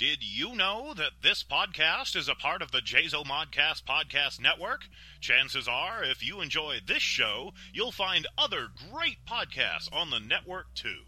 Did you know that this podcast is a part of the Jazo Modcast Podcast Network? Chances are, if you enjoy this show, you'll find other great podcasts on the network too.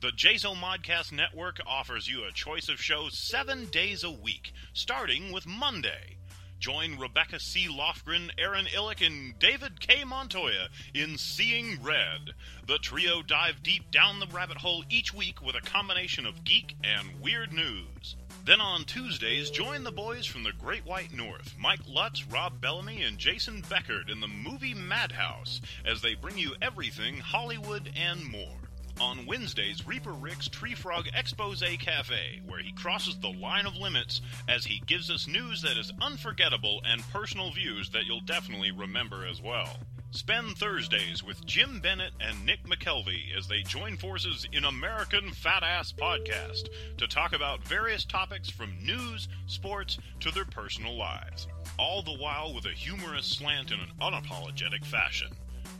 The Jazo Modcast Network offers you a choice of shows seven days a week, starting with Monday. Join Rebecca C. Lofgren, Aaron Illick, and David K. Montoya in Seeing Red. The trio dive deep down the rabbit hole each week with a combination of geek and weird news. Then on Tuesdays, join the boys from the Great White North, Mike Lutz, Rob Bellamy, and Jason Beckert in the movie Madhouse, as they bring you everything Hollywood and more. On Wednesdays, Reaper Rick's Tree Frog Expose Cafe, where he crosses the line of limits as he gives us news that is unforgettable and personal views that you'll definitely remember as well. Spend Thursdays with Jim Bennett and Nick McKelvey as they join forces in American Fat Ass Podcast to talk about various topics from news, sports, to their personal lives. All the while with a humorous slant in an unapologetic fashion.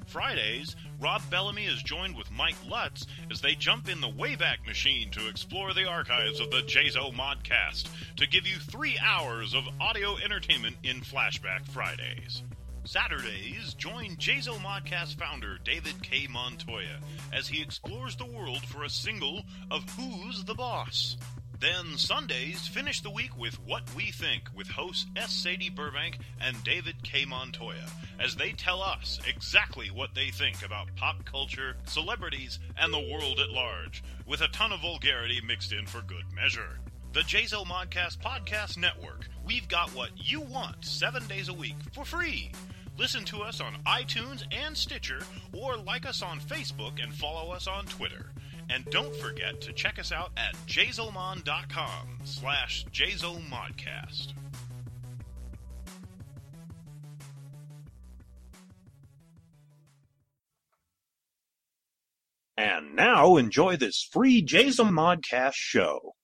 Fridays, Rob Bellamy is joined with Mike Lutz as they jump in the Wayback Machine to explore the archives of the Jazo Modcast to give you three hours of audio entertainment in Flashback Fridays. Saturdays, join Jazo Modcast founder David K. Montoya as he explores the world for a single of Who's the Boss. Then Sundays, finish the week with What We Think with hosts S. Sadie Burbank and David K. Montoya as they tell us exactly what they think about pop culture, celebrities, and the world at large, with a ton of vulgarity mixed in for good measure. The Jazo Modcast Podcast Network. We've got what you want seven days a week for free. Listen to us on iTunes and Stitcher, or like us on Facebook and follow us on Twitter. And don't forget to check us out at jazomon.com slash jazomodcast. And now enjoy this free Jazo Modcast show.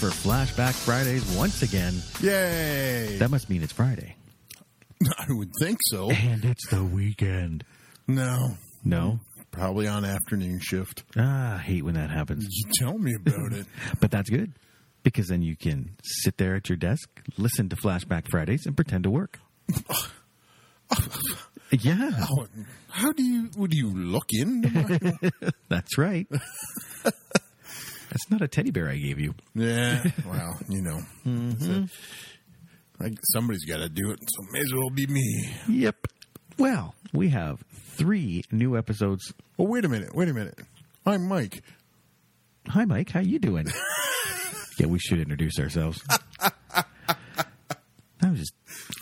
For Flashback Fridays once again. Yay! That must mean it's Friday. I would think so. And it's the weekend. No, No? probably on afternoon shift. Ah, I hate when that happens. You tell me about it. But that's good. Because then you can sit there at your desk, listen to Flashback Fridays, and pretend to work. yeah, How, how do you? Would you look in? that's right. That's not a teddy bear I gave you. yeah. Well, you know, it. like somebody's got to do it, so may as well be me. Yep. Well, we have three new episodes. Oh, wait a minute. Wait a minute. I'm Mike. Hi, Mike. How you doing? yeah, we should introduce ourselves. I'm just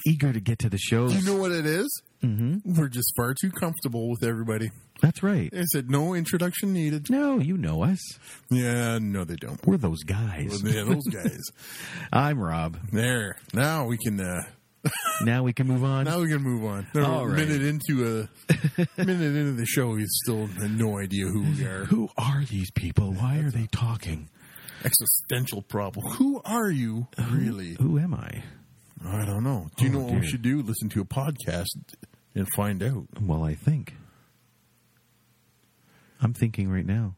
eager to get to the show. You know what it is? Mm-hmm. We're just far too comfortable with everybody. That's right. I said no introduction needed. No, you know us. Yeah, no, they don't. We're those guys. Yeah, those guys. I'm Rob. there. Now we can. Uh, Now we can move on. Now we can move on. No, All a right. minute into a minute into the show, he's still had no idea who we are. Who are these people? Why are they talking? Existential problem. Who are you really? Who am I? I don't know. Do you Oh, know what we should do? Listen to a podcast and find out. Well, I think. I'm thinking right now.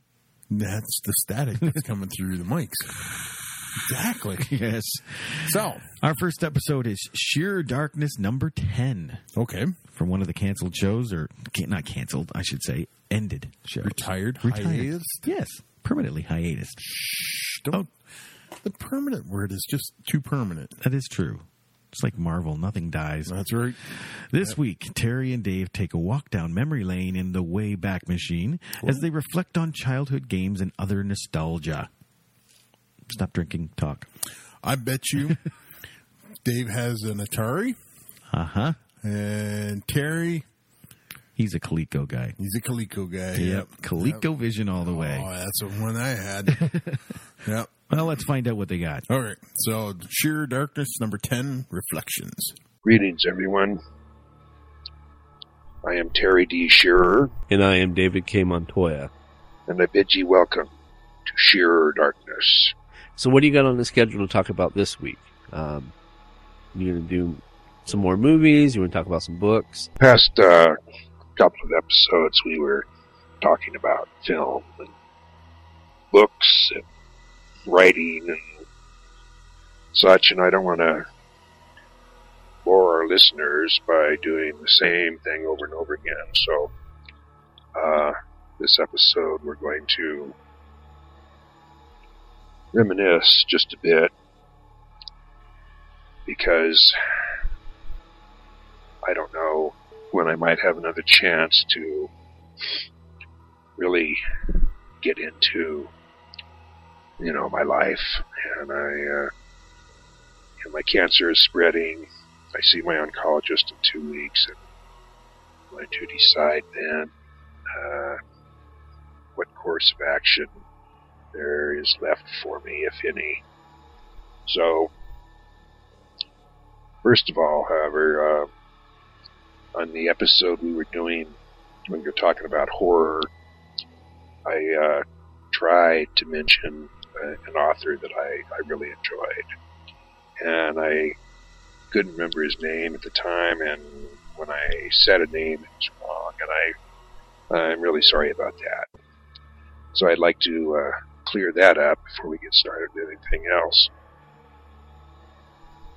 That's the static that's coming through the mics. Exactly. Yes. So, Our first episode is Sheer Darkness number 10 okay, from one of the canceled shows, or not canceled, I should say, ended shows. retired, Retired. hiatus. Yes. Permanently hiatus. Shh, don't. Oh. The permanent word is just too permanent. That is true. It's like Marvel, nothing dies. That's right. This week, Terry and Dave take a walk down memory lane in the Wayback Machine as they reflect on childhood games and other nostalgia. Stop drinking, talk. I bet you Dave has an Atari Uh huh. and Terry, He's a Coleco guy. he's a Coleco guy. Yep. Coleco Vision all the way. Oh, that's the one I had. yep. Well, let's find out what they got. All right. So, Sheer Darkness, number 10, Reflections. Greetings, everyone. I am Terry D. Shearer, And I am David K. Montoya. and I bid ye welcome to Shearer Darkness. So, what do you got on the schedule to talk about this week? Um, you going to do some more movies? You want to talk about some books? Past uh, couple of episodes, we were talking about film and books and writing and such, and I don't want to bore our listeners by doing the same thing over and over again. So, uh, this episode, we're going to reminisce just a bit because I don't know when I might have another chance to really get into, you know, my life. And I, uh, know, my cancer is spreading. I see my oncologist in two weeks, and I'm going to decide then uh, what course of action there is left for me, if any. So, first of all, however, uh, on the episode we were doing when were talking about horror, I uh, tried to mention an author that I, I really enjoyed. And I couldn't remember his name at the time, and when I said a name, it was wrong, and I, I'm really sorry about that. So I'd like to uh, clear that up before we get started with anything else.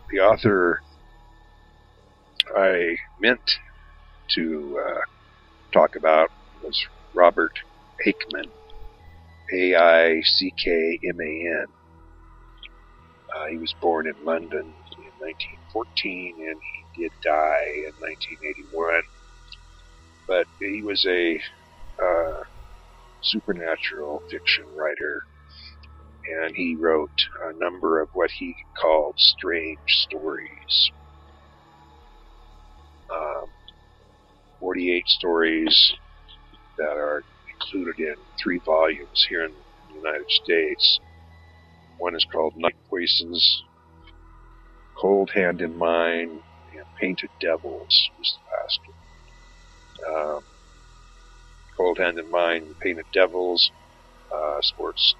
The author I meant to uh, talk about was Robert Aickman, A I C K M A N. Uh, he was born in London in 1914 and he did die in 1981. But he was a uh, supernatural fiction writer and he wrote a number of what he called strange stories. Um, 48 stories that are included in three volumes here in the United States. One is called Night Poisons, Cold Hand in Mine, and Painted Devils was the last one. Um, Cold Hand in Mine Painted Devils uh, sports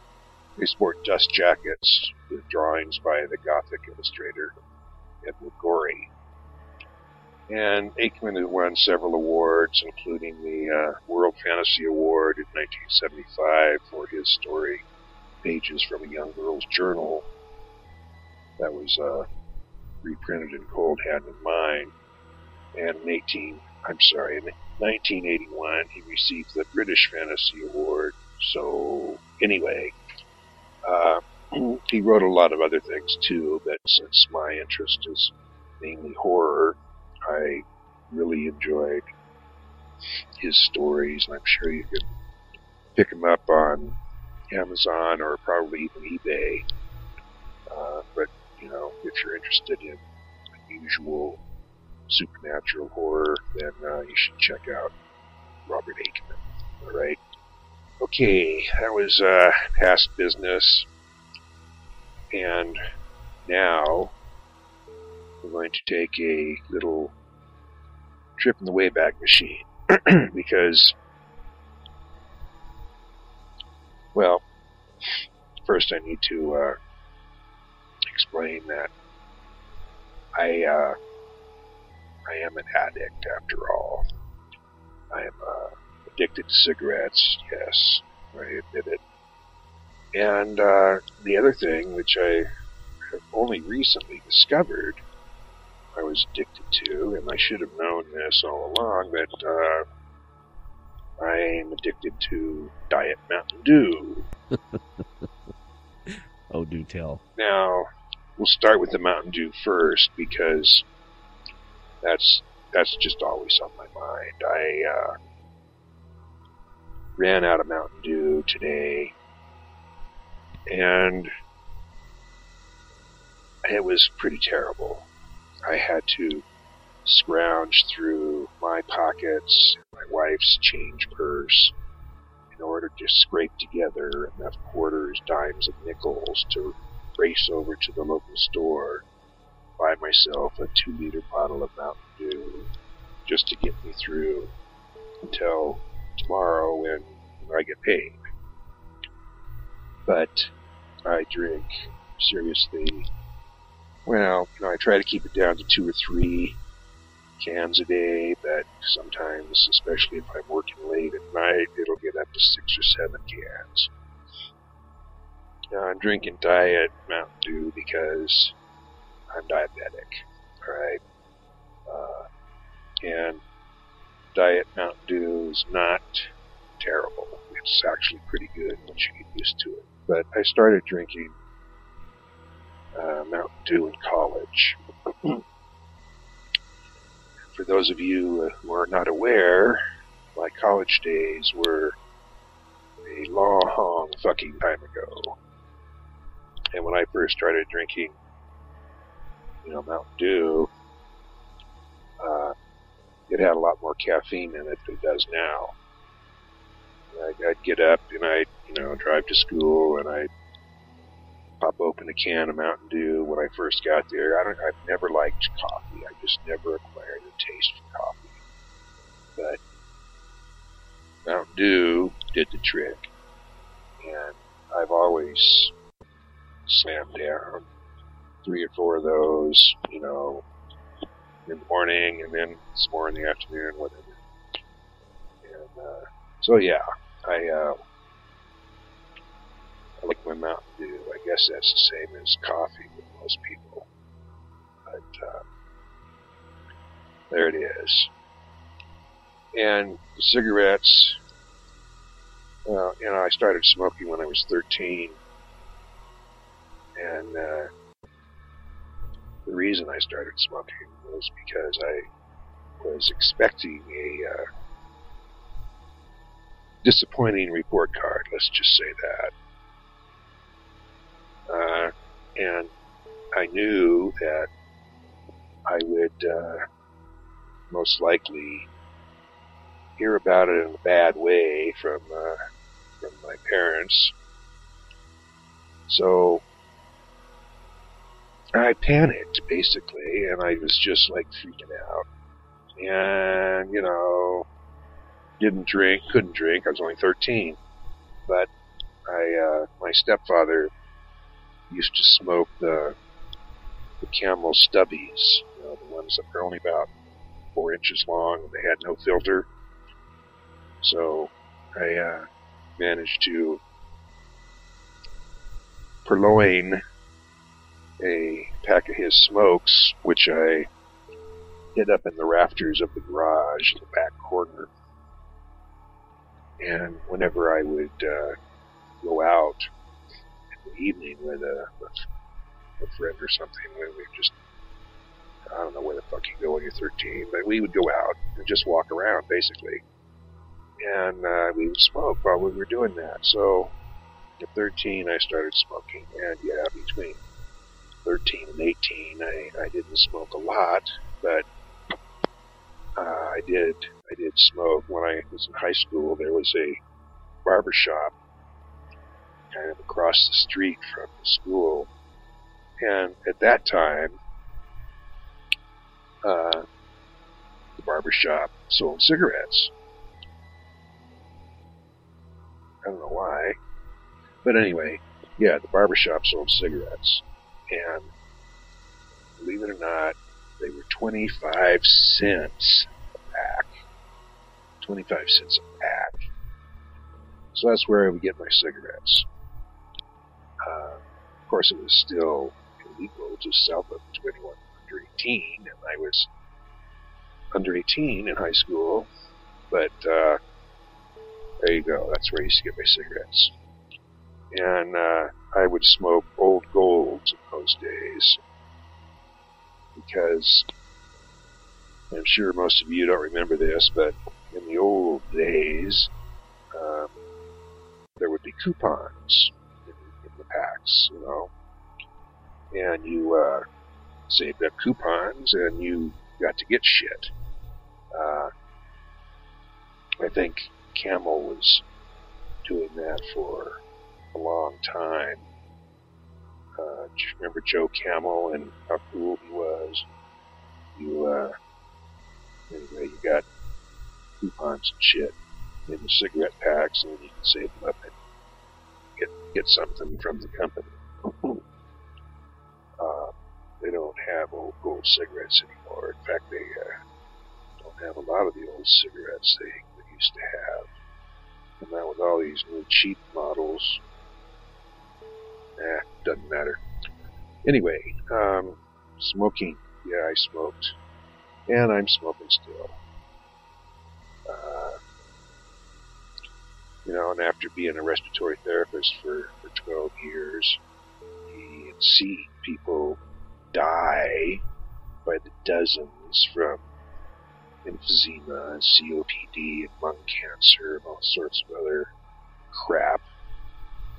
they sport dust jackets with drawings by the Gothic illustrator Edward Gorey. And Aickman won several awards, including the uh, World Fantasy Award in 1975 for his story Pages from a Young Girl's Journal. That was uh, reprinted in Cold Hand in Mine. And in 18, I'm sorry, in 1981, he received the British Fantasy Award. So, anyway, uh, he wrote a lot of other things too, but since my interest is mainly horror, I really enjoyed his stories, and I'm sure you can pick them up on Amazon or probably even eBay. Uh, but you know, if you're interested in unusual supernatural horror, then uh, you should check out Robert Aickman. All right. Okay, that was uh, past business, and now we're going to take a little trip in the Wayback Machine because, well, first I need to uh, explain that I uh, I am an addict after all. I am uh, addicted to cigarettes. Yes, I admit it. And uh, the other thing, which I have only recently discovered, I was addicted to, and I should have known this all along, that uh, I am addicted to Diet Mountain Dew. Oh, do tell. Now, we'll start with the Mountain Dew first because that's that's just always on my mind. I uh, ran out of Mountain Dew today, and it was pretty terrible. I had to scrounge through my pockets, my wife's change purse, in order to scrape together enough quarters, dimes, and nickels to race over to the local store, buy myself a two liter bottle of Mountain Dew just to get me through until tomorrow when, I get paid. But I drink seriously. Well, you know, I try to keep it down to two or three cans a day, but sometimes, especially if I'm working late at night, it'll get up to six or seven cans. Now, I'm drinking Diet Mountain Dew because I'm diabetic, alright? Uh, and Diet Mountain Dew is not terrible. It's actually pretty good once you get used to it. But I started drinking uh, Mountain Dew in college. For those of you who are not aware, my college days were a long fucking time ago. And when I first started drinking, you know, Mountain Dew, uh, it had a lot more caffeine in it than it does now. I'd, I'd get up and I'd, you know, drive to school and I'd pop open a can of Mountain Dew when I first got there. I don't, I've never liked coffee. I just never acquired a taste for coffee. But Mountain Dew did the trick. And I've always slammed down three or four of those, you know, in the morning and then some more in the afternoon, whatever. And uh, so yeah, I uh, like my Mountain Dew. I guess that's the same as coffee with most people. But uh, there it is. And cigarettes. You know, I started smoking when I was 13, and uh, the reason I started smoking was because I was expecting a uh, disappointing report card. Let's just say that. I knew that I would uh, most likely hear about it in a bad way from uh, from my parents. So I panicked basically, and I was just like freaking out. And you know, didn't drink, couldn't drink. I was only 13, but I uh, my stepfather used to smoke the the Camel stubbies, you know, the ones that were only about four inches long and they had no filter. So I uh, managed to purloin a pack of his smokes, which I hid up in the rafters of the garage in the back corner. And whenever I would uh, go out in the evening with a, a friend or something, we just, I don't know where the fuck you go when you're 13, but we would go out and just walk around, basically. And uh, we would smoke while we were doing that. So at 13, I started smoking, and yeah, between 13 and 18, I, I didn't smoke a lot, but uh, I did I did smoke when I was in high school. There was a barber shop kind of across the street from the school, and at that time, uh, the barber shop sold cigarettes. I don't know why, but anyway, yeah, the barber shop sold cigarettes and believe it or not, they were 25 cents a pack. 25 cents a pack. So that's where I would get my cigarettes. Uh, of course, it was still to sell them to anyone under 18, and I was under 18 in high school, but uh, there you go. That's where I used to get my cigarettes. And uh, I would smoke old golds in those days because I'm sure most of you don't remember this, but in the old days, um, there would be coupons in, in, the packs, you know, and you uh, saved up coupons and you got to get shit. Uh, I think Camel was doing that for a long time. Uh, remember Joe Camel and how cool he was? You, uh, anyway, you got coupons and shit in the cigarette packs, and you can save them up and get get something from the company. they don't have old gold cigarettes anymore. In fact, they uh, don't have a lot of the old cigarettes they, they used to have. And now with all these new cheap models, eh, doesn't matter. Anyway, um, smoking. Yeah, I smoked. And I'm smoking still. Uh, you know, and after being a respiratory therapist for, for 12 years, and see people die by the dozens from emphysema COPD lung cancer and all sorts of other crap,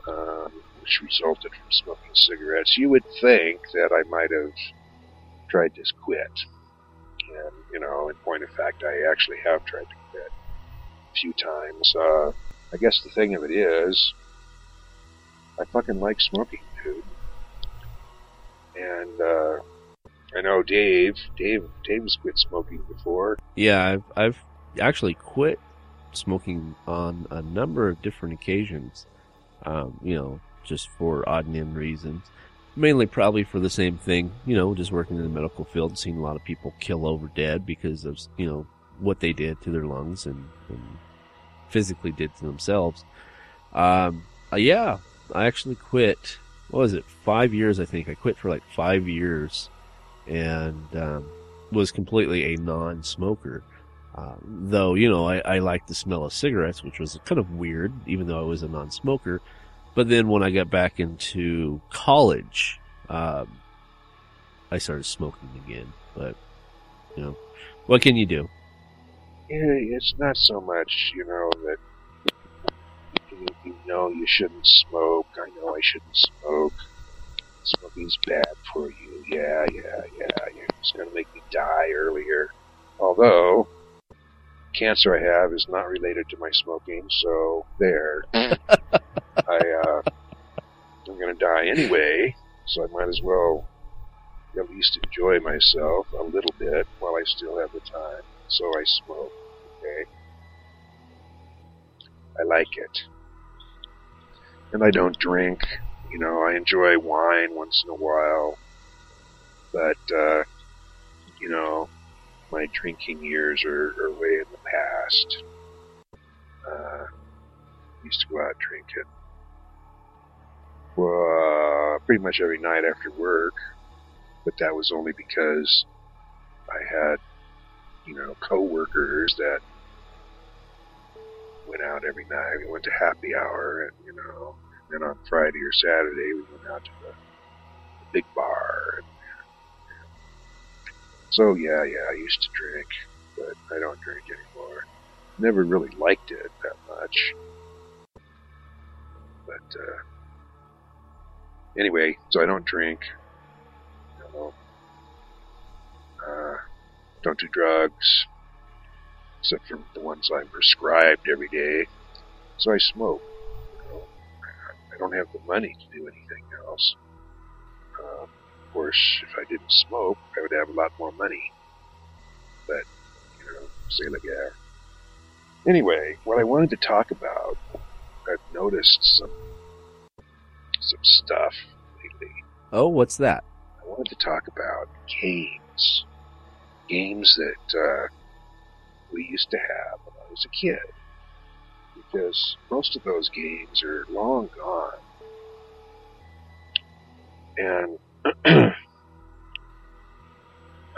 um, which resulted from smoking cigarettes, you would think that I might have tried to quit. And, you know, in point of fact, I actually have tried to quit a few times. Uh, I guess the thing of it is, I fucking like smoking, dude. And, uh, I know Dave, Dave, Dave's quit smoking before. Yeah, I've, I've actually quit smoking on a number of different occasions. Um, you know, just for odd and end reasons. Mainly probably for the same thing, you know, just working in the medical field and seeing a lot of people kill over dead because of, you know, what they did to their lungs and, and physically did to themselves. Um, uh, yeah, I actually quit. What was it? Five years, I think. I quit for like five years and um, was completely a non-smoker. Uh, though, you know, I, I liked the smell of cigarettes, which was kind of weird, even though I was a non-smoker. But then when I got back into college, um, I started smoking again. But, you know, what can you do? It's not so much, you know, that know you shouldn't smoke. I know I shouldn't smoke. Smoking's bad for you. Yeah, yeah, yeah. It's going to make me die earlier. Although, cancer I have is not related to my smoking, so there. I, uh, I'm going to die anyway, so I might as well at least enjoy myself a little bit while I still have the time. So I smoke. Okay. I like it. And I don't drink. You know, I enjoy wine once in a while. But, uh, you know, my drinking years are, are way in the past. Uh, used to go out drinking. Well, uh, pretty much every night after work. But that was only because I had, you know, coworkers that went out every night. We went to happy hour, and you know, then on Friday or Saturday we went out to the, the big bar. And, so yeah, yeah, I used to drink, but I don't drink anymore. Never really liked it that much. But uh, anyway, so I don't drink. You know, uh, don't do drugs, except for the ones I'm prescribed every day. So I smoke. You know, I don't have the money to do anything else. Uh, of course, if I didn't smoke, I would have a lot more money. But, you know, c'est la guerre. Anyway, what I wanted to talk about, I've noticed some some stuff lately. Oh, what's that? I wanted to talk about games. Games that uh, we used to have when I was a kid. Because most of those games are long gone. And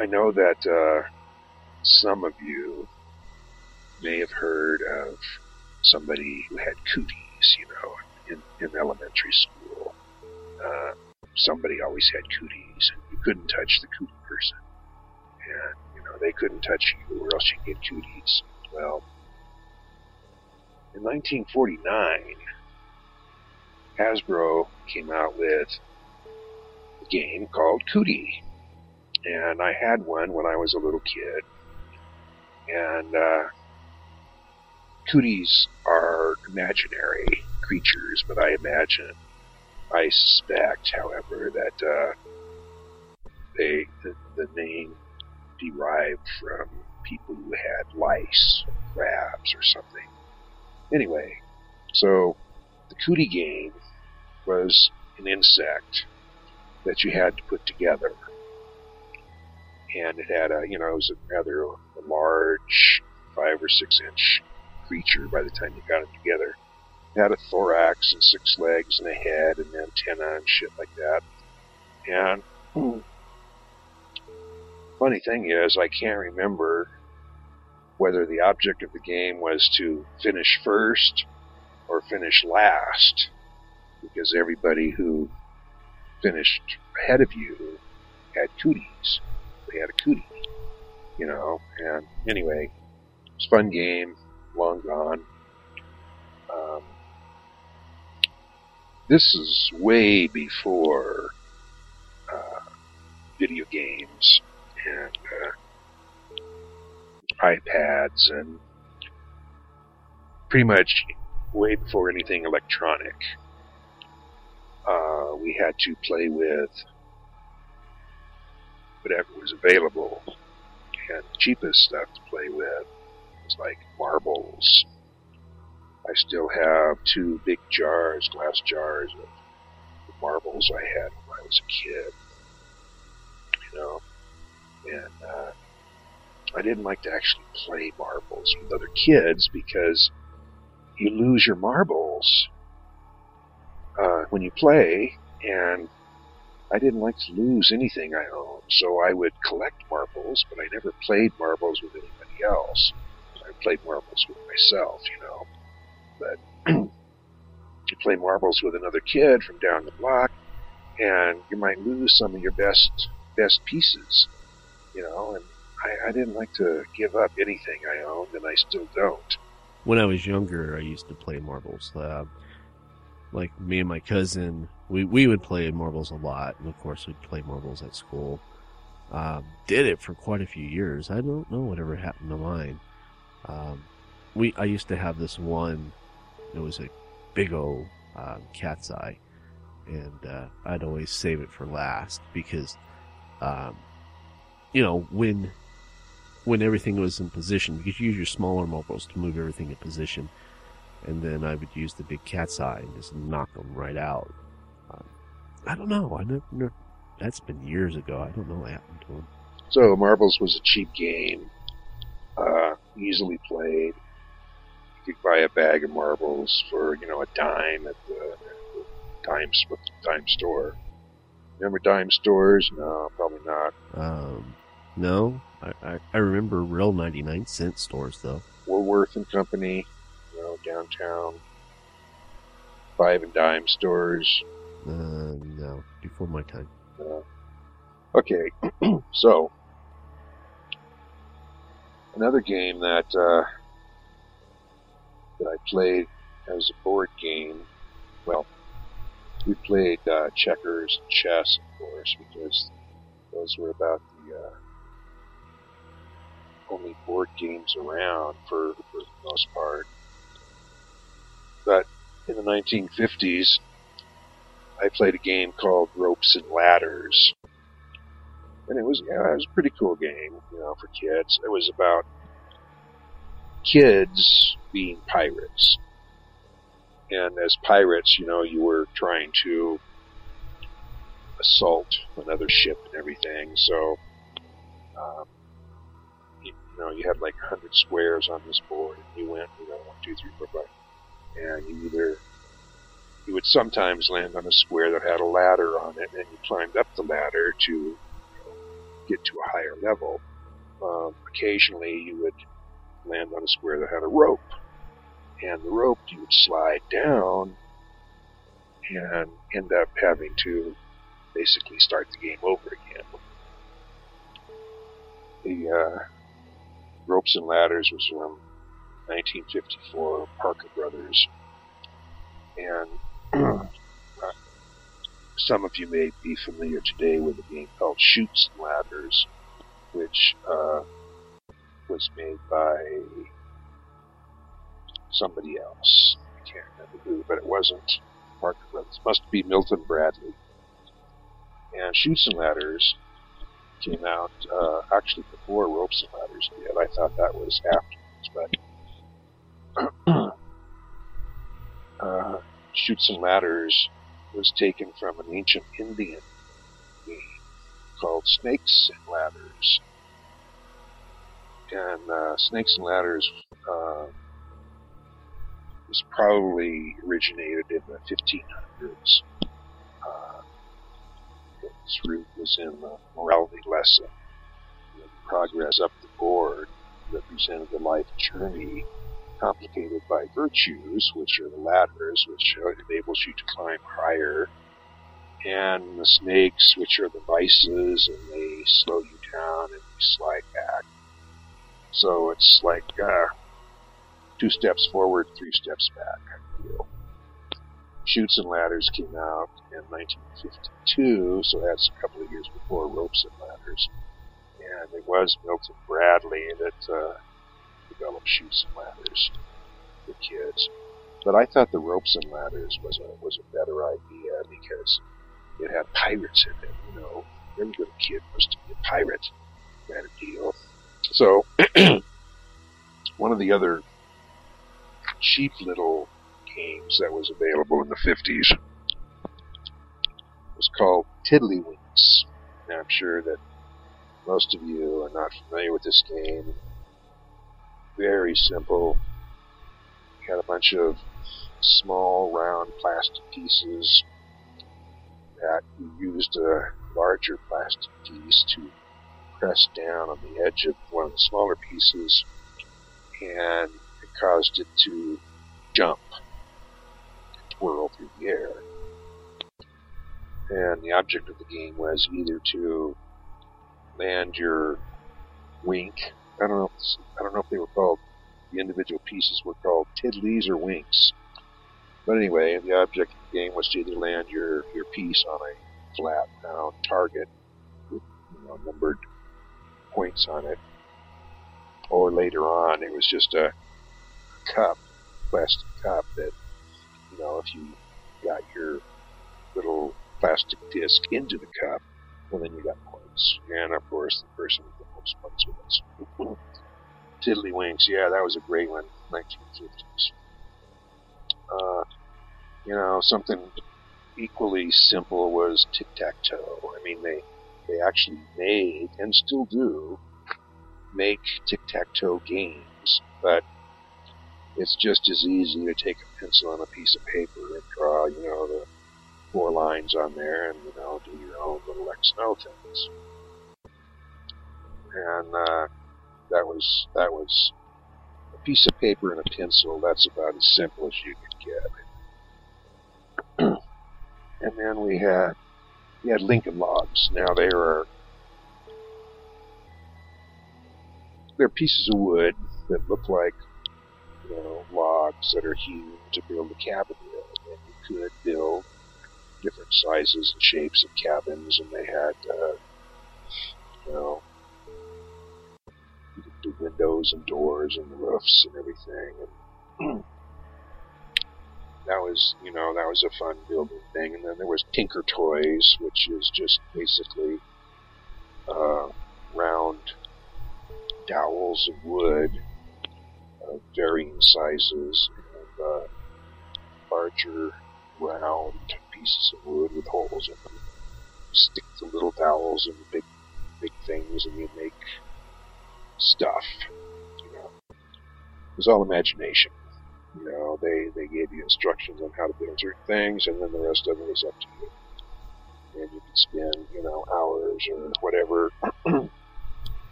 I know that uh, some of you may have heard of somebody who had cooties, you know, in, in elementary school. Uh, somebody always had cooties, and you couldn't touch the cootie person. And, they couldn't touch you, or else you'd get cooties. Well, in 1949, Hasbro came out with a game called Cootie. And I had one when I was a little kid. And, uh, cooties are imaginary. creatures, but I imagine, I suspect, however, that uh, they the, the name derived from people who had lice, or crabs, or something. Anyway, so the cootie game was an insect that you had to put together. And it had a, you know, it was a rather a large, five or six inch creature by the time you got it together. It had a thorax and six legs and a head and antenna and shit like that. And hmm. Funny thing is, I can't remember whether the object of the game was to finish first or finish last, because everybody who finished ahead of you had cooties. They had a cootie, you know. And anyway, it's fun game, long gone. Um, this is way before uh, video games iPads and pretty much way before anything electronic. Uh, we had to play with whatever was available, and the cheapest stuff to play with was like marbles. I still have two big jars, glass jars of marbles I had when I was a kid. You know, and uh, I didn't like to actually play marbles with other kids because you lose your marbles uh, when you play, and I didn't like to lose anything I owned, so I would collect marbles, but I never played marbles with anybody else. I played marbles with myself, you know. But you play marbles with another kid from down the block, and you might lose some of your best best pieces, you know. And I, I didn't like to give up anything I owned, and I still don't. When I was younger, I used to play marbles. Uh, like me and my cousin, we, we would play marbles a lot. And of course, we'd play marbles at school. Um, did it for quite a few years. I don't know whatever happened to mine. Um, we I used to have this one. It was a big old um, cat's eye, and uh, I'd always save it for last because, um, you know, when when everything was in position, because you use your smaller marbles to move everything in position and then I would use the big cat's eye and just knock them right out. Um, I don't know. I never, never, That's been years ago. I don't know what happened to them. So marbles was a cheap game, uh, easily played. You could buy a bag of marbles for you know a dime at the, the dime dime store. Remember dime stores? No, probably not. Um, no, I, I, I remember real ninety nine cent stores though. Woolworth and Company, you know, downtown. Five and dime stores. Uh, no, before my time. Uh, okay, so another game that uh, that I played as a board game. Well, we played uh, checkers and chess, of course, because those were about the uh, only board games around for, for the most part. But in the 1950s, I played a game called Ropes and Ladders. And it was, yeah, it was a pretty cool game, you know, for kids. It was about kids being pirates. And as pirates, you know, you were trying to assault another ship and everything. So, um, you, know, you had like 100 squares on this board, and you went, you know, one, two, three, four, five. And you either, you would sometimes land on a square that had a ladder on it, and you climbed up the ladder to you know, get to a higher level. Um, occasionally, you would land on a square that had a rope. And the rope you would slide down and end up having to basically start the game over again. The uh, Ropes and Ladders was from 1954, Parker Brothers. And uh, some of you may be familiar today with a game called Chutes and Ladders, which uh, was made by somebody else. I can't remember who, but it wasn't Parker Brothers. It must be Milton Bradley. And Chutes and Ladders came out uh, actually before Ropes and Ladders did. I thought that was afterwards, but uh, Chutes and Ladders was taken from an ancient Indian game called Snakes and Ladders. And uh, Snakes and Ladders uh, was probably originated in the 1500s. Uh, its root was in the morality lesson. The progress up the board represented the life journey complicated by virtues, which are the ladders, which enables you to climb higher, and the snakes, which are the vices, and they slow you down and you slide back. So it's like uh, two steps forward, three steps back deal. Chutes and Ladders came out in 1952, so that's a couple of years before Ropes and Ladders. And it was Milton Bradley that uh, develop Chutes and Ladders for kids. But I thought the ropes and ladders was a was a better idea because it had pirates in it. You know, every little kid wants to be a pirate, kind of deal. So one of the other cheap little games that was available in the fifties was called Tiddlywinks. Now I'm sure that most of you are not familiar with this game very simple. You had a bunch of small round plastic pieces that you used a larger plastic piece to press down on the edge of one of the smaller pieces and it caused it to jump twirl through the air. And the object of the game was either to land your wink I don't know. If, I don't know if they were called. The individual pieces were called tiddlies or winks. But anyway, the object of the game was to either land your your piece on a flat round target with you know, numbered points on it, or later on it was just a cup, plastic cup that you know if you got your little plastic disc into the cup, well then you got points. And of course, the person with the most points wins. Tiddlywinks, yeah, that was a great one, 1950s. Uh, you know, something equally simple was tic tac toe. I mean, they they actually made and still do make tic tac toe games, but it's just as easy to take a pencil and a piece of paper and draw, you know, the four lines on there and, you know, do your own little X and things. And, uh, that was, that was a piece of paper and a pencil. That's about as simple as you could get. and then we had, we had Lincoln logs. Now they are, they're pieces of wood that look like, you know, logs that are hewn to build a cabin with. And you could build different sizes and shapes of cabins, and they had, uh, you know, you could do windows and doors and roofs and everything. And that was, you know, that was a fun building thing. And then there was Tinker Toys, which is just basically uh, round dowels of wood of varying sizes and uh, larger round pieces of wood with holes in them. You stick the little dowels in the big, big things, and you make stuff. You know, it was all imagination. You know, they they gave you instructions on how to build certain things, and then the rest of it was up to you. And you could spend, you know, hours or whatever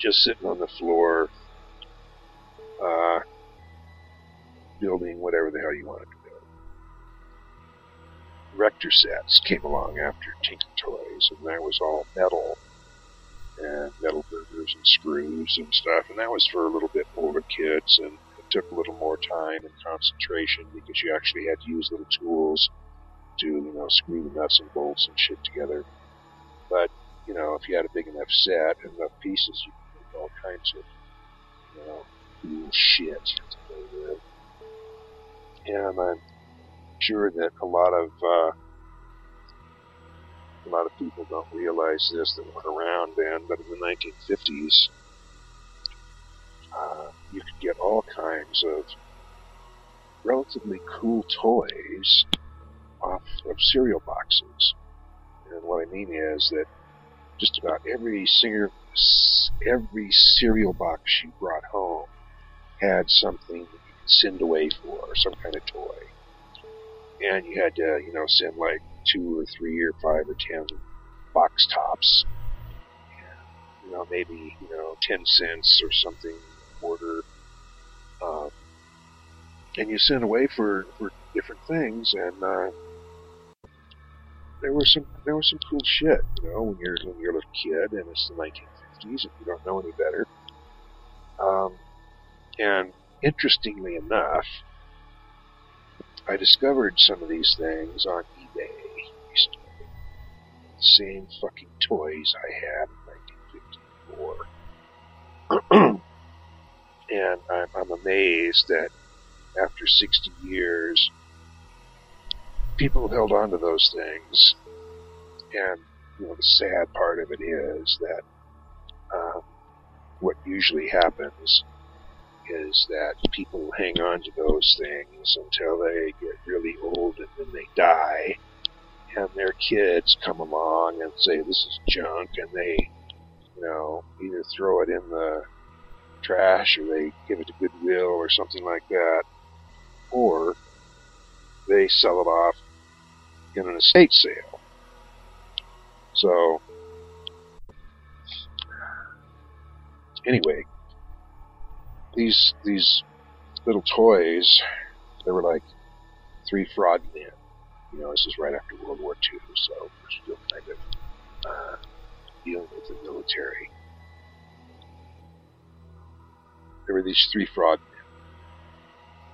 just sitting on the floor, uh, building whatever the hell you wanted to build. Erector sets came along after Tinker Toys, and that was all metal and metal burgers and screws and stuff, and that was for a little bit older kids, and it took a little more time and concentration because you actually had to use little tools to, you know, screw the nuts and bolts and shit together. But, you know, if you had a big enough set and enough pieces, you could make all kinds of, you know, cool shit to play with. and I'm sure that a lot of uh, a lot of people don't realize this that weren't around then, but in the 1950s, uh, you could get all kinds of relatively cool toys off of cereal boxes. And what I mean is that just about every singer, every cereal box you brought home had something you could send away for, some kind of toy. And you had to, you know, send like two or three or five or ten box tops. And, you know, maybe, you know, ten cents or something order. Um, and you sent away for, for different things and uh, there was some there was some cool shit, you know, when you're when you're a little kid and it's the 1950s and you don't know any better. Um, and interestingly enough, I discovered some of these things on eBay recently. The same fucking toys I had in 1954. and I'm, I'm amazed that after 60 years, people held on to those things. And, you know, the sad part of it is that um, what usually happens is that people hang on to those things until they get really old and then they die. And their kids come along and say, this is junk, and they, you know, either throw it in the trash or they give it to Goodwill or something like that, or they sell it off in an estate sale. So, anyway, these these little toys, they were like three fraud men. You know, this is right after World War II, so we're still kind of uh, dealing with the military. There were these three fraud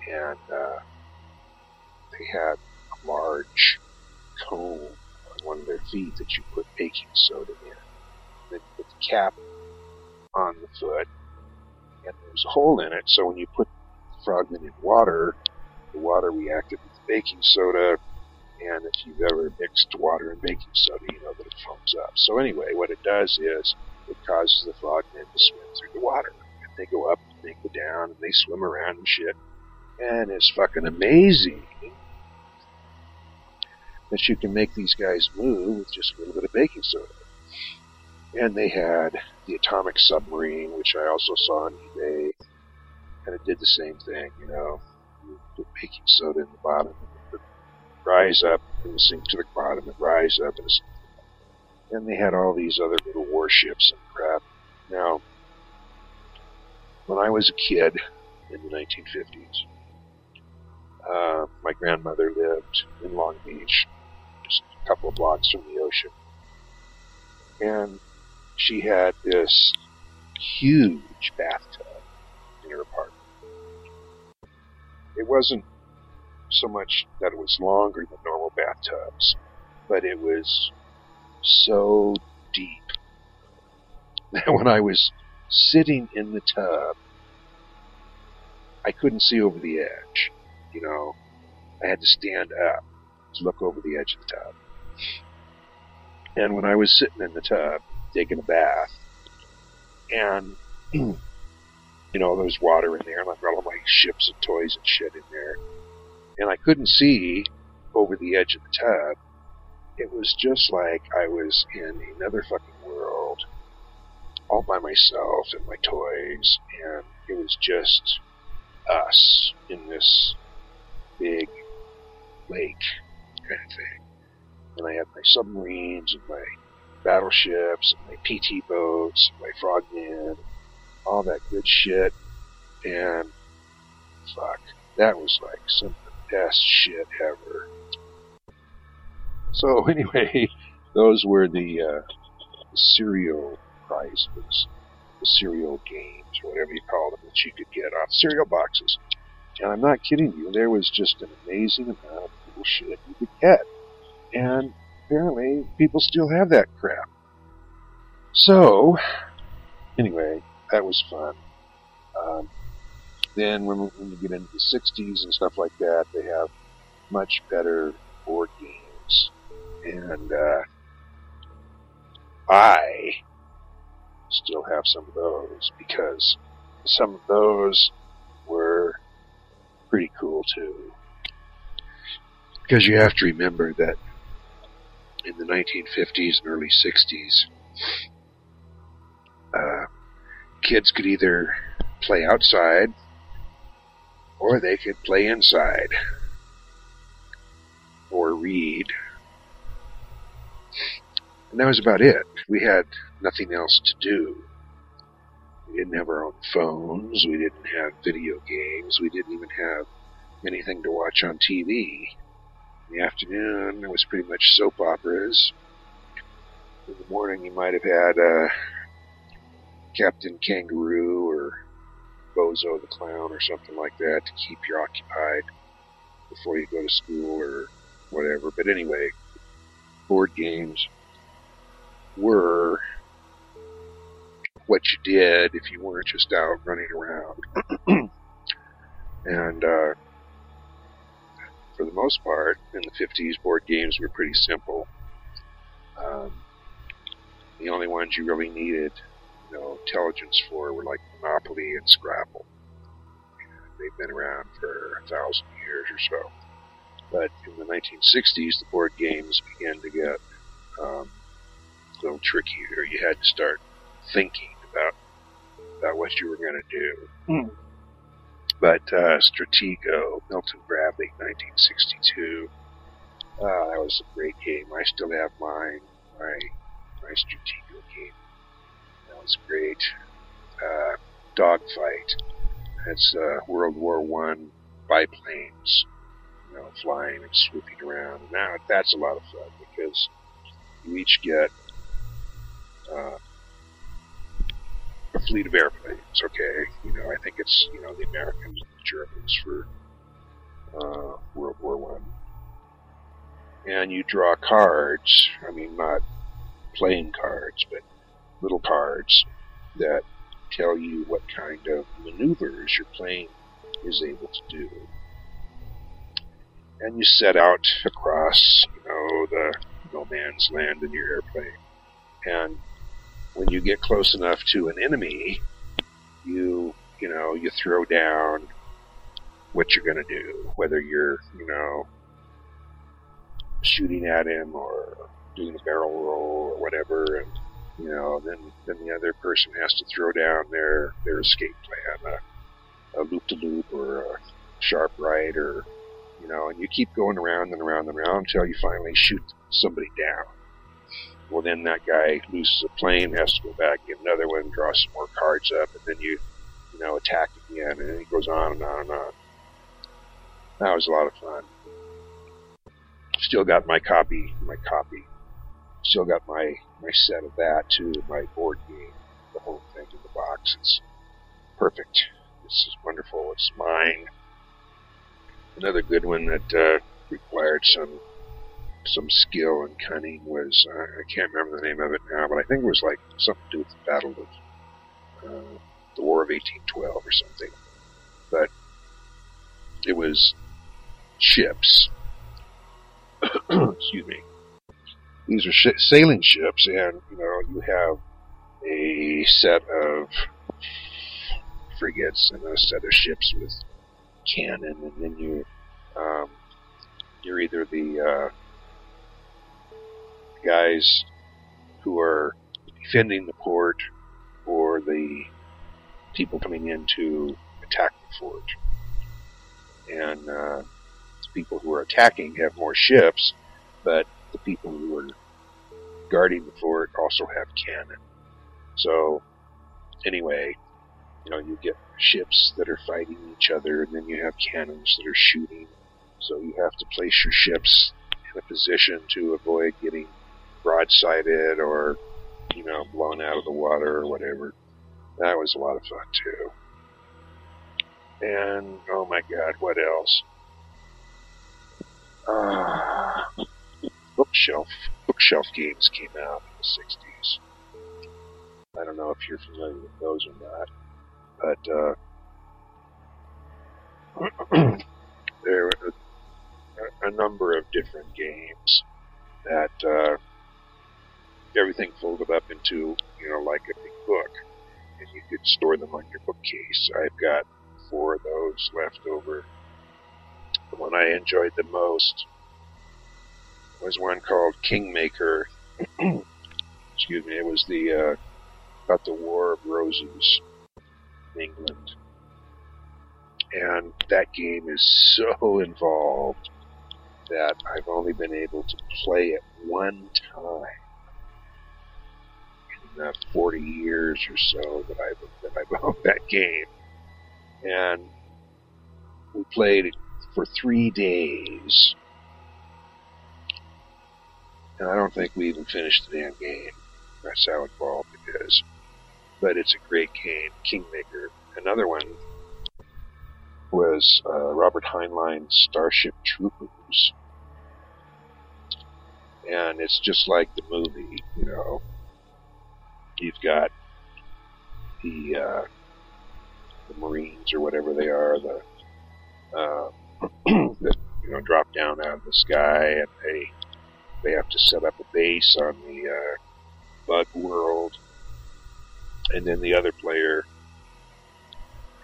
men, and uh, they had a large cone on one of their feet that you put baking soda in. Then you put the cap on the foot, and there's a hole in it, so when you put the frogman in water, the water reacted with baking soda, and if you've ever mixed water and baking soda, you know that it foams up. So anyway, what it does is it causes the frogmen to swim through the water. And they go up, and they go down, and they swim around and shit. And it's fucking amazing that you can make these guys move with just a little bit of baking soda. And they had the atomic submarine, which I also saw on eBay, and it did the same thing, you know. You put baking soda in the bottom, it would rise up and sink to the bottom, and rise up, and, and they had all these other little warships and crap. Now, when I was a kid in the 1950s, uh, my grandmother lived in Long Beach, just a couple of blocks from the ocean. And she had this huge bathtub in her apartment. It wasn't so much that it was longer than normal bathtubs, but it was so deep that when I was sitting in the tub, I couldn't see over the edge. You know, I had to stand up to look over the edge of the tub. And when I was sitting in the tub, taking a bath, and you know, there's water in there, and I've got all my ships and toys and shit in there, and I couldn't see over the edge of the tub. It was just like I was in another fucking world, all by myself and my toys, and it was just us in this big lake kind of thing. And I had my submarines and my battleships and my PT boats and my frogmen, all that good shit. And fuck, that was like some of the best shit ever. So anyway, those were the, uh, the cereal prizes, the cereal games, whatever you call them, that you could get off cereal boxes. And I'm not kidding you, there was just an amazing amount of cool shit you could get. And apparently people still have that crap. So, anyway, that was fun. Um, then when, when you get into the 60s and stuff like that, they have much better board games. And uh, I still have some of those because some of those were pretty cool too. Because you have to remember that in the 1950s and early 60s, uh, kids could either play outside or they could play inside or read. And that was about it. We had nothing else to do. We didn't have our own phones. We didn't have video games. We didn't even have anything to watch on TV. In the afternoon, it was pretty much soap operas. In the morning, you might have had uh, Captain Kangaroo or Bozo the Clown or something like that to keep you occupied before you go to school or whatever. But anyway, board games were what you did if you weren't just out running around. and uh, for the most part, in the 50s, board games were pretty simple. Um, the only ones you really needed, you know, intelligence for were like Monopoly and Scrabble. They've been around for a thousand years or so. But in the 1960s, the board games began to get um, a little trickier. You had to start thinking about about what you were going to do. Mm. But uh, Stratego, Milton Bradley, 1962. Uh, that was a great game. I still have mine, my my Stratego game. That was great. Uh, Dogfight. That's uh, World War One biplanes, you know, flying and swooping around. Now that's a lot of fun because you each get uh, a fleet of airplanes. Okay, you know, I think it's you know the Americans and the Germans for uh, World War One, and you draw cards. I mean, not playing cards, but little cards that tell you what kind of maneuvers your plane is able to do. And you set out across, you know, the no man's land in your airplane. And when you get close enough to an enemy, you, you know, you throw down what you're going to do, whether you're, you know, shooting at him or doing a barrel roll or whatever, and you know, then then the other person has to throw down their their escape plan, a, a loop to loop or a sharp right, or you know, and you keep going around and around and around until you finally shoot somebody down. Well, then that guy loses a plane, has to go back, get another one, draw some more cards up, and then you, you know, attack again, and it goes on and on and on. That was a lot of fun. Still got my copy, my copy. Still got my my set of that too, my board game, the whole thing in the box. It's perfect. This is wonderful. It's mine. Another good one that uh, required some some skill and cunning was uh, I can't remember the name of it now, but I think it was like something to do with the Battle of uh, the War of 1812 or something. But it was ships. Excuse me. These are sh- sailing ships, and you know you have a set of frigates and a set of ships with cannon, and then you um, you're either the uh, guys who are defending the port or the people coming in to attack the fort. And uh, the people who are attacking have more ships, but the people who are guarding the fort also have cannon. So, anyway, you know, you get ships that are fighting each other, and then you have cannons that are shooting. So you have to place your ships in a position to avoid getting broadsided or, you know, blown out of the water or whatever. That was a lot of fun too. And oh my god, what else? Uh, bookshelf bookshelf games came out in the '60s. I don't know if you're familiar with those or not, but uh, there were a, number of different games that uh, everything folded up into you know like a big book, and you could store them on your bookcase. I've got four of those left over. The one I enjoyed the most was one called Kingmaker. Excuse me. It was the uh, about the War of Roses, in England, and that game is so involved that I've only been able to play it one time the 40 years or so that I've that I've owned that game, and we played it for three days, and I don't think we even finished the damn game. That's how involved it is. But it's a great game, Kingmaker. Another one was uh, Robert Heinlein's Starship Troopers. And it's just like the movie, you know. You've got the uh, the Marines or whatever they are, the uh, that you know drop down out of the sky, and they they have to set up a base on the uh, bug world, and then the other player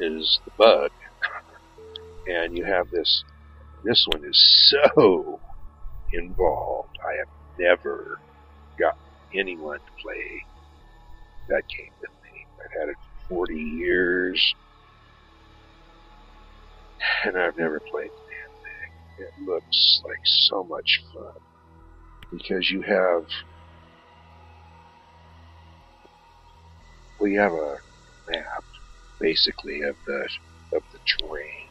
is the bug, and you have this. This one is so involved. I have never got anyone to play that game with me. I've had it for 40 years, and I've never played the damn thing. It looks like so much fun because you have we have a map basically of the of the terrain,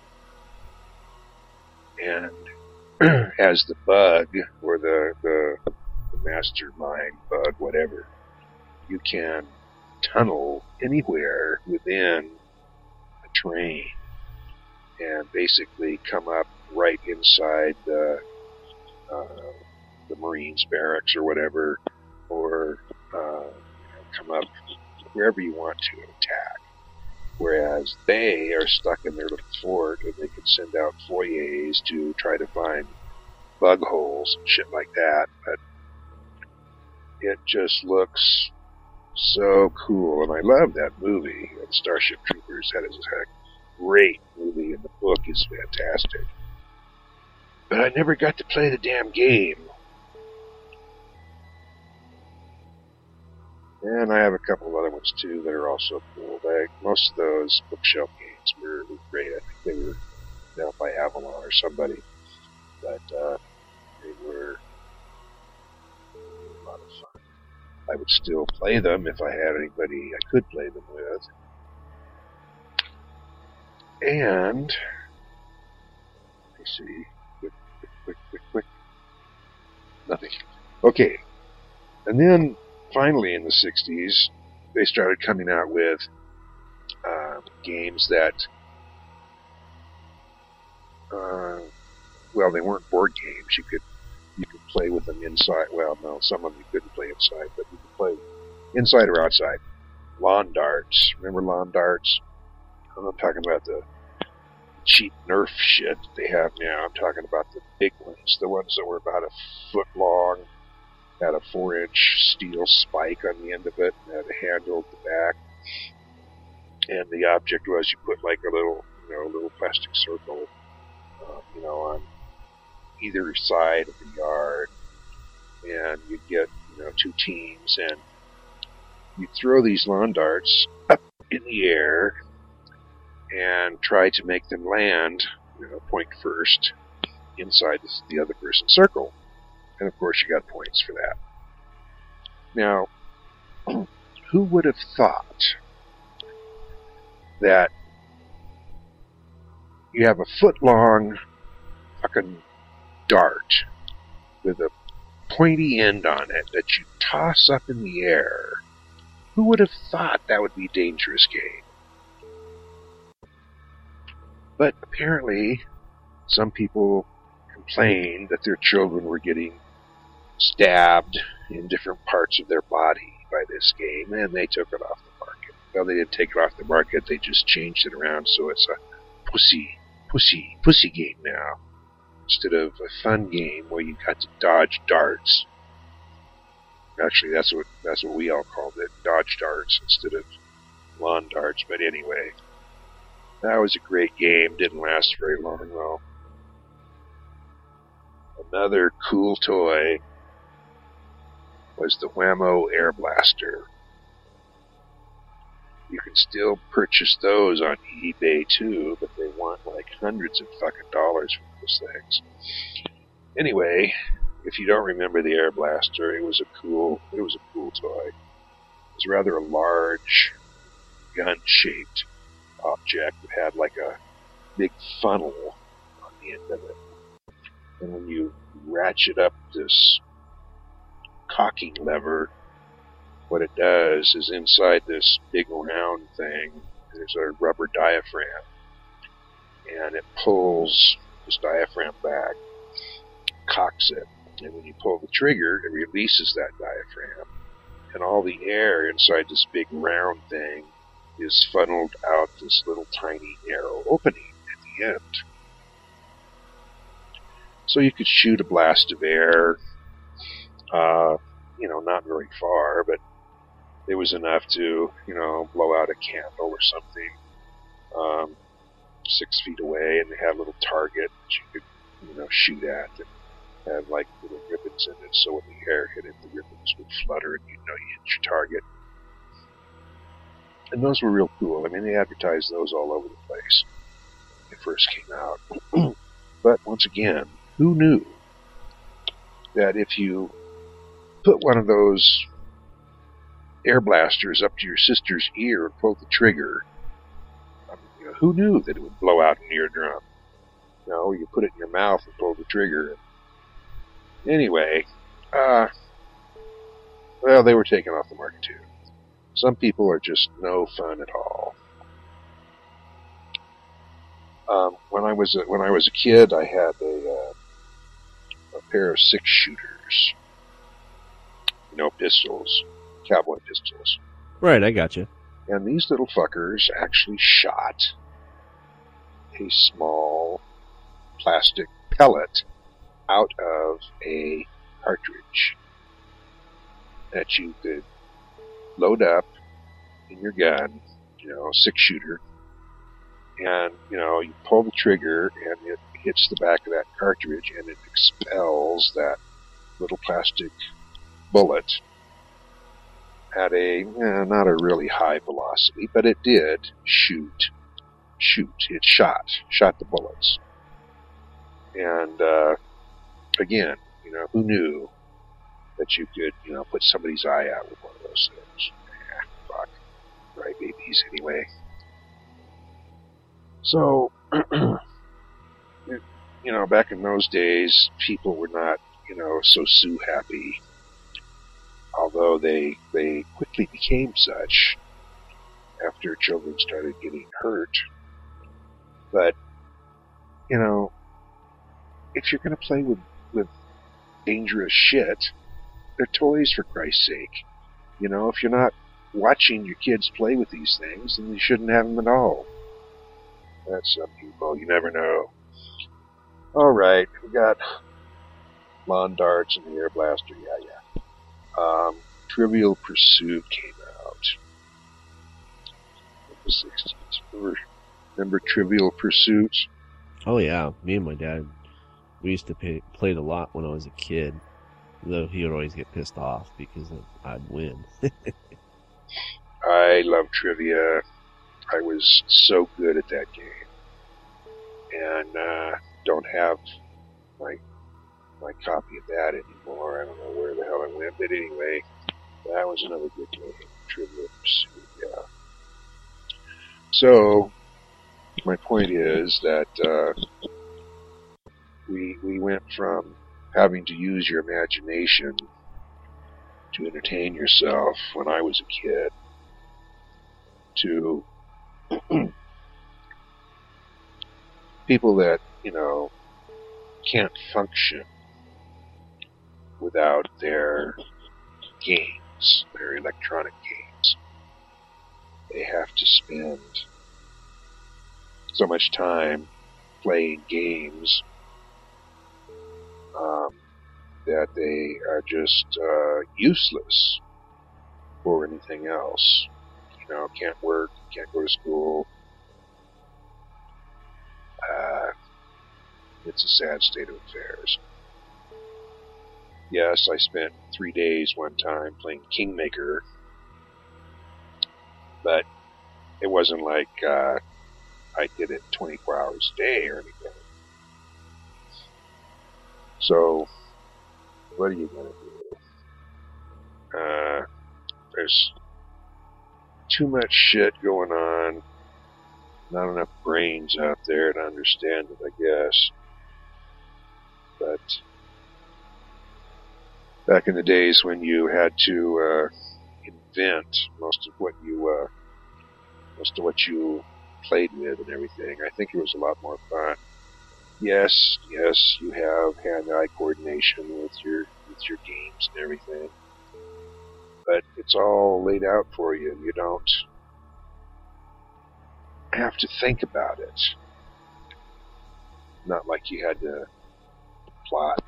and as the bug or the, the the mastermind bug, whatever, you can tunnel anywhere within a train and basically come up right inside the uh, the Marines barracks or whatever, or uh, come up wherever you want to attack. Whereas they are stuck in their little fort, and they can send out foyers to try to find bug holes and shit like that. But it just looks so cool, and I love that movie. And Starship Troopers. That is a great movie, and the book is fantastic. But I never got to play the damn game. And I have a couple of other ones too that are also cool. They, most of those bookshelf games were, great. I think they were developed by Avalon or somebody, but uh, they were a lot of fun. I would still play them if I had anybody I could play them with. And let me see, quick, quick, quick, quick, quick. Nothing. Okay, and then finally in the 60s, they started coming out with um, games that, uh, well, they weren't board games. You could play with them inside. Well, no, some of them you couldn't play inside, but you could play inside or outside. Lawn darts. Remember lawn darts? I'm not talking about the cheap Nerf shit that they have now. I'm talking about the big ones, the ones that were about a foot long had a four inch steel spike on the end of it and had a handle at the back. And the object was you put like a little, you know, a little plastic circle, uh, you know, on either side of the yard. And you'd get, you know, two teams and you'd throw these lawn darts up in the air and try to make them land, you know, point first inside the other person's circle. And of course, you got points for that. Now, who would have thought that you have a foot long fucking dart with a pointy end on it that you toss up in the air? Who would have thought that would be dangerous game? But apparently, some people complained that their children were getting stabbed in different parts of their body by this game, and they took it off the market. Well, they didn't take it off the market; they just changed it around so it's a pussy pussy pussy game now instead of a fun game where you got to dodge darts. Actually, that's what that's what we all called it, dodge darts instead of lawn darts. But anyway, that was a great game. Didn't last very long though. Another cool toy was the Wham-O Air Blaster. You can still purchase those on eBay too, but they want like hundreds of fucking dollars for those things. Anyway, if you don't remember the Air Blaster, it was a cool it was a cool toy. It was rather a large gun shaped object that had like a big funnel on the end of it. And when you ratchet up this cocking lever, what it does is inside this big round thing, there's a rubber diaphragm. And it pulls this diaphragm back, cocks it. And when you pull the trigger, it releases that diaphragm. And all the air inside this big round thing is funneled out this little tiny narrow opening at the end. So you could shoot a blast of air, uh, you know, not very far, but it was enough to, you know, blow out a candle or something um, six feet away, and they had a little target that you could, you know, shoot at and had like little ribbons in it, so when the air hit it, the ribbons would flutter, and you'd know you hit your target. And those were real cool. I mean, they advertised those all over the place when they first came out. but once again, who knew that if you put one of those air blasters up to your sister's ear and pull the trigger, who knew that it would blow out an eardrum? You know, you put it in your mouth and pull the trigger. Anyway, uh, well, they were taken off the market too. Some people are just no fun at all. Um, when I was a, when I was a kid, I had a, uh, a pair of six shooters, you know, pistols, cowboy pistols, Right, I got you. and these little fuckers actually shot a small plastic pellet out of a cartridge that you could load up in your gun, you know, six shooter, and you know you pull the trigger and it hits the back of that cartridge and it expels that little plastic bullet at a eh, not a really high velocity, but it did shoot, shoot. It shot, shot the bullets, and uh, again, you know, who knew that you could, you know, put somebody's eye out with one of those things? Fuck, right, babies, anyway. So, you know, back in those days, people were not, you know, so sue happy. Although they they quickly became such after children started getting hurt. But you know, if you're going to play with with dangerous shit, they're toys for Christ's sake. You know, if you're not watching your kids play with these things, then you shouldn't have them at all. That's some people. You never know. All right, we got lawn darts and the air blaster. Yeah, yeah. Um, Trivial Pursuit came out in the '60s. Remember, remember Trivial Pursuit? Oh yeah, me and my dad, we used to pay, play it a lot when I was a kid. Though he would always get pissed off because I'd win. I love trivia. I was so good at that game, and uh, don't have my my copy of that anymore. I don't know where the hell I went, but anyway, that was another good game, Trivia Pursuit. Yeah. So my point is that uh, we we went from having to use your imagination to entertain yourself when I was a kid to people that, you know, can't function without their games, their electronic games. They have to spend so much time playing games um, that they are just uh, useless for anything else. You know, can't work, can't go to school. Uh, it's a sad state of affairs. Yes, I spent three days one time playing Kingmaker, but it wasn't like uh, I did it 24 hours a day or anything. So, what are you going to do? Uh, there's too much shit going on. Not enough brains out there to understand it, I guess. But back in the days when you had to uh, invent most of what you uh, most of what you played with and everything, I think it was a lot more fun. Yes, yes, you have hand-eye coordination with your with your games and everything, but it's all laid out for you. And you don't have to think about it. Not like you had to plot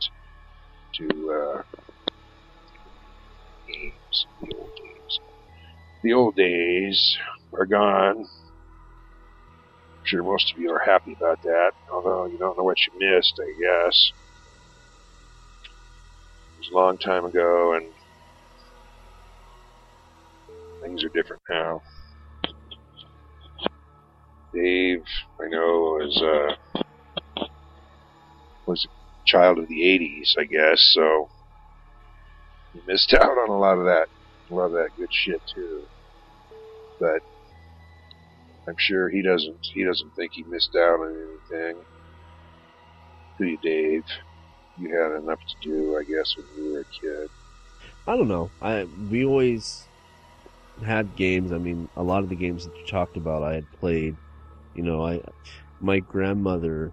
to uh, games, the old days. The old days are gone. Sure most of you are happy about that, although you don't know what you missed, I guess. It was a long time ago, and things are different now. Dave, I know, is uh, was a child of the '80s, I guess, so he missed out on a lot of that, a lot of that good shit too. But I'm sure he doesn't. He doesn't think he missed out on anything. You, Dave? You had enough to do, I guess, when you were a kid. I don't know. I we always had games. I mean, a lot of the games that you talked about, I had played. You know, I my grandmother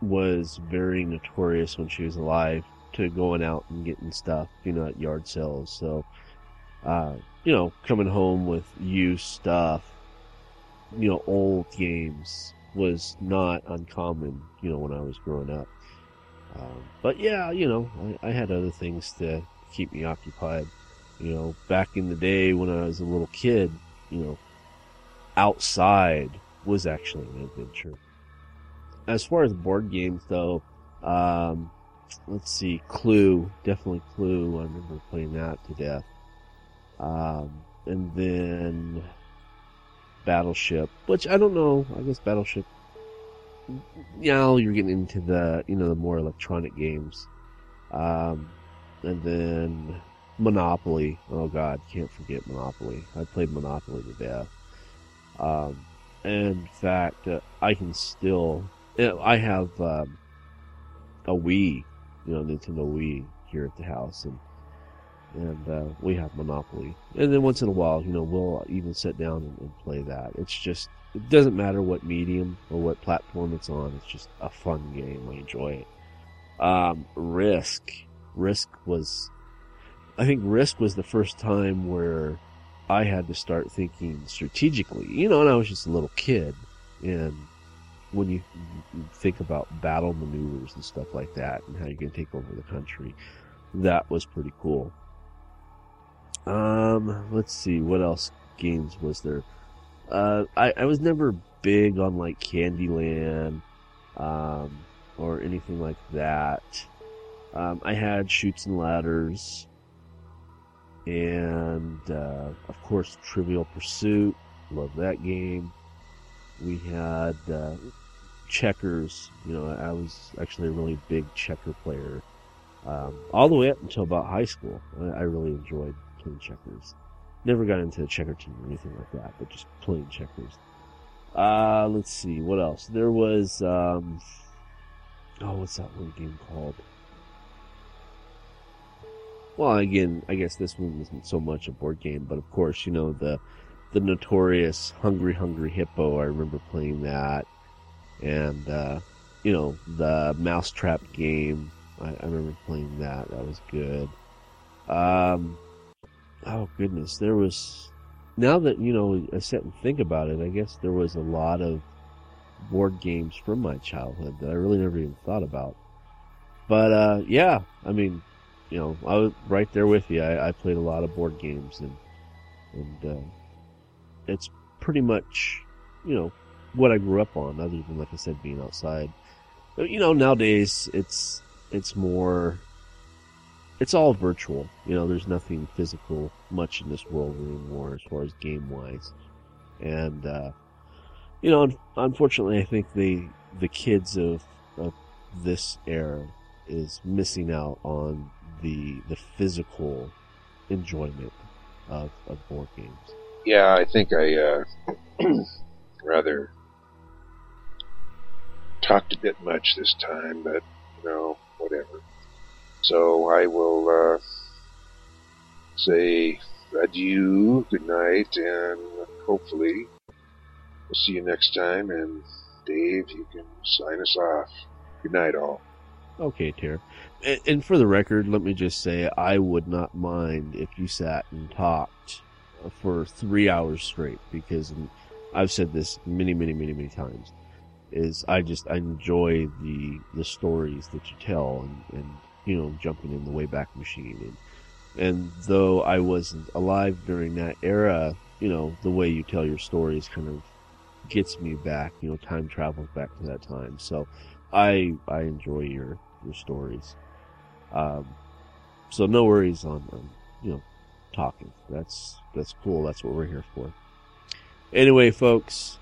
was very notorious when she was alive to going out and getting stuff, you know, at yard sales. So, uh, you know, coming home with used stuff, you know, old games was not uncommon, you know, when I was growing up. Um, but yeah, you know, I, I had other things to keep me occupied. You know, back in the day when I was a little kid, you know, outside was actually an adventure. As far as board games though, um, let's see, Clue, definitely Clue. I remember playing that to death. Um, and then Battleship, which I don't know. I guess Battleship. Now you're getting into the you know the more electronic games, um, and then Monopoly. Oh God, can't forget Monopoly. I played Monopoly to death. Um, in fact, uh, I can still. I have um, a Wii, you know, Nintendo Wii here at the house, and and uh, we have Monopoly. And then once in a while, you know, we'll even sit down and, and, play that. It's just it doesn't matter what medium or what platform it's on. It's just a fun game. I enjoy it. Um, Risk, Risk was, I think Risk was the first time where I had to start thinking strategically. You know, and I was just a little kid, and when you think about battle maneuvers and stuff like that, and how going to take over the country, that was pretty cool. Um, let's see, what else games was there? Uh, I, I was never big on like Candyland, um, or anything like that. Um, I had Chutes and Ladders, and uh, of course Trivial Pursuit. Love that game. We had uh, checkers. You know, I was actually a really big checker player, um, all the way up until about high school. I, I really enjoyed playing checkers. Never got into the checker team or anything like that, but just playing checkers. Uh, let's see, what else? There was, um, oh, what's that one game called? Well, again, I guess this one isn't so much a board game, but of course, you know, the, the notorious Hungry Hungry Hippo, I remember playing that. And, uh, you know, the Mousetrap game, I, I remember playing that. That was good. Um, oh goodness, there was. Now that you know, I sit and think about it, I guess there was a lot of board games from my childhood that I really never even thought about. But uh, yeah, I mean, you know, I was right there with you. I, I played a lot of board games, and and uh, it's pretty much, you know, what I grew up on. Other than like I said, being outside. But you know, nowadays it's it's more. It's all virtual. You know, there's nothing physical much in this world anymore as far as game wise, and uh, you know, un- unfortunately, I think the the kids of of this era is missing out on the the physical enjoyment of, of board games. Yeah, I think I uh, rather talked a bit much this time, but you know, whatever. So I will uh, say adieu, good night, and hopefully we'll see you next time. And Dave, you can sign us off. Good night, all. Okay, Tara. And, for the record, let me just say I would not mind if you sat and talked for three hours straight because I've said this many, many, many, many times. Is I just I enjoy the the stories that you tell and, and you know jumping in the Wayback Machine and and though I wasn't alive during that era, you know the way you tell your stories kind of gets me back. You know, time travels back to that time. So I I enjoy your your stories. Um, so no worries on, on you know talking. That's that's cool. That's what we're here for. Anyway, folks,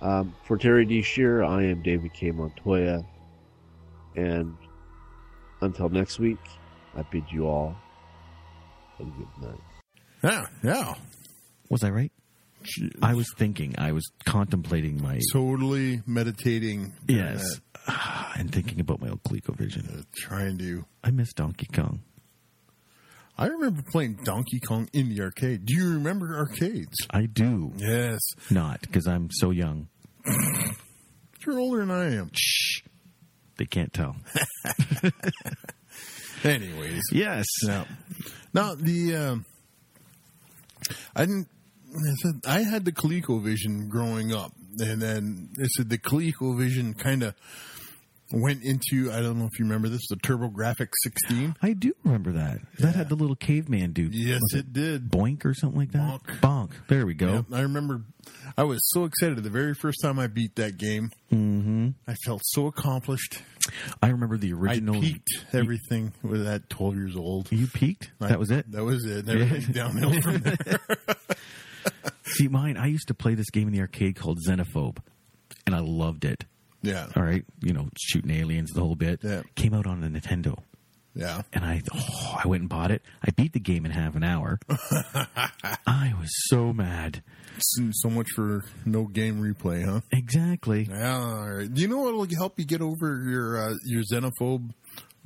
um, for Terry D. Shear, I am David K. Montoya, and until next week, I bid you all a good night. Yeah, yeah. Was I right? I was thinking. I was contemplating my Totally meditating. during yes, and thinking about my old ColecoVision. that, uh, trying to. I miss Donkey Kong. I remember playing Donkey Kong in the arcade. Do you remember arcades? I do Yes. not because I'm so young. You're older than I am. Shh, they can't tell. Anyways. Yes. Now the um, I didn't. I had the ColecoVision growing up, and then I said the ColecoVision kind of went into. I don't know if you remember this, the TurboGrafx 16. I do remember that. That had the little caveman dude. Yes, Was it did. Boink or something like that. Bonk. Bonk. There we go. Yeah, I remember. I was so excited the very first time I beat that game. hmm I felt so accomplished. I remember the original. I peaked everything with that 12 years old. You peaked. I- that was it. That was it. Everything downhill from there. See, mine. I used to play this game in the arcade called Xenophobe, and I loved it. Yeah. All right, you know, shooting aliens, the whole bit. Yeah. Came out on the Nintendo, Yeah. and I, oh, I went and bought it. I beat the game in half an hour. I was so mad. So, much for no game replay, huh? Exactly. Yeah, all right. Do you know what will help you get over your uh, your xenophobe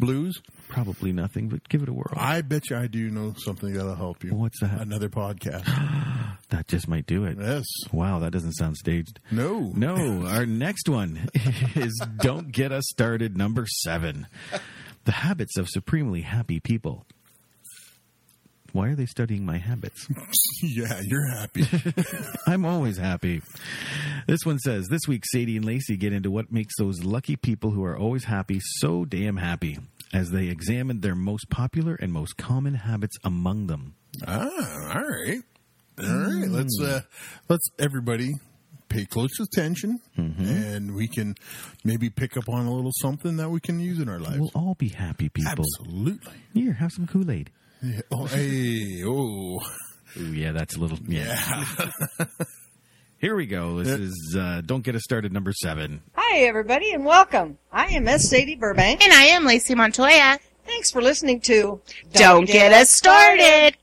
blues? Probably nothing, but give it a whirl. I bet you I do know something that'll help you. What's that? Another podcast. That just might do it. yes. Wow, that doesn't sound staged. No. No, our next one is Don't Get Us Started, number seven. The habits of supremely happy people. Why are they studying my habits? yeah, you're happy. I'm always happy. This one says This week, Sadie and Lacey get into what makes those lucky people who are always happy so damn happy as they examine their most popular and most common habits among them. ah, all right. All right. Let's uh let's everybody pay close attention and we can maybe pick up on a little something that we can use in our lives. We'll all be happy people. Absolutely. Here, have some Kool Aid. Yeah. Oh, hey, oh. Ooh, yeah, that's a little. Yeah. Yeah. Here we go. This is uh, Don't Get Us Started, number seven. Hi, everybody, and welcome. I am Miss Sadie Burbank. And I am Lacey Montoya. Thanks for listening to Don't, get, us started.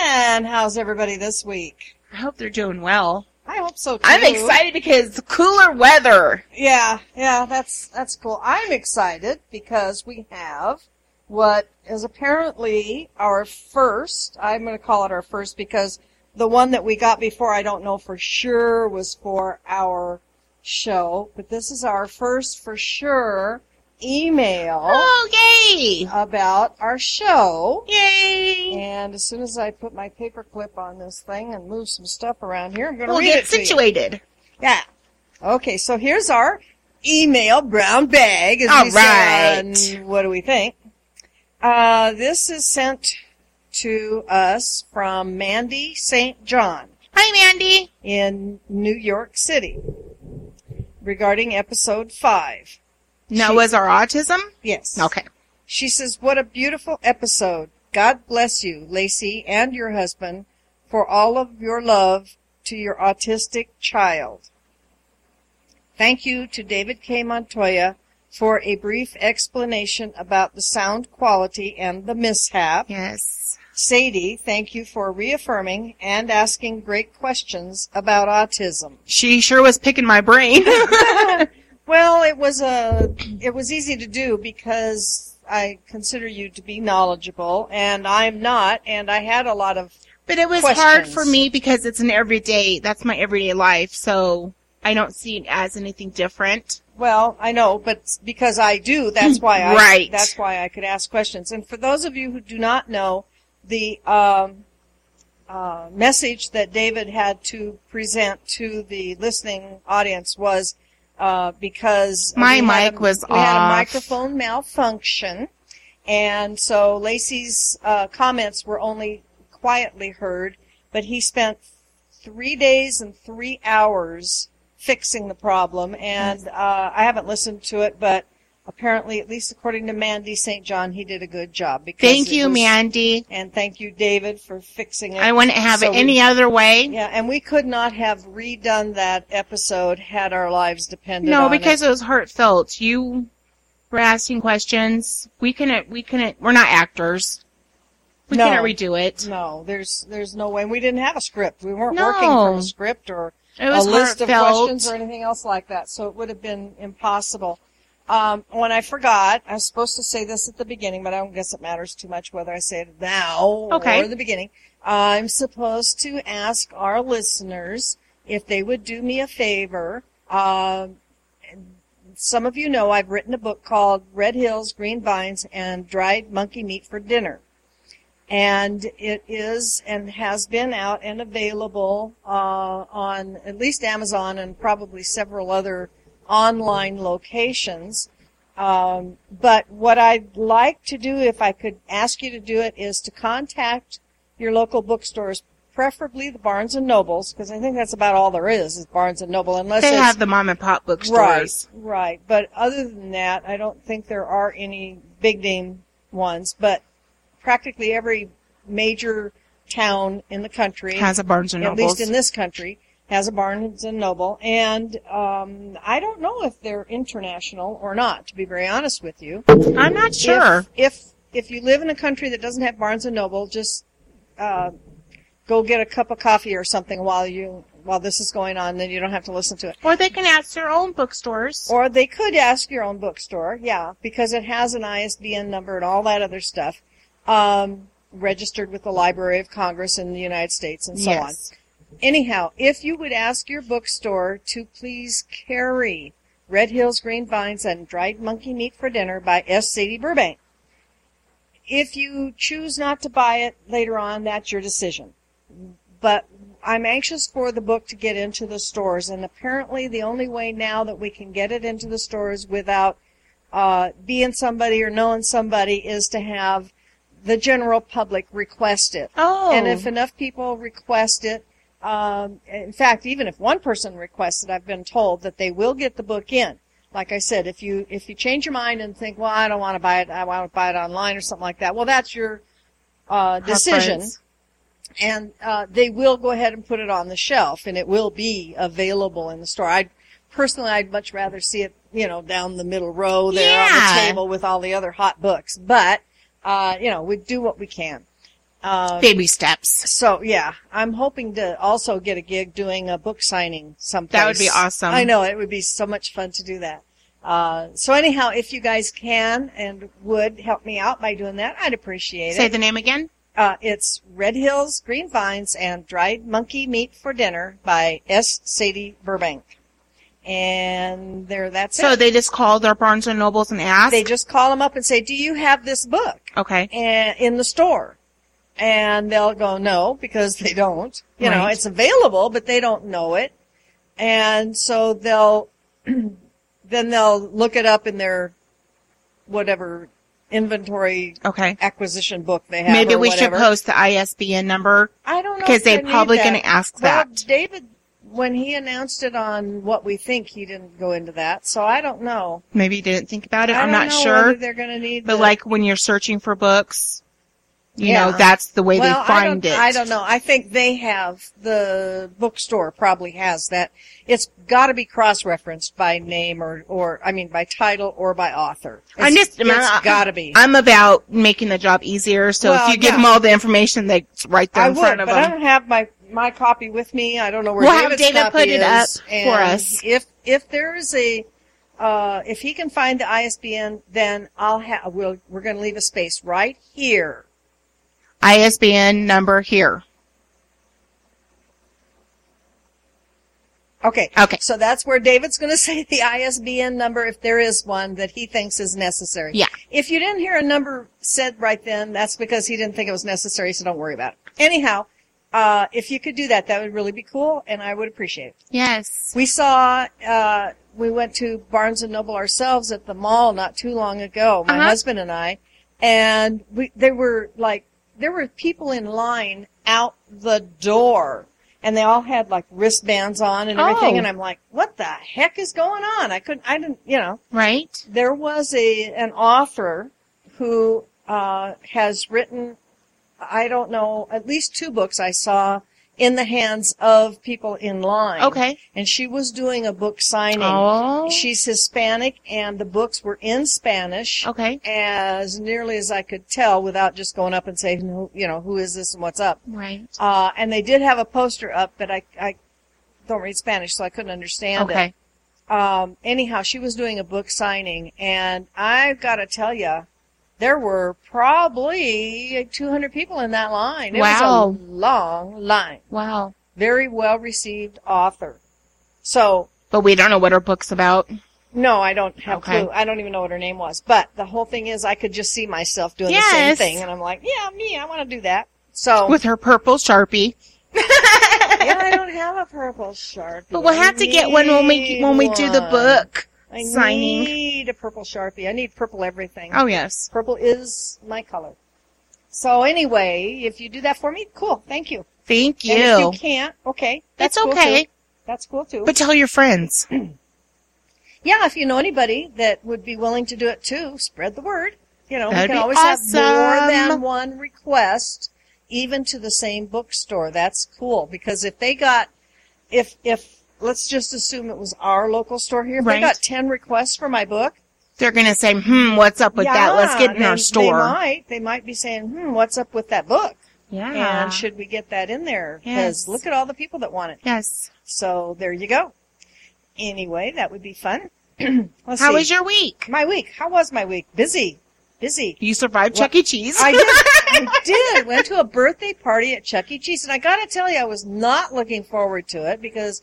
And how's everybody this week? I hope they're doing well. I hope so too. I'm excited because cooler weather. Yeah, yeah, that's that's cool. I'm excited because we have what is apparently our first. I'm going to call it our first because the one that we got before, I don't know for sure was for our show, but this is our first for sure email yay! about our show. Yay! And as soon as I put my paper clip on this thing and move some stuff around here, I'm going to We'll get it it to you. situated. Yeah. Okay, so here's our email brown bag. As All right. what do we think? Uh, this is sent to us from Mandy St. John Hi, Mandy. in New York City regarding episode five. Now, She- was our autism? Yes. Okay. She says, What a beautiful episode. God bless you, Lacey, and your husband for all of your love to your autistic child. Thank you to David K. Montoya for a brief explanation about the sound quality and the mishap. Yes. Sadie, thank you for reaffirming and asking great questions about autism. She sure was picking my brain. Well, it was a it was easy to do because I consider you to be knowledgeable and I'm not and I had a lot of but it was Questions. hard for me because it's an everyday, that's my everyday life. So I don't see it as anything different. well, I know, but because I do, that's why I Right. that's why I could ask questions. And for those of you who do not know, the um, uh, message that David had to present to the listening audience was uh, because My mic a- was we had a microphone malfunction, and so Lacey's uh, comments were only quietly heard, but he spent three days and three hours fixing the problem, and uh, I haven't listened to it, but apparently, at least according to Mandy St. John, he did a good job. Because Thank you, was- Mandy. and thank you, David, for fixing it. I wouldn't have So it we- any other way. Yeah, and we could not have redone that episode had our lives depended on. No, because it. it was heartfelt. You were asking questions. We couldn't, we couldn't, we're not actors. We No. couldn't redo it. No, there's there's no way. We didn't have a script. We weren't No. working from a script or a list of questions or anything else like that. So it would have been impossible. Um, when I forgot, I was supposed to say this at the beginning, but I don't guess it matters too much whether I say it now Okay. or the beginning. I'm supposed to ask our listeners if they would do me a favor. Um some of you know I've written a book called Red Hills, Green Vines, and Dried Monkey Meat for Dinner and it is and has been out and available uh, on at least Amazon and probably several other online locations. Um, but what I'd like to do, if I could ask you to do it, is to contact your local bookstores, preferably the Barnes and Nobles, because I think that's about all there is is Barnes and Noble, unless They have the mom and pop bookstores. Right, right. But other than that, I don't think there are any big name ones. But practically every major town in the country Has a Barnes and Noble, at least in this country, has a Barnes and Noble. And um, I don't know if they're international or not. To be very honest with you, I'm not sure. If if, if you live in a country that doesn't have Barnes and Noble, just uh, go get a cup of coffee or something while you while this is going on. Then you don't have to listen to it. Or they can ask their own bookstores. Or they could ask your own bookstore, yeah, because it has an ISBN number and all that other stuff, um, registered with the Library of Congress in the United States and so on. Anyhow, if you would ask your bookstore to please carry Red Hills Green Vines and Dried Monkey Meat for Dinner by S. Sadie Burbank. If you choose not to buy it later on, that's your decision. But I'm anxious for the book to get into the stores, and apparently the only way now that we can get it into the stores without uh, being somebody or knowing somebody is to have the general public request it. Oh. And if enough people request it, um, in fact, even if one person requests it, I've been told that they will get the book in. Like I said, if you if you change your mind and think, well, I don't want to buy it, I want to buy it online or something like that. Well, that's your uh, decision, Preference. and uh, they will go ahead and put it on the shelf, and it will be available in the store. I personally, I'd much rather see it, you know, down the middle row there on the table with all the other hot books. But uh, you know, we do what we can. Uh, Baby steps. so yeah, I'm hoping to also get a gig doing a book signing someplace. That would be awesome. I know it would be so much fun to do that. Uh, so anyhow, if you guys can and would help me out by doing that, I'd appreciate Say it. Say the name again. Uh, it's Red Hills, Green Vines, and Dried Monkey Meat for Dinner by S. Sadie Burbank. And there, that's So it. So they just call their Barnes and Nobles and ask. They just call them up and say, "Do you have this book?" okay. and in the store. And they'll go, no, because they don't. You know, it's available, but they don't know it. and so they'll then they'll look it up in their whatever inventory Okay. acquisition book they have. Maybe we should post the ISBN number I don't know because they they're probably going to ask Well, that. David, when he announced it on what we think, he didn't go into that, so I don't know. Maybe he didn't think about it. I I'm don't not sure. they're going to need. But the- like when you're searching for books, you Yeah. know, that's the way well, they find I it. I don't know. I think they have the bookstore probably has that. It's got to be cross-referenced by name or, or I mean, by title or by author. It's, I'm just, it's got to be. I'm about making the job easier. So Well, if you give yeah. them all the information, they right there I in would, front of but I don't have my my copy with me. I don't know where We'll have David put it up for us. If if there is a uh, if he can find the ISBN, then I'll have. We'll, we're going to leave a space right here. ISBN number here. Okay. Okay. So that's where David's going to say the ISBN number if there is one that he thinks is necessary. Yeah. If you didn't hear a number said right then, that's because he didn't think it was necessary, so don't worry about it. Anyhow, uh, if you could do that, that would really be cool, and I would appreciate it. Yes. We saw, uh, we went to Barnes and Noble ourselves at the mall not too long ago, my Uh-huh. husband and I, and we, there were like, there were people in line out the door and they all had like wristbands on and everything Oh. and I'm like, what the heck is going on? I couldn't, I didn't, you know, Right? there was a, an author who, uh, has written, I don't know, at least two books I saw in the hands of people in line. Okay. And she was doing a book signing. Oh. She's Hispanic and the books were in Spanish. Okay. As nearly as I could tell without just going up and saying, who- you know, who is this and what's up. Right. Uh, and they did have a poster up, but I, I don't read Spanish, so I couldn't understand it Okay. um, anyhow, she was doing a book signing, and I've got to tell you, there were probably 200 people in that line. It Wow. was a long line. Wow. Very well received author. So, But we don't know what her book's about. no, I don't have Okay. clue. I don't even know what her name was. But the whole thing is, I could just see myself doing Yes. the same thing, and I'm like, yeah, me, I want to do that. So, With her purple sharpie. yeah, I don't have a purple sharpie. But we'll have to get one when we when we do the book I signing. need a purple sharpie. I need purple everything. Oh yes. Purple is my color. So anyway, if you do that for me, cool. Thank you. Thank And if you. you can't, okay. That's It's cool okay. too. That's cool too. But tell your friends. yeah, if you know anybody that would be willing to do it too, spread the word. You know, That'd we can always have more than one request, even to the same bookstore. That's cool because if they got, if if let's just assume it was our local store here, if Right. they got ten requests for my book, They're gonna say, "Hmm, what's up with that? Let's get in our store." They might, they might be saying, "Hmm, what's up with that book?" Yeah. And should we get that in there? Because Yes. look at all the people that want it. yes. So there you go. Anyway, that would be fun. Let's How see. was your week? my week? How was my week? Busy, busy. You survived Chuck E. Cheese. I did. I did. Went to a birthday party at Chuck E. Cheese, and I got to tell you, I was not looking forward to it because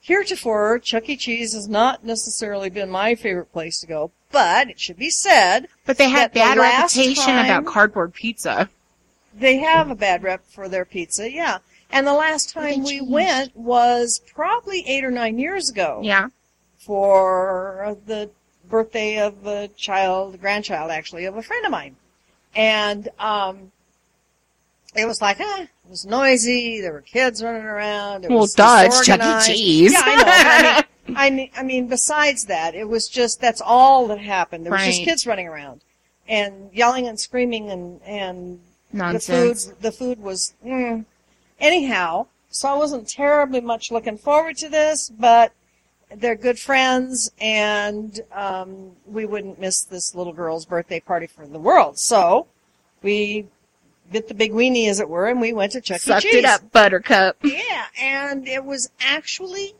heretofore Chuck E. Cheese has not necessarily been my favorite place to go. But it should be said, but they had that the bad reputation about cardboard pizza. they have a bad rep for their pizza. Yeah. And the last time we went was probably eight or nine years ago. Yeah. for the birthday of a child, grandchild actually, of a friend of mine. And, um, it was like, eh, was noisy. There were kids running around. It Well, was it's Chuck E. Cheese. Yeah, I know. I mean, I mean, besides that, it was just, that's all that happened. There was just kids running around and yelling and screaming and, and Nonsense. the food, the food was, mm. anyhow, so I wasn't terribly much looking forward to this, but they're good friends and, um, we wouldn't miss this little girl's birthday party for the world. So we bit the big weenie, as it were, and we went to Chuck Sucked E. Cheese. Sucked it up, Buttercup. Yeah, and it was actually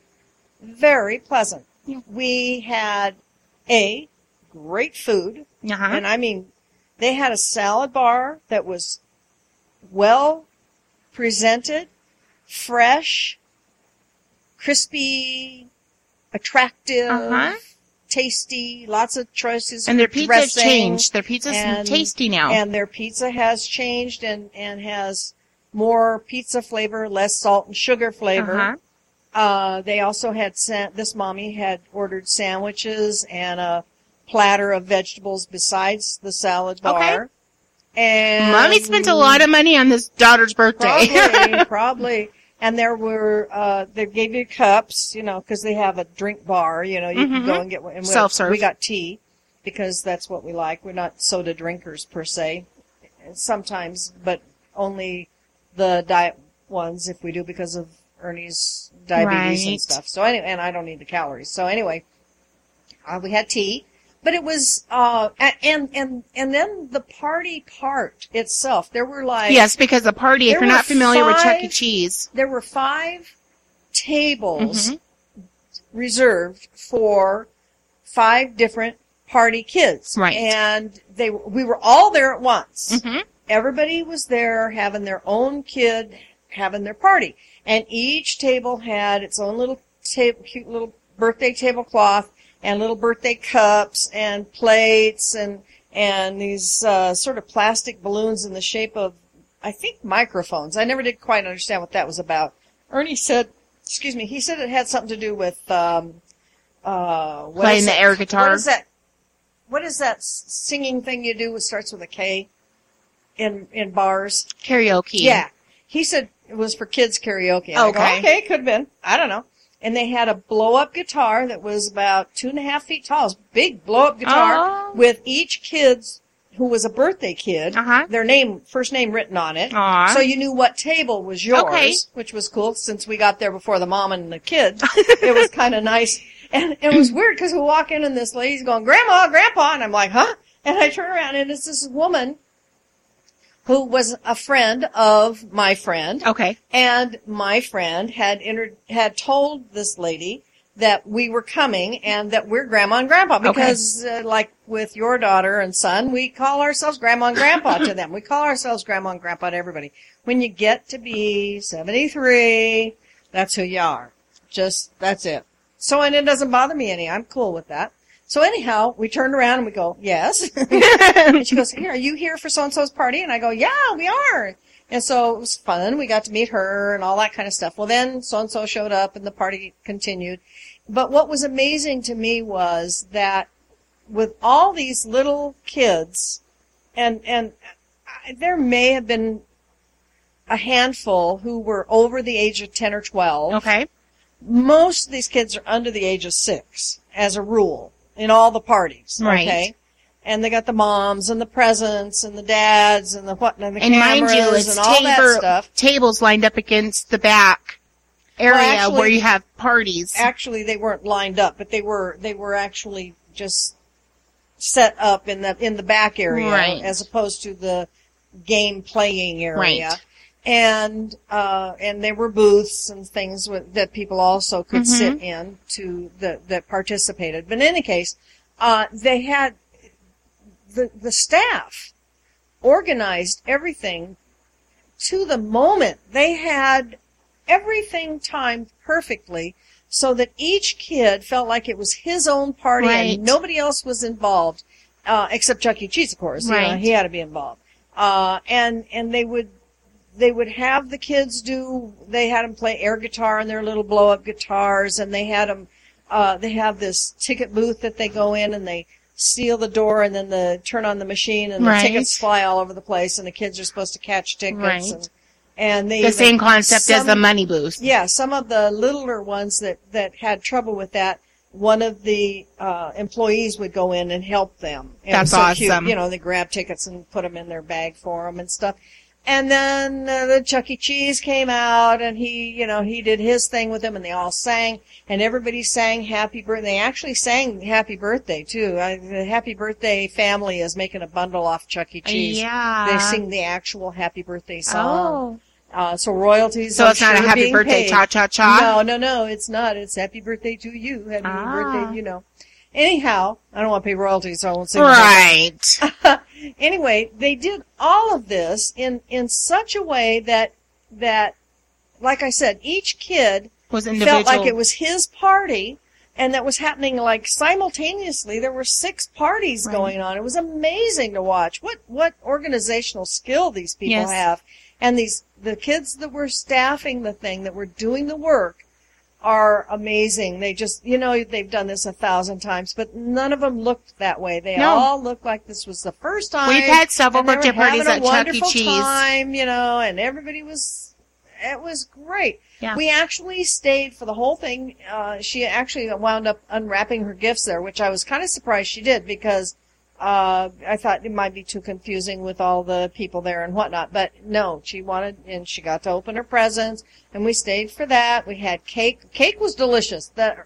very pleasant. Yeah. We had a great food. Uh-huh. And I mean, they had a salad bar that was well presented, fresh, crispy, attractive, Uh-huh. Tasty, lots of choices. And their for pizza's changed. Their pizza's and- tasty now. And their pizza has changed and, and has more pizza flavor, less salt and sugar flavor. Uh-huh. Uh, they also had sent, this mommy had ordered sandwiches and a platter of vegetables besides the salad bar. Okay. And Mommy spent a lot of money on this daughter's birthday. Probably, probably. And there were, uh, they gave you cups, you know, because they have a drink bar, you know, you can go and get one. And we- Self-serve. We got tea because that's what we like. We're not soda drinkers per se. Sometimes, but only the diet ones if we do because of Ernie's diabetes Right. and stuff. So anyway, and I don't need the calories. So anyway, uh, we had tea, but it was, uh, and, and, and then the party part itself, there were like, yes, because the party, if you're not familiar with Chuck E. Cheese, there were five tables Mhm. reserved for five different party kids. Right. And they we were all there at once. Mhm. Everybody was there having their own kid having their party. And each table had its own little table cute little birthday tablecloth and little birthday cups and plates and and these uh, sort of plastic balloons in the shape of I think microphones. I never did quite understand what that was about. Ernie said, excuse me, he said it had something to do with um, uh, what Playing the air guitar. What is that? What is that singing thing you do? It starts with a K in in bars. karaoke. Yeah, he said it was for kids karaoke. And I go, Okay. okay, could have been. I don't know. And they had a blow up guitar that was about two and a half feet tall. It was a big blow up guitar Oh. with each kid's who was a birthday kid, Uh-huh. their name, first name written on it. Aw. So you knew what table was yours, Okay. which was cool since we got there before the mom and the kid. it was kind of nice. And it was weird because we walk in and this lady's going, Grandma, Grandpa. And I'm like, huh? And I turn around and it's this woman who was a friend of my friend. Okay. And my friend had inter- had told this lady that we were coming and that we're grandma and grandpa because uh, like with your daughter and son, we call ourselves grandma and grandpa to them. We call ourselves grandma and grandpa to everybody. When you get to be 73, that's who you are. Just, that's it. So, and it doesn't bother me any. I'm cool with that. So anyhow, we turned around and we go, yes. and she goes, are you here for so-and-so's party? And I go, yeah, we are. And so it was fun. We got to meet her and all that kind of stuff. Well, then so-and-so showed up and the party continued. But what was amazing to me was that with all these little kids, and, and there may have been a handful who were over the age of 10 or 12 Okay. most of these kids are under the age of six, as a rule, in all the parties. Right. Okay. And they got the moms and the presents and the dads and the what and the And mind cameras you, it's and all that table, stuff. tables lined up against the back area actually- where you have parties. Actually, they weren't lined up, but they were they were actually just set up in the in the back area Right. as opposed to the game playing area. Right. And uh, and there were booths and things with, that people also could Mhm. sit in to that that participated. But in any case, uh, they had the the staff organized everything to the moment. They had everything timed perfectly so that each kid felt like it was his own party Right. and nobody else was involved, uh, except Chuck E. Cheese, of course. You know, Right. he had to be involved. Uh, and, and they would, they would have the kids do, they had them play air guitar on their little blow up guitars and they had them, uh, they have this ticket booth that they go in and they seal the door and then the, turn on the machine and the Right. tickets fly all over the place and the kids are supposed to catch tickets Right. and, and they the same concept as the money booth. yeah, some of the littler ones that, that had trouble with that, one of the uh, employees would go in and help them. It That's so cute. awesome. You know, they grab tickets and put them in their bag for them and stuff. And then uh, the Chuck E. Cheese came out, and he, you know, he did his thing with them, and they all sang, and everybody sang Happy Birthday. They actually sang Happy Birthday too. I, the Happy Birthday family is making a bundle off Chuck E. Cheese. Yeah. They sing the actual Happy Birthday song. Oh. Uh, so royalties. So it's not a happy birthday cha cha cha? No, no, no, it's not. It's happy birthday to you. Happy Ah. birthday, you know. Anyhow, I don't want to pay royalties, so I won't whole Right. anyway, they did all of this in in such a way that that, like I said, each kid Was individual. felt like it was his party, and that was happening like simultaneously. There were six parties Right. going on. It was amazing to watch. What what organizational skill these people Yes. have, and these the kids that were staffing the thing that were doing the work are amazing. They just, you know, they've done this a thousand times, but none of them looked that way. They No. all looked like this was the first time. We've had several and they were birthday parties at Chuck E. Cheese. Time, you know, and everybody was, it was great. Yeah. We actually stayed for the whole thing. Uh, she actually wound up unwrapping her gifts there, which I was kind of surprised she did because uh, I thought it might be too confusing with all the people there and whatnot. But no, she wanted, and she got to open her presents, and we stayed for that. We had cake. Cake was delicious. The,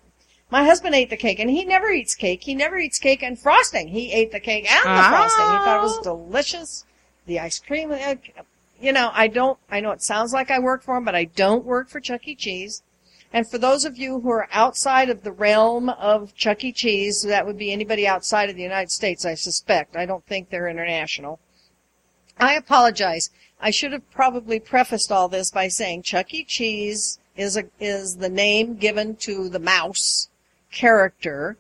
my husband ate the cake, and he never eats cake. He never eats cake and frosting. He ate the cake and the Ah. frosting. He thought it was delicious. The ice cream, uh, you know, I don't, I know it sounds like I work for him, but I don't work for Chuck E. Cheese. And for those of you who are outside of the realm of Chuck E. Cheese, that would be anybody outside of the United States, I suspect. I don't think they're international. I apologize. I should have probably prefaced all this by saying Chuck E. Cheese is a, is the name given to the mouse character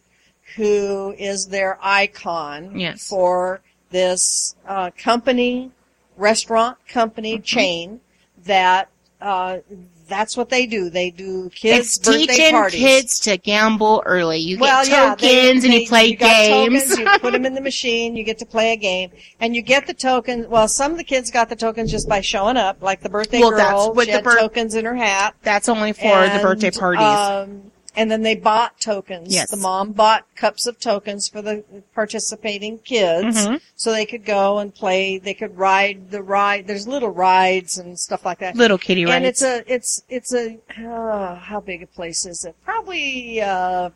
who is their icon Yes. for this uh, company, restaurant company Mm-hmm. chain that uh, that's what they do. They do kids' It's birthday teaching parties. kids to gamble early. You well, get yeah, tokens they- and they- you play you games. Tokens, you put them in the machine. You get to play a game, and you get the tokens. Well, some of the kids got the tokens just by showing up, like the birthday Well, girl. that's what she the bir- tokens in her hat. That's only for the birthday parties. Um, and then they bought tokens. Yes. The mom bought cups of tokens for the participating kids, Mhm. so they could go and play. They could ride the ride. There's little rides and stuff like that. Little kitty rides. And it's a, it's, it's a, uh, how big a place is it? Probably, uh,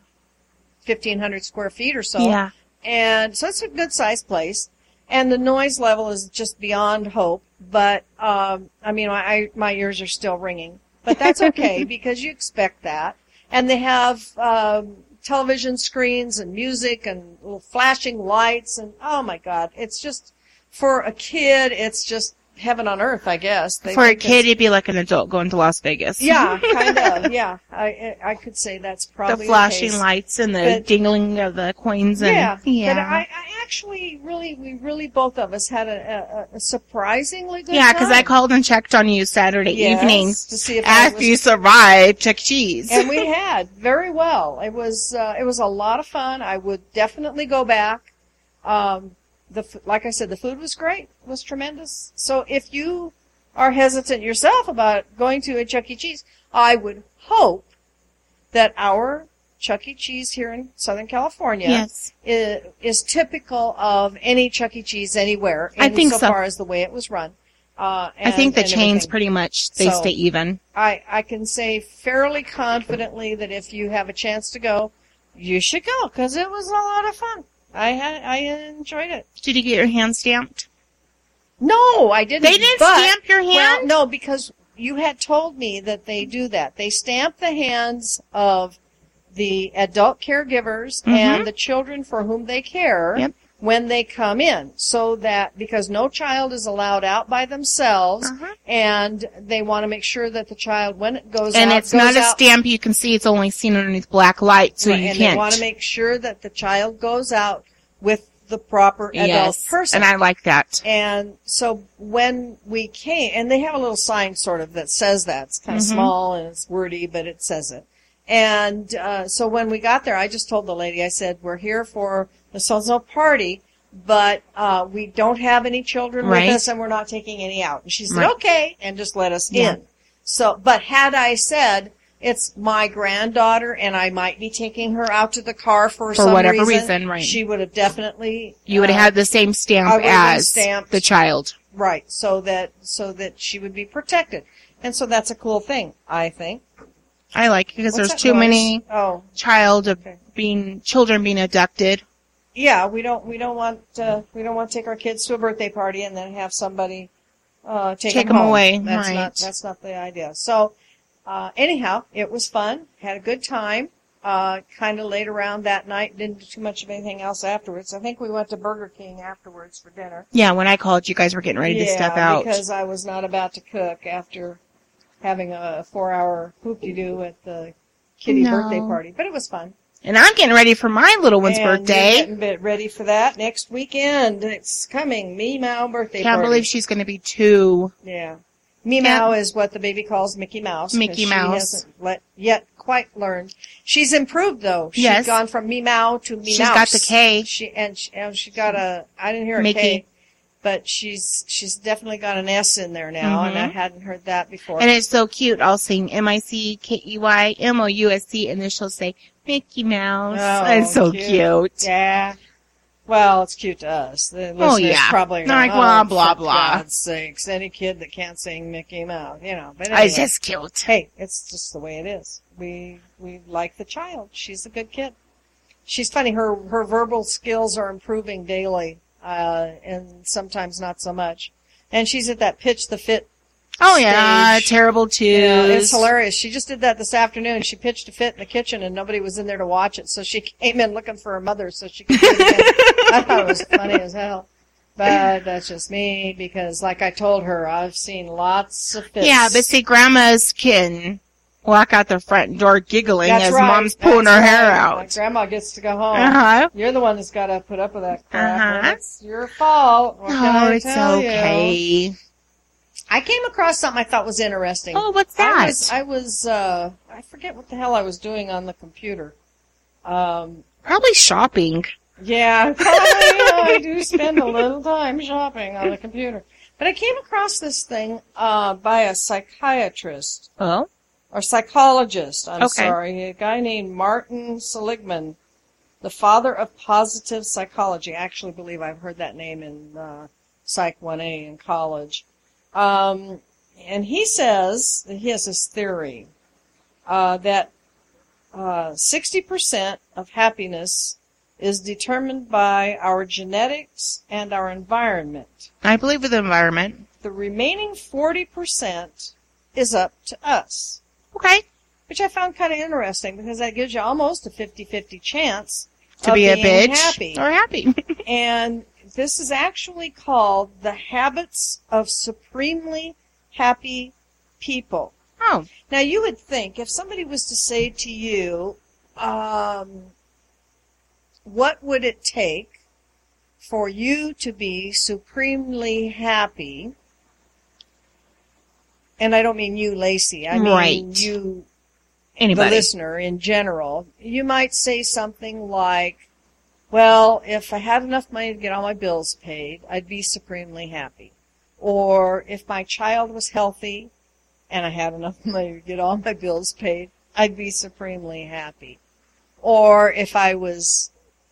1500 square feet or so. yeah. And so it's a good sized place. And the noise level is just beyond hope. But, um, I mean, I, my ears are still ringing. But that's okay because you expect that. And they have, um, television screens and music and little flashing lights and, oh my God, it's just, for a kid, it's just heaven on earth, I guess. They For a kid, it'd be like an adult going to Las Vegas. yeah, kind of. Yeah, I I could say that's probably the flashing case. lights and the But- dingling of the coins and Yeah, yeah. But I, I actually really, we really both of us had a, a, a surprisingly good Yeah, because I called and checked on you Saturday Yes, evenings to see if after was- you survived Chuck. Cheese. and we had very well. It was uh, it was a lot of fun. I would definitely go back. Um, the like I said, the food was great, was tremendous. So if you are hesitant yourself about going to a Chuck E. Cheese, I would hope that our Chuck E. Cheese here in Southern California yes. is, is typical of any Chuck E. Cheese anywhere. I think so. far as the way it was run. Uh, I think the chains everything. pretty much they So- stay even. I, I can say fairly confidently that if you have a chance to go, you should go because it was a lot of fun. I had I enjoyed it. Did you get your hand stamped? No, I didn't. They didn't but- stamp your Well, hand? no, because you had told me that they do that. They stamp the hands of the adult caregivers Mhm. and the children for whom they care Yep. When they come in, so that because no child is allowed out by themselves, Uh-huh. and they want to make sure that the child, when it goes out. and out, it's not a stamp you can see. It's only seen underneath black light, so Right, you and can't. they want to make sure that the child goes out with the proper adult yes, person. and I like that. And so when we came, and they have a little sign sort of that says that. It's kind of Mhm. small and it's wordy, but it says it. And uh, so when we got there, I just told the lady, I said, we're here for the so-and-so party, but uh, we don't have any children Right. with us and we're not taking any out. And she said, Right. okay, and just let us Yeah. in. So, but had I said, it's my granddaughter and I might be taking her out to the car for, For some whatever reason, reason, right. She would have definitely You would have uh, had the same stamp as stamped. the child. Right, so that so that she would be protected, and so that's a cool thing, I think. I like it because What's there's too noise? many Oh, child of Okay. being children being abducted. Yeah, we don't we don't want uh, we don't want to take our kids to a birthday party and then have somebody uh, take, Take them, 'em home. away, That's right. not that's not the idea. So uh, anyhow, it was fun. Had a good time. Uh, kind of laid around that night. Didn't do too much of anything else afterwards. I think we went to Burger King afterwards for dinner. Yeah, when I called, you guys were getting ready to step out. because I was not about to cook after having a four-hour hoop-de-doo at the kitty No. birthday party. But it was fun. And I'm getting ready for my little one's and You're birthday. getting bit ready for that next weekend. It's coming. Me Mao birthday Can't party. believe she's going to be two. Yeah. Meow is what the baby calls Mickey Mouse. Mickey she Mouse. hasn't let, yet quite learned. She's improved though. She's Yes. gone from Meow to Meow. She's got the K. She and she, and she got a. I didn't hear a Mickey. K, but she's she's definitely got an S in there now, and I Mhm. hadn't heard that before. And it's so cute. I'll sing M I C K E Y M O U S C, and then she'll say Mickey Mouse. Oh, it's so cute. cute. Yeah. Well, it's cute to us. The Oh, yeah. probably are They're like, blah, oh, blah, blah." God's sakes, any kid that can't sing Mickey Mouse, you know. But It's just cute. hey, it's just the way it is. We we like the child. She's a good kid. She's funny. Her her verbal skills are improving daily, uh, and sometimes not so much. And she's at that pitch the fit Oh yeah, Stage. terrible too. Yeah, it's hilarious. She just did that this afternoon. She pitched a fit in the kitchen and nobody was in there to watch it, so she came in looking for her mother so she could do it again. I thought it was funny as hell. But that's just me because like I told her, I've seen lots of fits. Yeah, but see, grandmas can walk out the front door giggling That's as right. mom's pulling That's her hair out. My grandma gets to go home. Uh huh. You're the one that's got to put up with that crap. Uh-huh. It's your fault. What Oh, it's tell you? I came across something I thought was interesting. Oh, what's I that? was, I was, uh, I forget what the hell I was doing on the computer. Um, Probably shopping. yeah, probably, I do spend a little time shopping on the computer. But I came across this thing, uh, by a psychiatrist, Oh, or psychologist, I'm Okay. sorry, a guy named Martin Seligman, the father of positive psychology. I actually believe I've heard that name in, uh, Psych 1A in college. Um, and he says he has this theory uh, that uh, 60% of happiness is determined by our genetics and our environment. I believe with the environment. The remaining 40% is up to us, Okay. which I found kind of interesting because that gives you almost a 50-50 chance To of be a bitch happy. or happy. And this is actually called the habits of supremely happy people. oh, Now, you would think if somebody was to say to you, um, what would it take for you to be supremely happy? And I don't mean you, Lacey. I mean Right. you, anybody. the listener in general. You might say something like, well, if I had enough money to get all my bills paid, I'd be supremely happy. Or if my child was healthy and I had enough money to get all my bills paid, I'd be supremely happy. Or if I was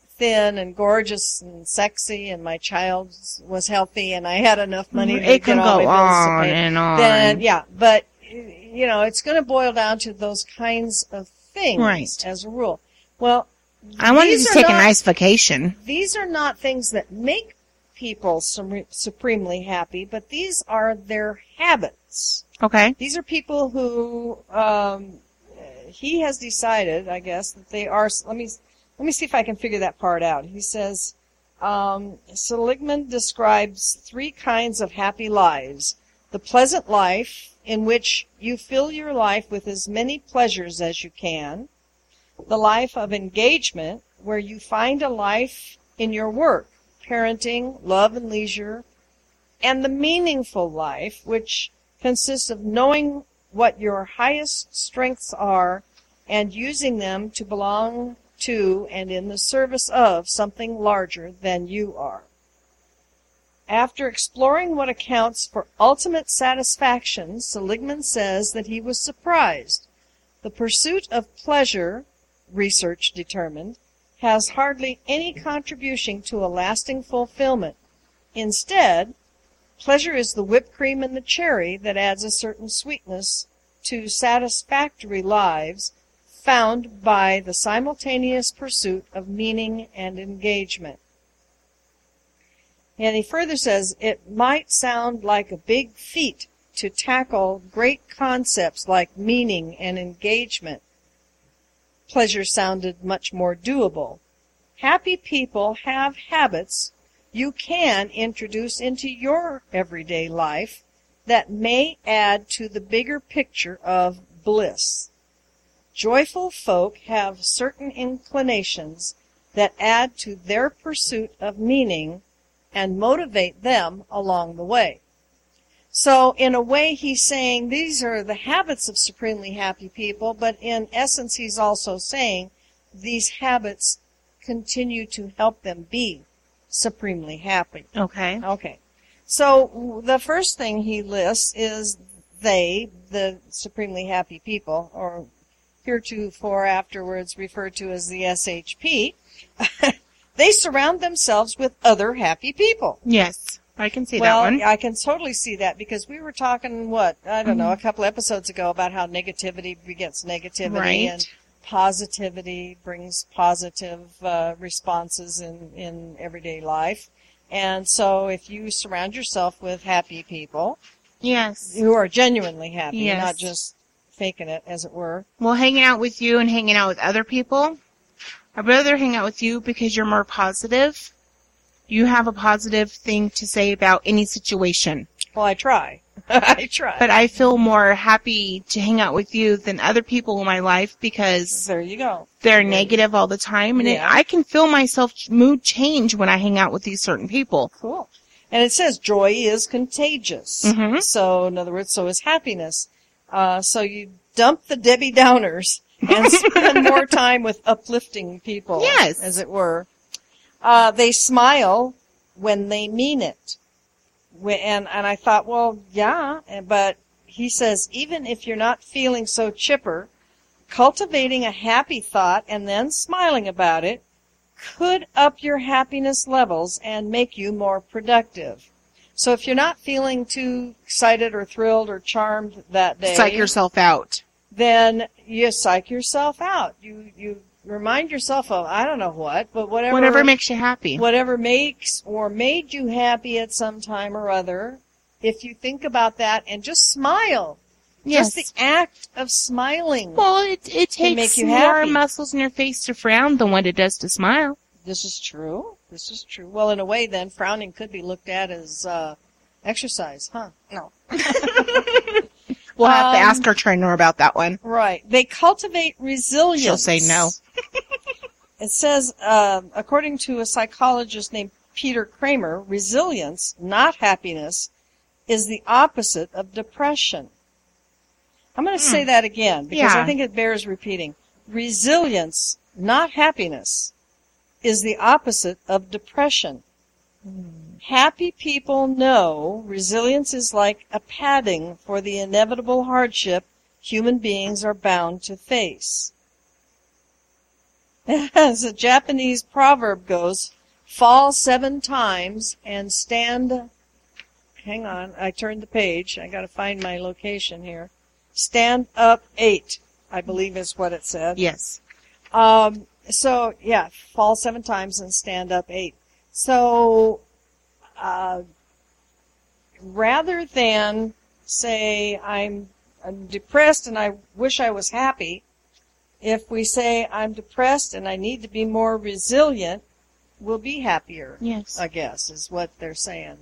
thin and gorgeous and sexy and my child was healthy and I had enough money to it get can all go my bills on paid, and on. then yeah, but you know, it's going to boil down to those kinds of things Right. as a rule. Well, I wanted these to take a nice vacation. these are not things that make people supremely happy, but these are their habits. Okay. These are people who um, he has decided, I guess, that they are. Let me let me see if I can figure that part out. He says um, Seligman describes three kinds of happy lives: the pleasant life, in which you fill your life with as many pleasures as you can; the life of engagement, where you find a life in your work, parenting, love, and leisure; and the meaningful life, which consists of knowing what your highest strengths are and using them to belong to and in the service of something larger than you are. After exploring what accounts for ultimate satisfaction, Seligman says that he was surprised. The pursuit of pleasure, research determined, has hardly any contribution to a lasting fulfillment. Instead, Pleasure is the whipped cream and the cherry that adds a certain sweetness to satisfactory lives found by the simultaneous pursuit of meaning and engagement. And he further says it might sound like a big feat to tackle great concepts like meaning and engagement. Pleasure sounded much more doable. Happy people have habits you can introduce into your everyday life that may add to the bigger picture of bliss. Joyful folk have certain inclinations that add to their pursuit of meaning and motivate them along the way. So in a way, he's saying these are the habits of supremely happy people, but in essence, he's also saying these habits continue to help them be supremely happy. Okay. Okay. So the first thing he lists is they, the supremely happy people, or heretofore afterwards referred to as the SHP, they surround themselves with other happy people. Yes. I can see well, that one. I can totally see that because we were talking what I don't know a couple episodes ago about how negativity begets negativity Right. and positivity brings positive uh, responses in in everyday life. And so, if you surround yourself with happy people Yes. who are genuinely happy, Yes. not just faking it, as it were, Well, hanging out with you and hanging out with other people, I'd rather hang out with you because you're more positive. You have a positive thing to say about any situation. well, I try. I try. But I feel more happy to hang out with you than other people in my life because there you go. they're negative all the time. And it, I can feel myself mood change when I hang out with these certain people. Cool. And it says joy is contagious. Mhm. So, in other words, so is happiness. Uh, so you dump the Debbie Downers and spend more time with uplifting people. Yes. As it were. Uh, they smile when they mean it. And, and I thought, well, yeah, but he says, even if you're not feeling so chipper, cultivating a happy thought and then smiling about it could up your happiness levels and make you more productive. So if you're not feeling too excited or thrilled or charmed that day, Psych yourself out. then you psych yourself out. You you remind yourself of I don't know what, but whatever Whatever makes you happy. whatever makes or made you happy at some time or other. If you think about that and just smile, Yes. just the act of smiling. well, it, it takes more happy. muscles in your face to frown than what it does to smile. This is true. This is true. Well, in a way, then frowning could be looked at as uh, exercise, huh? No. We'll have to Um, ask our trainer about that one. Right. They cultivate resilience. She'll say no. It says, uh, according to a psychologist named Peter Kramer, resilience, not happiness, is the opposite of depression. I'm going to say that again because I Hmm. Think it bears repeating. Resilience, not happiness, is the opposite of depression. Happy people know resilience is like a padding for the inevitable hardship human beings are bound to face. As a Japanese proverb goes, fall seven times and stand. Hang on, I turned the page. I got to find my location here. Stand up eight, I believe is what it said. Yes. Um, so yeah, fall seven times and stand up eight. So, uh, rather than say I'm, I'm depressed and I wish I was happy, if we say I'm depressed and I need to be more resilient, we'll be happier. Yes. I guess is what they're saying.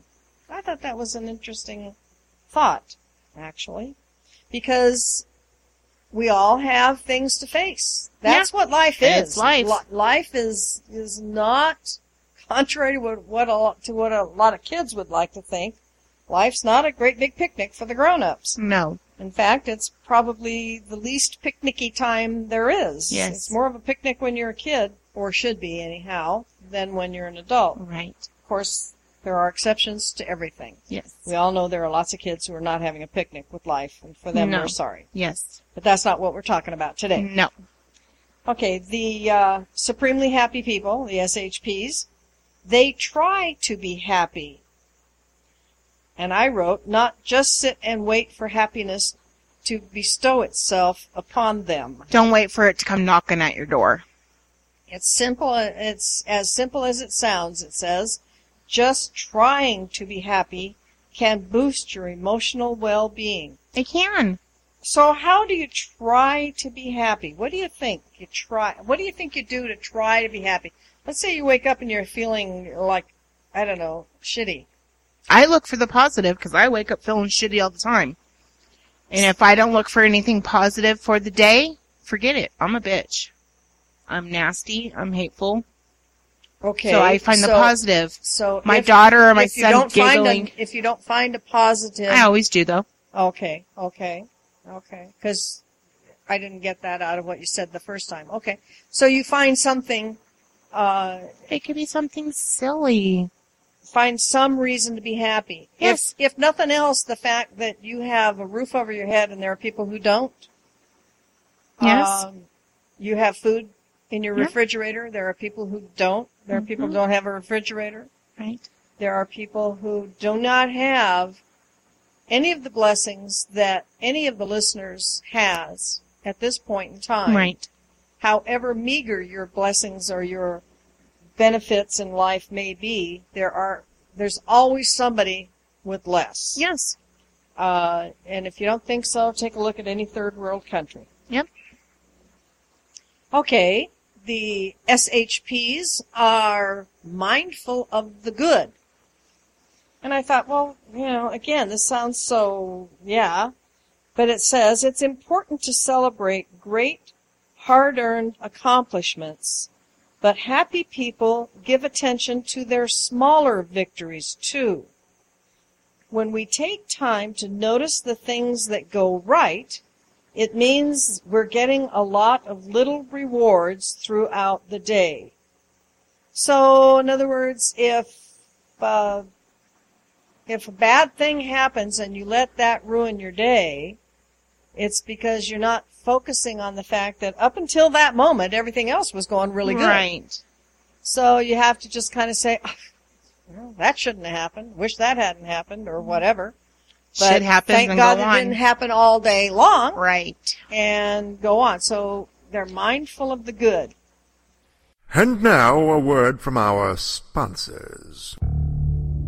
I thought that was an interesting thought, actually, because we all have things to face. That's what life is. It's life. Li- life is is not contrary to what, what a lot, to what a lot of kids would like to think. Life's not a great big picnic for the grown-ups. No. In fact, it's probably the least picnicky time there is. Yes. It's more of a picnic when you're a kid, or should be anyhow, than when you're an adult. Right. Of course, there are exceptions to everything. Yes. We all know there are lots of kids who are not having a picnic with life, and for them, No. we're sorry. Yes. But that's not what we're talking about today. No. Okay, the uh, supremely happy people, the SHPs, they try to be happy. And I wrote, not just sit and wait for happiness to bestow itself upon them. Don't wait for it to come knocking at your door. It's simple. It's as simple as it sounds. It says, just trying to be happy can boost your emotional well-being. It can. So how do you try to be happy? What do you think you try? What do you think you do to try to be happy? Let's say you wake up and you're feeling like, I don't know, shitty. I look for the positive because I wake up feeling shitty all the time. And if I don't look for anything positive for the day, forget it. I'm a bitch. I'm nasty. I'm hateful. Okay. So I find the positive. So My if- daughter or my son don't giggling. Find a, if you don't find a positive, I always do though. okay, okay, okay, because I didn't get that out of what you said the first time. Okay, so you find something, uh, It could be something silly. Find some reason to be happy. Yes. If if nothing else, the fact that you have a roof over your head and there are people who don't. Yes. Um, you have food in your Yeah. refrigerator. There are people who don't. There are people who don't have a refrigerator. Right. There are people who do not have any of the blessings that any of the listeners has at this point in time. Right. However meager your blessings or your benefits in life may be, there are there's always somebody with less. Yes. Uh, and if you don't think so, take a look at any third world country. Yep. Okay, the SHPs are mindful of the good. And I thought, well, you know, again, this sounds so, yeah. But it says it's important to celebrate great, hard earned accomplishments, but happy people give attention to their smaller victories too. When we take time to notice the things that go right, it means we're getting a lot of little rewards throughout the day. So, in other words, if uh, if a bad thing happens and you let that ruin your day, it's because you're not focusing on the fact that up until that moment, everything else was going really good. Right. So you have to just kind of say, "Ah, well, that shouldn't have happened. Wish that hadn't happened, or whatever. But Shit happens thank and God go it didn't happen all day long, Right. and go on. So they're mindful of the good. And now a word from our sponsors.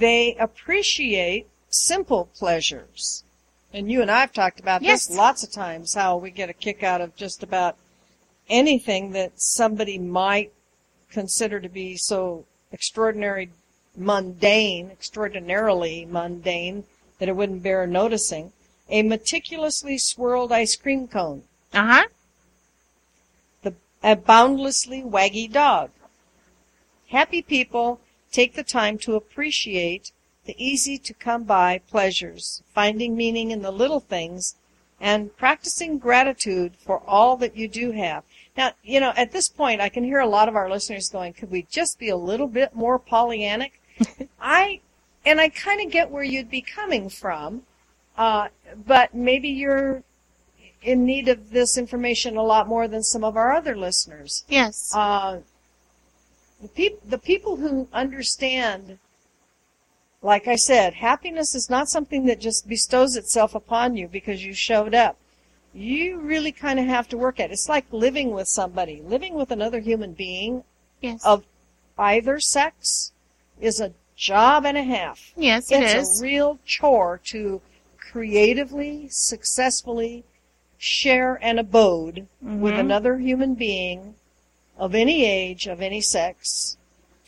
They appreciate simple pleasures. And you and I have talked about Yes. this lots of times, how we get a kick out of just about anything that somebody might consider to be so extraordinary mundane, extraordinarily mundane, that it wouldn't bear noticing. A meticulously swirled ice cream cone. Uh huh. The, a boundlessly waggy dog. Happy people take the time to appreciate the easy to come by pleasures, finding meaning in the little things, and practicing gratitude for all that you do have. Now, you know, at this point, I can hear a lot of our listeners going, could we just be a little bit more Pollyannic? I, and I kind of get where you'd be coming from, uh, but maybe you're in need of this information a lot more than some of our other listeners. Yes. Uh, the, peop- the people who understand, like I said, happiness is not something that just bestows itself upon you because you showed up. You really kind of have to work at it. It's like living with somebody. Living with another human being yes. of either sex is a job and a half. yes, it it's is. a real chore to creatively, successfully share an abode with Mhm. another human being of any age, of any sex,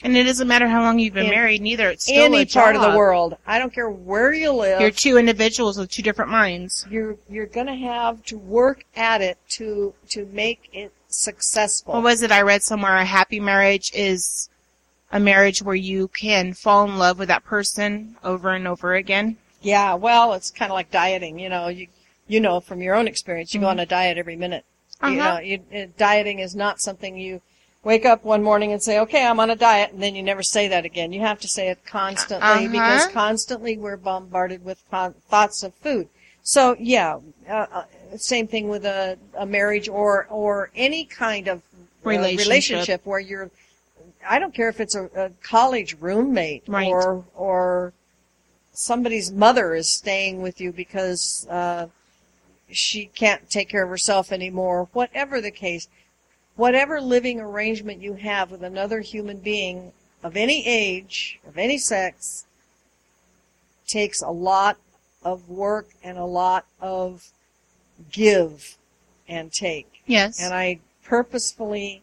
and it doesn't matter how long you've been in married, neither. It's still any a part of the world. I don't care where you live. You're two individuals with two different minds. you're you're going to have to work at it to to make it successful. What was it I read somewhere? A happy marriage is a marriage where you can fall in love with that person over and over again. Yeah, well, it's kind of like dieting. You know, you you know from your own experience, you go mm-hmm. on a diet every minute. You. Uh-huh. know, you, uh, dieting is not something you wake up one morning and say, "Okay, I'm on a diet," and then you never say that again. You have to say it constantly Uh-huh. because constantly we're bombarded with con- thoughts of food. So yeah, uh, uh, same thing with a, a marriage or or any kind of uh, Relationship. relationship where you're. I don't care if it's a, a college roommate Right. or or somebody's mother is staying with you because uh, she can't take care of herself anymore. Whatever the case, whatever living arrangement you have with another human being of any age, of any sex, takes a lot of work and a lot of give and take. Yes. And I purposefully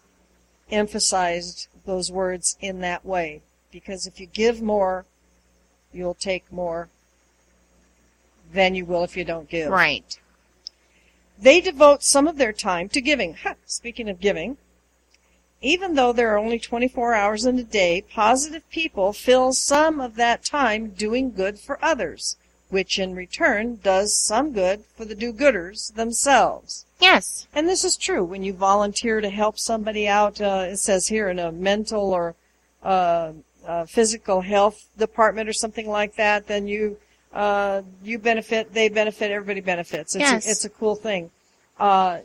emphasized those words in that way because if you give more, you'll take more than you will if you don't give. right. They devote some of their time to giving. Speaking of giving, even though there are only 24 hours in a day, positive people fill some of that time doing good for others, which in return does some good for the do-gooders themselves. Yes. And this is true. When you volunteer to help somebody out, uh, it says here in a mental or uh, uh, physical health department or something like that, then you uh, you benefit, they benefit, everybody benefits. It's, Yes. a, it's a cool thing. Uh,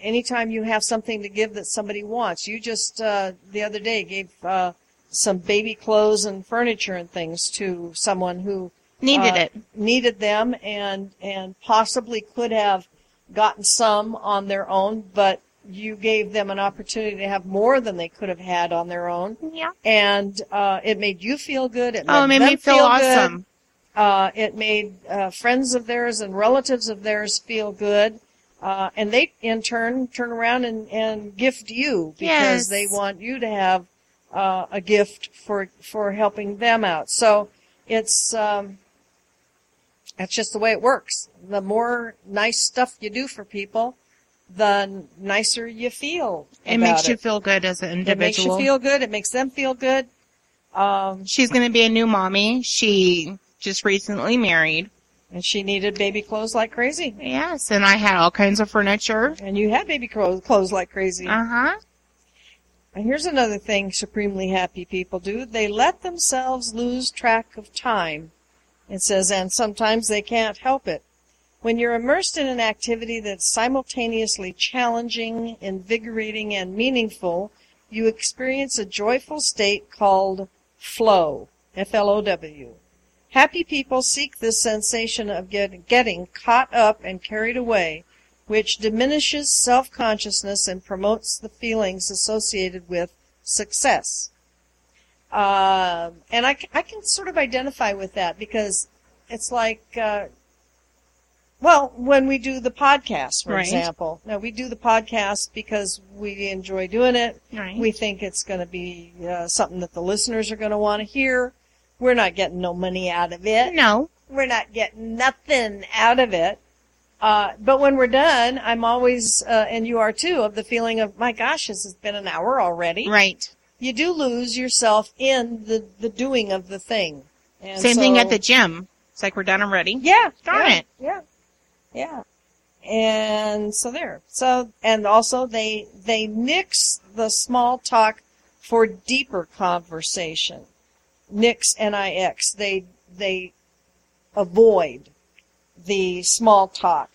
anytime you have something to give that somebody wants, you just uh, the other day gave uh, some baby clothes and furniture and things to someone who Needed uh, it. needed them and and possibly could have gotten some on their own, but you gave them an opportunity to have more than they could have had on their own, Yeah. and uh, it made you feel good. It made, Oh, it made them me feel good. awesome. Uh, it made uh, friends of theirs and relatives of theirs feel good. Uh, and they, in turn, turn around and, and gift you because Yes. they want you to have uh, a gift for for helping them out. So it's um, that's just the way it works. The more nice stuff you do for people, the nicer you feel. It makes you it. feel good as an individual. It makes you feel good. It makes them feel good. Um, She's going to be a new mommy. She just recently married. and she needed baby clothes like crazy. Yes, and I had all kinds of furniture. And you had baby clothes, clothes like crazy. Uh huh. and here's another thing supremely happy people do. They let themselves lose track of time. It says, and sometimes they can't help it. When you're immersed in an activity that's simultaneously challenging, invigorating, and meaningful, you experience a joyful state called flow. F-L-O-W. Happy people seek this sensation of get, getting caught up and carried away, which diminishes self-consciousness and promotes the feelings associated with success. Uh, and I, I can sort of identify with that because it's like, uh, well, when we do the podcast, for Right. example. Now, we do the podcast because we enjoy doing it. Right. We think it's going to be uh, something that the listeners are going to want to hear. We're not getting no money out of it. No. We're not getting nothing out of it. Uh, but when we're done, I'm always, uh, and you are too, of the feeling of, my gosh, this has been an hour already. Right. You do lose yourself in the, the doing of the thing. And Same thing at the gym. It's like we're done already. yeah. Darn yeah, it. Yeah. Yeah. And so there. So, and also they, they nix the small talk for deeper conversation. Nix, N-I-X. They, they avoid the small talk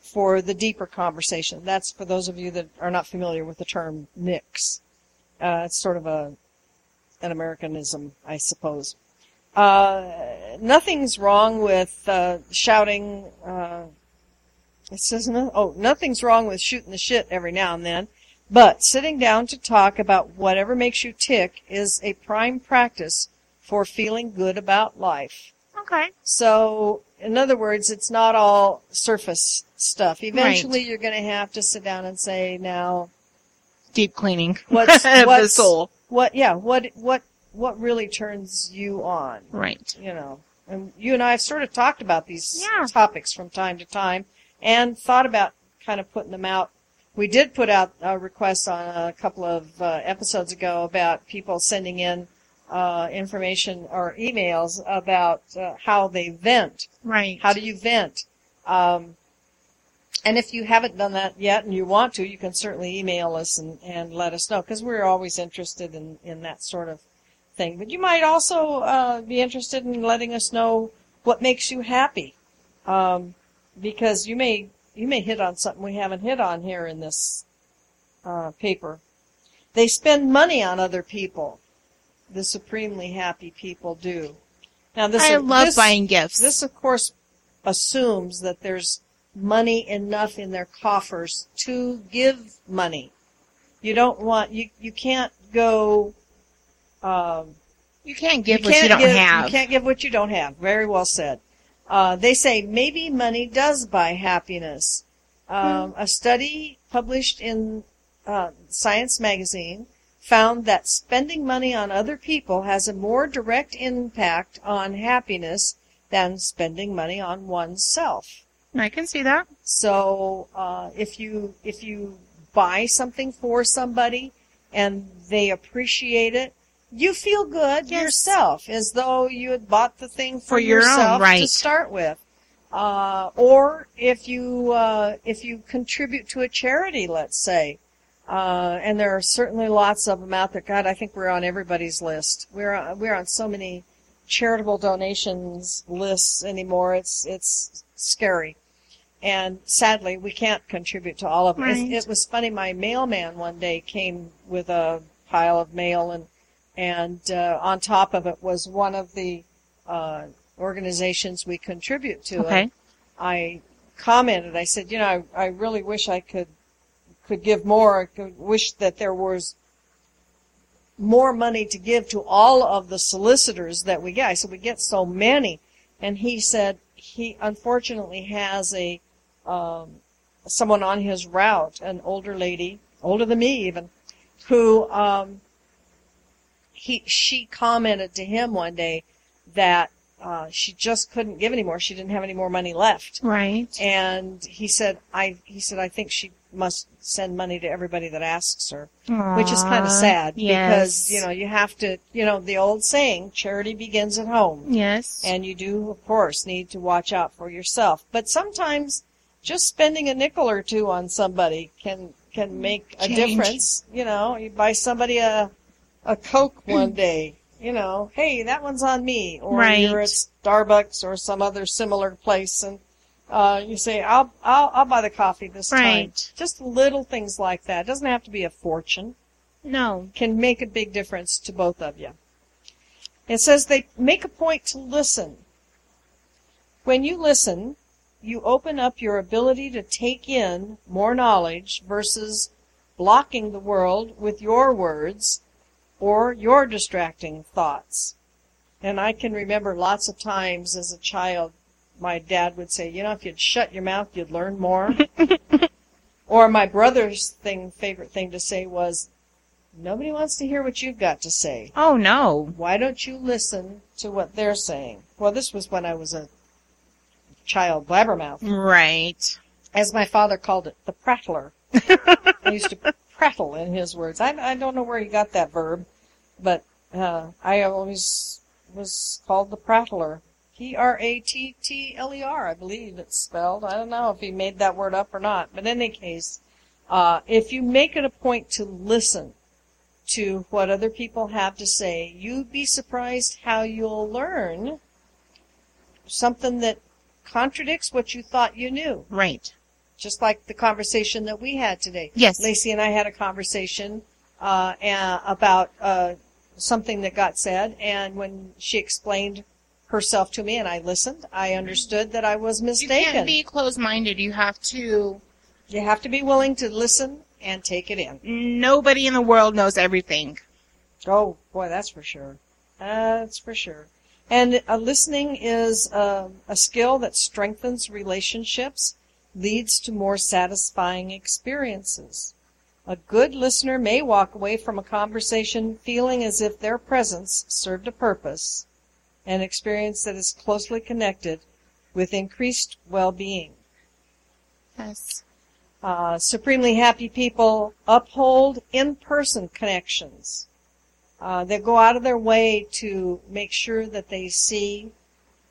for the deeper conversation. That's for those of you that are not familiar with the term nix. Uh, it's sort of a, an Americanism, I suppose. Uh, nothing's wrong with uh, shouting. Uh, it says no, oh, nothing's wrong with shooting the shit every now and then, but sitting down to talk about whatever makes you tick is a prime practice for feeling good about life. Okay. So, in other words, it's not all surface stuff. Eventually, you're going to have to sit down and say, now, Deep cleaning what's, of the soul. What? Yeah. What? What? What really turns you on? Right. You know, and you and I have sort of talked about these Yeah. topics from time to time, and thought about kind of putting them out. We did put out a request on a couple of uh, episodes ago about people sending in uh, information or emails about uh, how they vent. Right. How do you vent? Um, and if you haven't done that yet and you want to, you can certainly email us and, and let us know because we're always interested in, in that sort of thing. But you might also uh, be interested in letting us know what makes you happy, um, because you may you may hit on something we haven't hit on here in this uh, paper. They spend money on other people. The supremely happy people do. Now this I love this- buying gifts. This, of course, assumes that there's money enough in their coffers to give money. You don't want you you can't go. Um, you can't give you what you can't don't give- have. You can't give what you don't have. Very well said. Uh, they say maybe money does buy happiness. Um, Hmm. A study published in uh, Science magazine found that spending money on other people has a more direct impact on happiness than spending money on oneself. I can see that. So uh, if you if you buy something for somebody and they appreciate it, you feel good Yes. yourself, as though you had bought the thing for, For your own, yourself to start with. Uh, or if you uh, if you contribute to a charity, let's say, uh, and there are certainly lots of them out there. God, I think we're on everybody's list. We're on, we're on so many charitable donations lists anymore. It's it's scary, and sadly, we can't contribute to all of them. It- Right. It, was funny. My mailman one day came with a pile of mail, and and uh, on top of it was one of the uh, organizations we contribute to. Okay. I commented. I said, you know, I, I really wish I could could give more. I could wish that there was more money to give to all of the solicitors that we get. I said, we get so many. And he said he unfortunately has a, um, someone on his route, an older lady, older than me even, who, um, he, she commented to him one day that, uh, she just couldn't give anymore. She didn't have any more money left. Right. And he said, I, he said, I think she must send money to everybody that asks her, which is kind of sad yes. because, you know, you have to, you know, the old saying, charity begins at home. Yes. And you do, of course, need to watch out for yourself. But sometimes just spending a nickel or two on somebody can, can mm, make a Change. difference. You know, you buy somebody a a Coke one day. You know, hey, that one's on me. Or Right. you're at Starbucks or some other similar place, and uh, you say, "I'll I'll I'll buy the coffee this time." Right. Just little things like that. It doesn't have to be a fortune. No. Can make a big difference to both of you. It says they make a point to listen. When you listen, you open up your ability to take in more knowledge versus blocking the world with your words or your distracting thoughts. And I can remember lots of times as a child, my dad would say, you know, if you'd shut your mouth, you'd learn more. or my brother's thing, favorite thing to say was, nobody wants to hear what you've got to say. Oh no. Why don't you listen to what they're saying? Well, this was when I was a child blabbermouth. Right. As my father called it, the prattler. I used to prattle in his words. I, I don't know where he got that verb, but uh, I always was called the prattler. P R A T T L E R, I believe it's spelled. I don't know if he made that word up or not. But in any case, uh, if you make it a point to listen to what other people have to say, you'd be surprised how you'll learn something that contradicts what you thought you knew. Right. Just like the conversation that we had today. Yes. Lacey and I had a conversation uh, about uh, something that got said, and when she explained herself to me and I listened, I understood that I was mistaken. You can't be closed-minded. You have to. You have to be willing to listen and take it in. Nobody in the world knows everything. Oh boy, that's for sure. That's for sure. And uh, listening is uh, a skill that strengthens relationships, leads to more satisfying experiences. A good listener may walk away from a conversation feeling as if their presence served a purpose, an experience that is closely connected with increased well-being. Yes. Uh, supremely happy people uphold in-person connections. Uh, they go out of their way to make sure that they see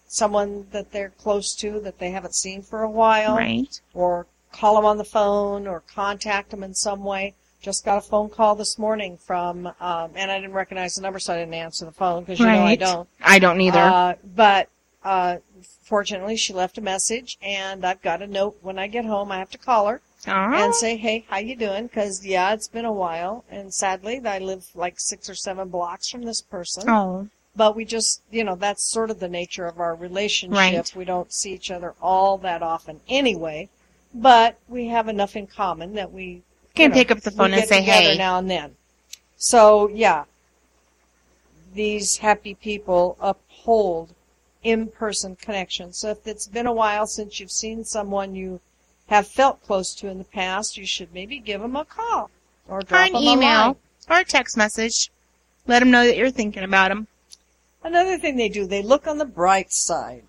someone that they're close to that they haven't seen for a while, Right. or call them on the phone or contact them in some way. Just got a phone call this morning from, um, and I didn't recognize the number, so I didn't answer the phone because you know I don't. I don't either. Uh, but uh, fortunately, she left a message, and I've got a note when I get home. I have to call her oh. and say, "Hey, how you doing?" Because yeah, it's been a while, and sadly, I live like six or seven blocks from this person. oh. But we just, you know, that's sort of the nature of our relationship. Right. We don't see each other all that often anyway, but we have enough in common that we Can you know, pick up the phone and say, "Hey." now and then. So yeah, these happy people uphold in-person connections. So if it's been a while since you've seen someone you have felt close to in the past, you should maybe give them a call or Or drop an them a line. email or a text message. Let them know that you're thinking about them. Another thing they do, they look on the bright side.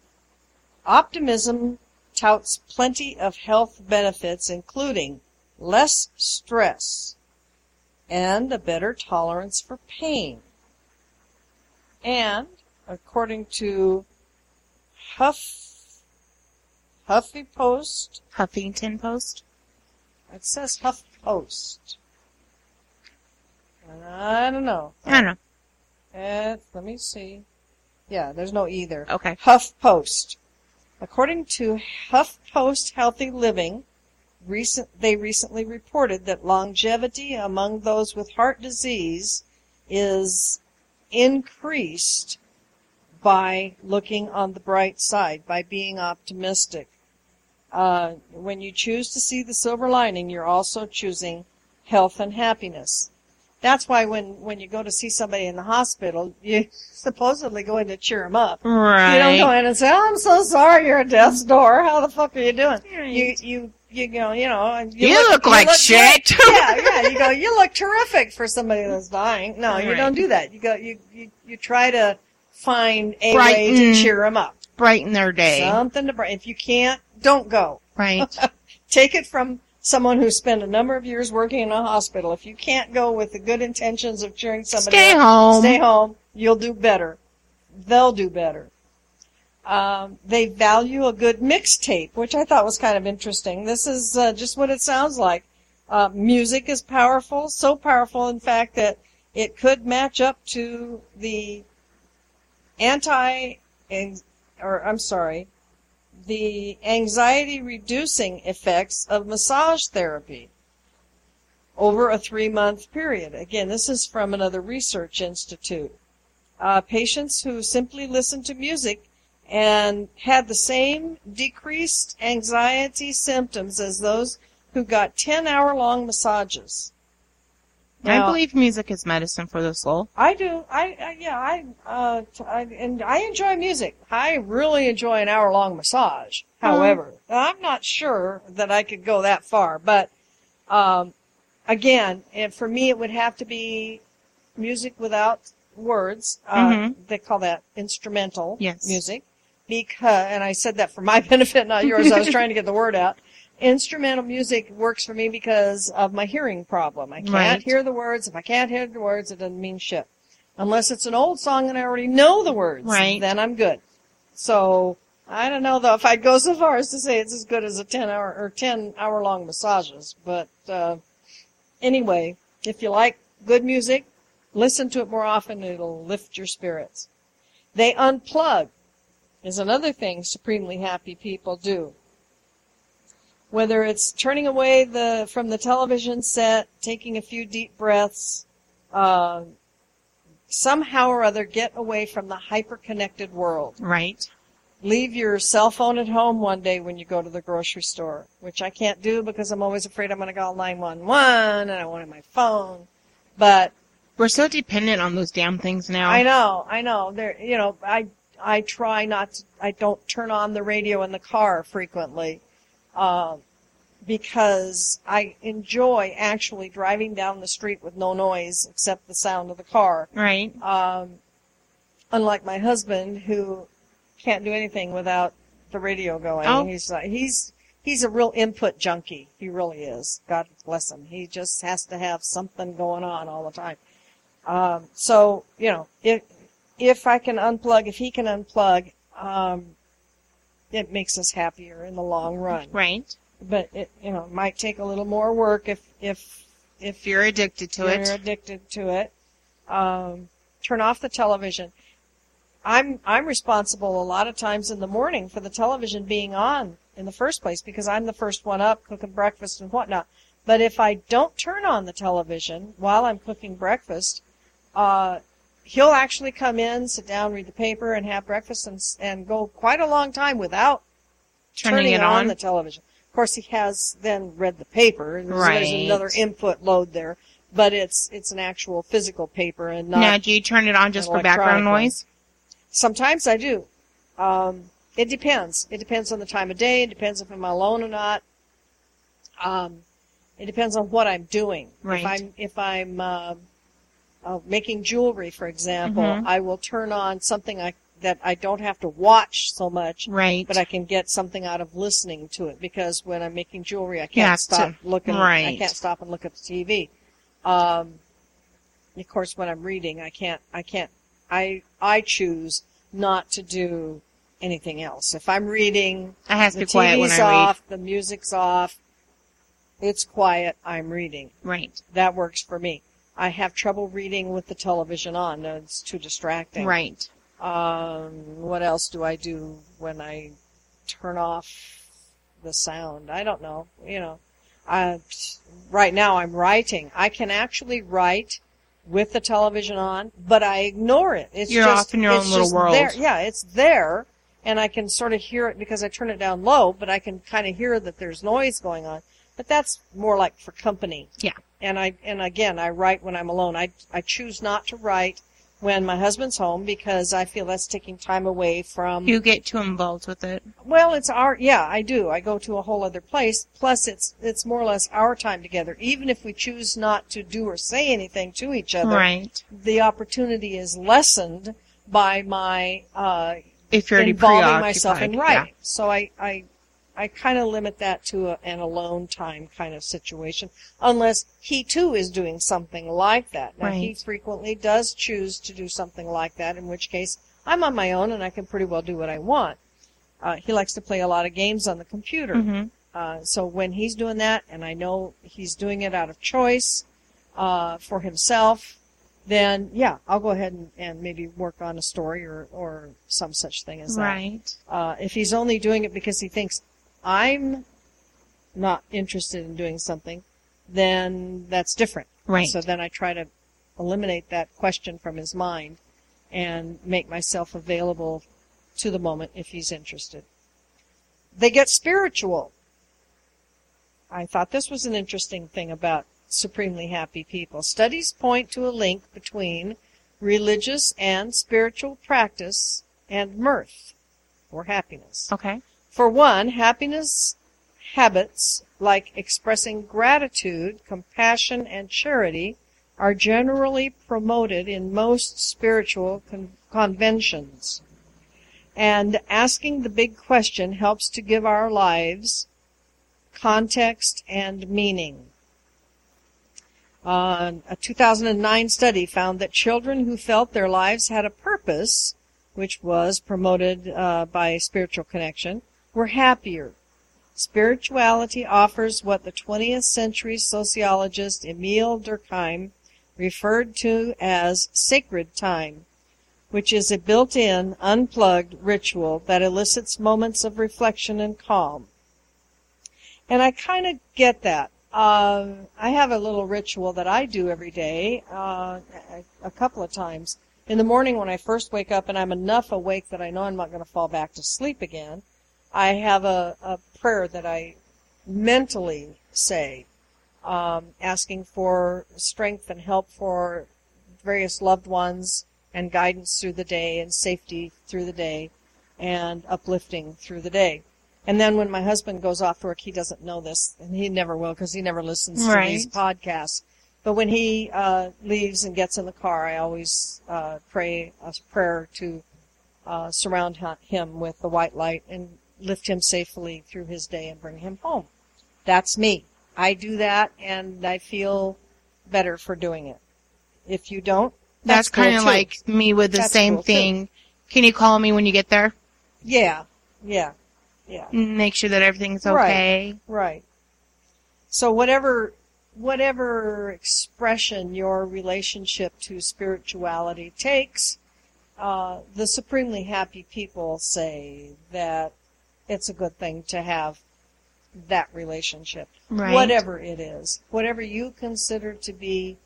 Optimism touts plenty of health benefits, including less stress and a better tolerance for pain. And, according to Huff, Huffy Post, Huffington Post. it says Huff Post. I don't know. I don't know. Uh, let me see. Yeah, there's no either. Okay. Huff Post. According to Huff Post Healthy Living, recent, they recently reported that longevity among those with heart disease is increased by looking on the bright side, by being optimistic. Uh, when you choose to see the silver lining, you're also choosing health and happiness. That's why when, when you go to see somebody in the hospital, you supposedly go in to cheer them up. Right. You don't go in and say, "Oh, I'm so sorry, you're at death's door. How the fuck are you doing?" You you you go, you know, and You look like shit." great. yeah, yeah. You go, you look terrific for somebody that's dying. No, you don't do that. You go, you you, you try to find a way Brighten. to cheer them up. Brighten their day. Something to brighten. If you can't, don't go. Right. Take it from someone who spent a number of years working in a hospital. If you can't go with the good intentions of cheering somebody Stay up, home. stay home. You'll do better. They'll do better. Um, they value a good mixtape, which I thought was kind of interesting. This is uh, just what it sounds like. Uh, music is powerful, so powerful, in fact, that it could match up to the anti, or I'm sorry, the anxiety reducing effects of massage therapy over a three month period. Again, this is from another research institute. Uh, patients who simply listened to music and had the same decreased anxiety symptoms as those who got 10 hour long massages. I believe music is medicine for the soul. I do. I, I yeah. I, uh, t- I and I enjoy music. I really enjoy an hour long massage. However, I'm not sure that I could go that far. But um, again, and for me, it would have to be music without words. Uh, Mhm. They call that instrumental Yes. music. Because, and I said that for my benefit, not yours. I was trying to get the word out. Instrumental music works for me because of my hearing problem. I can't Right. hear the words. If I can't hear the words, it doesn't mean shit. Unless it's an old song and I already know the words. Right. Then I'm good. So, I don't know though if I'd go so far as to say it's as good as a 10 hour or 10 hour long massages. But, uh, anyway, if you like good music, listen to it more often. It'll lift your spirits. They unplug is another thing supremely happy people do. Whether it's turning away the from the television set, taking a few deep breaths, uh, somehow or other get away from the hyper-connected world. Right. Leave your cell phone at home one day when you go to the grocery store, which I can't do because I'm always afraid I'm going to call 911 and I want my phone. But We're so dependent on those damn things now. I know, I know. There, you know, I I try not. To, I don't turn on the radio in the car frequently, uh, because I enjoy actually driving down the street with no noise except the sound of the car. Right. Um, unlike my husband, who can't do anything without the radio going. Oh. He's uh, he's he's a real input junkie. He really is. God bless him. He just has to have something going on all the time. Um, so you know, if if I can unplug, if he can unplug, um, it makes us happier in the long run. Right. But it you know might take a little more work if if if You're addicted to you're it. addicted to it. Um, turn off the television. I'm I'm responsible a lot of times in the morning for the television being on in the first place because I'm the first one up cooking breakfast and whatnot. But if I don't turn on the television while I'm cooking breakfast, uh, he'll actually come in, sit down, read the paper, and have breakfast, and and go quite a long time without Turning turning it on on. the television. Of course, he has then read the paper. There's, there's another input load there, but it's it's an actual physical paper and not. now, do you turn it on just for background electronic one. noise? Sometimes I do. Um, it depends. It depends on the time of day. It depends if I'm alone or not. Um, it depends on what I'm doing. Right. If I'm if I'm uh, uh, making jewelry, for example, Mhm. I will turn on something I that I don't have to watch so much, Right. but I can get something out of listening to it because when I'm making jewelry, I can't stop to. looking. I can't stop and look at the TV. Um, of course, when I'm reading, I can't. I can't. I I choose not to do anything else. If I'm reading, I have to the be quiet when TV's I read. off, the music's off, it's quiet. I'm reading. Right. That works for me. I have trouble reading with the television on. It's too distracting. Right. Um, what else do I do when I turn off the sound? I don't know. You know, I, right now I'm writing. I can actually write with the television on, but I ignore it. It's You're just, off in your own little world. There. Yeah, it's there, and I can sort of hear it because I turn it down low, but I can kind of hear that there's noise going on. But that's more like for company Yeah. and I and again I write when I'm alone. I I choose not to write when my husband's home because I feel that's taking time away from You get too involved with it. well, it's our yeah, I do. I go to a whole other place. Plus it's it's more or less our time together. Even if we choose not to do or say anything to each other, Right. the opportunity is lessened by my uh If you're involving myself in writing. So I, I, I kind of limit that to a, an alone time kind of situation, unless he too is doing something like that. Now he frequently does choose to do something like that, in which case I'm on my own and I can pretty well do what I want. Uh, he likes to play a lot of games on the computer. Mhm. Uh, so when he's doing that, and I know he's doing it out of choice uh, for himself, then yeah, I'll go ahead and, and maybe work on a story or, or some such thing as that. Right. Uh, if he's only doing it because he thinks I'm not interested in doing something, then that's different. Right. So then I try to eliminate that question from his mind and make myself available to the moment if he's interested. They get spiritual. I thought this was an interesting thing about supremely happy people. Studies point to a link between religious and spiritual practice and mirth or happiness. Okay. For one, happiness habits like expressing gratitude, compassion, and charity are generally promoted in most spiritual con- conventions. And asking the big question helps to give our lives context and meaning. Uh, a 2009 study found that children who felt their lives had a purpose, which was promoted uh, by spiritual connection, were happier. Spirituality offers what the 20th century sociologist Emile Durkheim referred to as sacred time, which is a built-in, unplugged ritual that elicits moments of reflection and calm. And I kind of get that. Uh, I have a little ritual that I do every day, uh, a, a couple of times. In the morning when I first wake up and I'm enough awake that I know I'm not going to fall back to sleep again, I have a, a prayer that I mentally say, um, asking for strength and help for various loved ones and guidance through the day and safety through the day and uplifting through the day. And then when my husband goes off to work, he doesn't know this, and he never will because he never listens to Right. these podcasts. But when he uh, leaves and gets in the car, I always uh, pray a prayer to uh, surround him with the white light and lift him safely through his day and bring him home. That's me. I do that, and I feel better for doing it. If you don't, That's, that's, cool, kind of like me with the That's same cool, too. thing. Can you call me when you get there? yeah, yeah, yeah. Make sure that everything's Right. okay. Right. So whatever whatever expression your relationship to spirituality takes, uh, the supremely happy people say that it's a good thing to have that relationship. Right. Whatever it is. Whatever you consider to be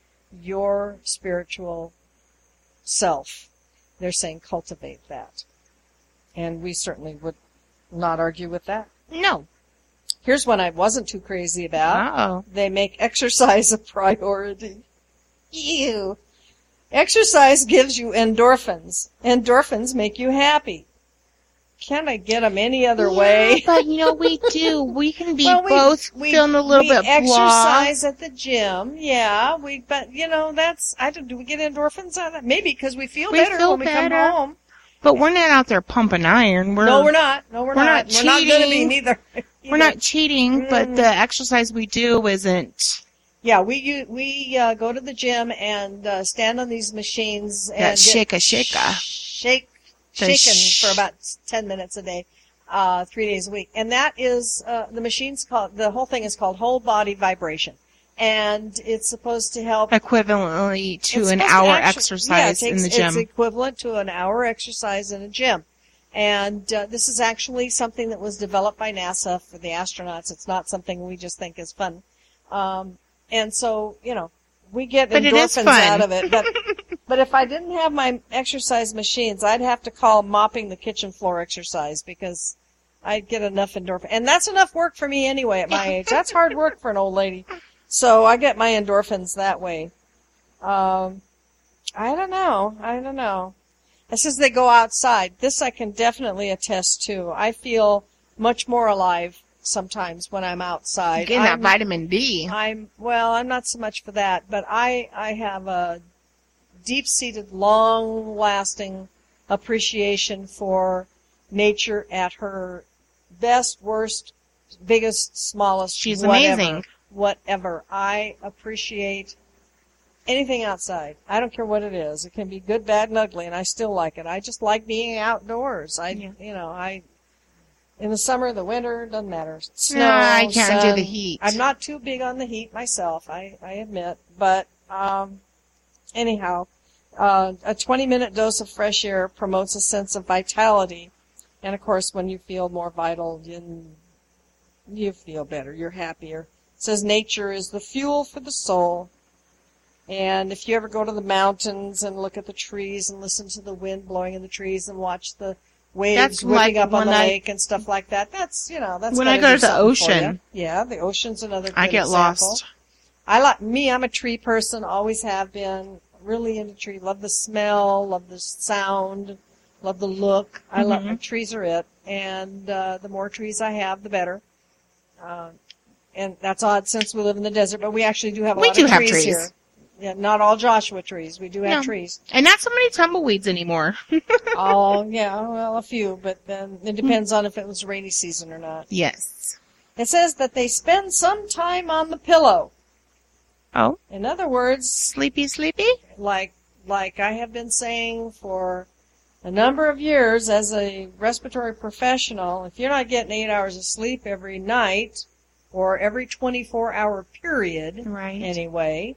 your spiritual self. They're saying cultivate that. And we certainly would not argue with that. No. Here's one I wasn't too crazy about. Oh. They make exercise a priority. Ew. Exercise gives you endorphins. Endorphins make you happy. Can't I get them any other way? but you know we do. We can be Well, we- both we, feeling a little we bit blah. exercise at the gym. Yeah, we. But you know, that's. I don't. Do we get endorphins out of that? Maybe because we feel We better feel when we come home. But we're not out there pumping iron. We're no, we're not. No, we're, we're not. not We're not going to be cheating. neither. We're not cheating, but the exercise we do isn't. Yeah, we we uh, go to the gym and uh, stand on these machines and That get shaka shaka. shake shaken sh- for about ten minutes a day, uh, three days a week, and that is uh, the machine's called. The whole thing is called whole body vibration, and it's supposed to help Equivalently to an supposed to hour exercise yeah, it in the takes- gym. It's equivalent to an hour exercise in a gym. And uh, this is actually something that was developed by NASA for the astronauts. It's not something we just think is fun. Um, and so, you know, we get But endorphins out of it. But, but if I didn't have my exercise machines, I'd have to call mopping the kitchen floor exercise because I'd get enough endorphin. And that's enough work for me anyway at my age. That's hard work for an old lady. So I get my endorphins that way. Um, I don't know. I don't know. It says they go outside. This I can definitely attest to. I feel much more alive sometimes when I'm outside. Getting that vitamin D. I'm well. I'm not so much for that, but I I have a deep-seated, long-lasting appreciation for nature at her best, worst, biggest, smallest. She's whatever, amazing. Whatever. I appreciate anything outside. I don't care what it is. It can be good, bad, and ugly, and I still like it. I just like being outdoors. I, Yeah. you know, I, in the summer, the winter, doesn't matter. Snow, Nah, I can't do sun. the heat. I'm not too big on the heat myself, I, I admit. But um, anyhow, uh, a 20 minute dose of fresh air promotes a sense of vitality. And of course, when you feel more vital, you, you feel better. You're happier. It says nature is the fuel for the soul. And if you ever go to the mountains and look at the trees and listen to the wind blowing in the trees and watch the waves That's whipping like up on the I- lake and stuff like that, that's you know that's When I go to the ocean. Yeah, the ocean's another. I get example. lost. I like me. I'm a tree person. Always have been. Really into tree. Love the smell. Love the sound. Love the look. I love Mhm. trees are it. And uh, the more trees I have, the better. Uh, and that's odd since we live in the desert, but we actually do have a lot of trees. We lot do of have trees, trees. here. Yeah, not all Joshua trees. We do have No. trees. And not so many tumbleweeds anymore. Oh, yeah, well, a few, but then it depends on if it was rainy season or not. yes. It says that they spend some time on the pillow. Oh, In other words, sleepy, sleepy? like like I have been saying for a number of years as a respiratory professional, if you're not getting eight hours of sleep every night or every 24 hour period, Right. anyway,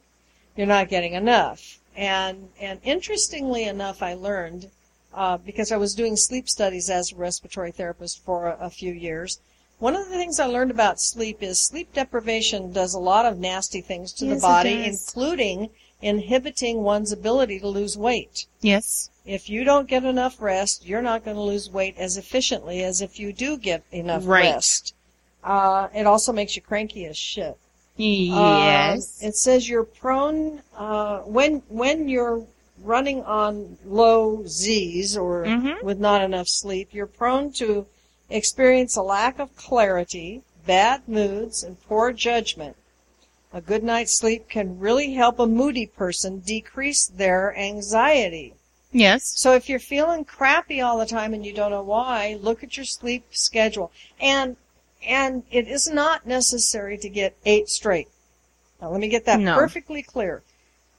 you're not getting enough. And and interestingly enough, I learned uh, because I was doing sleep studies as a respiratory therapist for a, a few years. One of the things I learned about sleep is sleep deprivation does a lot of nasty things to Yes, the body, including inhibiting one's ability to lose weight. Yes. If you don't get enough rest, you're not going to lose weight as efficiently as if you do get enough Right. rest. Uh, it also makes you cranky as shit. Yes. Um, it says you're prone uh, when when you're running on low Z's or Mhm. with not enough sleep. You're prone to experience a lack of clarity, bad moods, and poor judgment. A good night's sleep can really help a moody person decrease their anxiety. yes. So if you're feeling crappy all the time and you don't know why, look at your sleep schedule. And and it is not necessary to get eight straight. Now let me get that No. perfectly clear.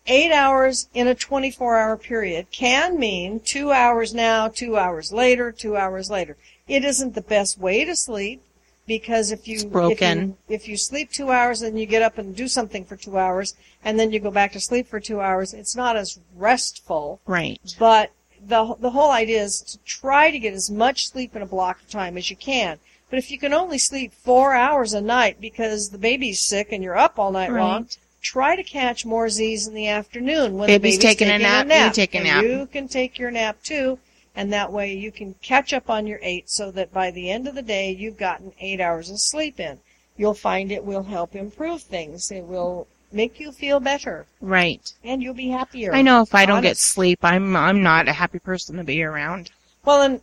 Eight hours in a 24 hour period can mean two hours now, two hours later, two hours later. It isn't the best way to sleep because if you, broken. if you if you sleep two hours and you get up and do something for two hours and then you go back to sleep for two hours, it's not as restful Right. but the the whole idea is to try to get as much sleep in a block of time as you can. But if you can only sleep four hours a night because the baby's sick and you're up all night long, try to catch more Z's in the afternoon when Baby's the baby's taking a nap, you take a nap. You can take your nap too, and that way you can catch up on your eight, so that by the end of the day you've gotten eight hours of sleep in. You'll find it will help improve things. It will make you feel better, Right. and you'll be happier. I know if I don't get sleep, I'm I'm not a happy person to be around. Well, and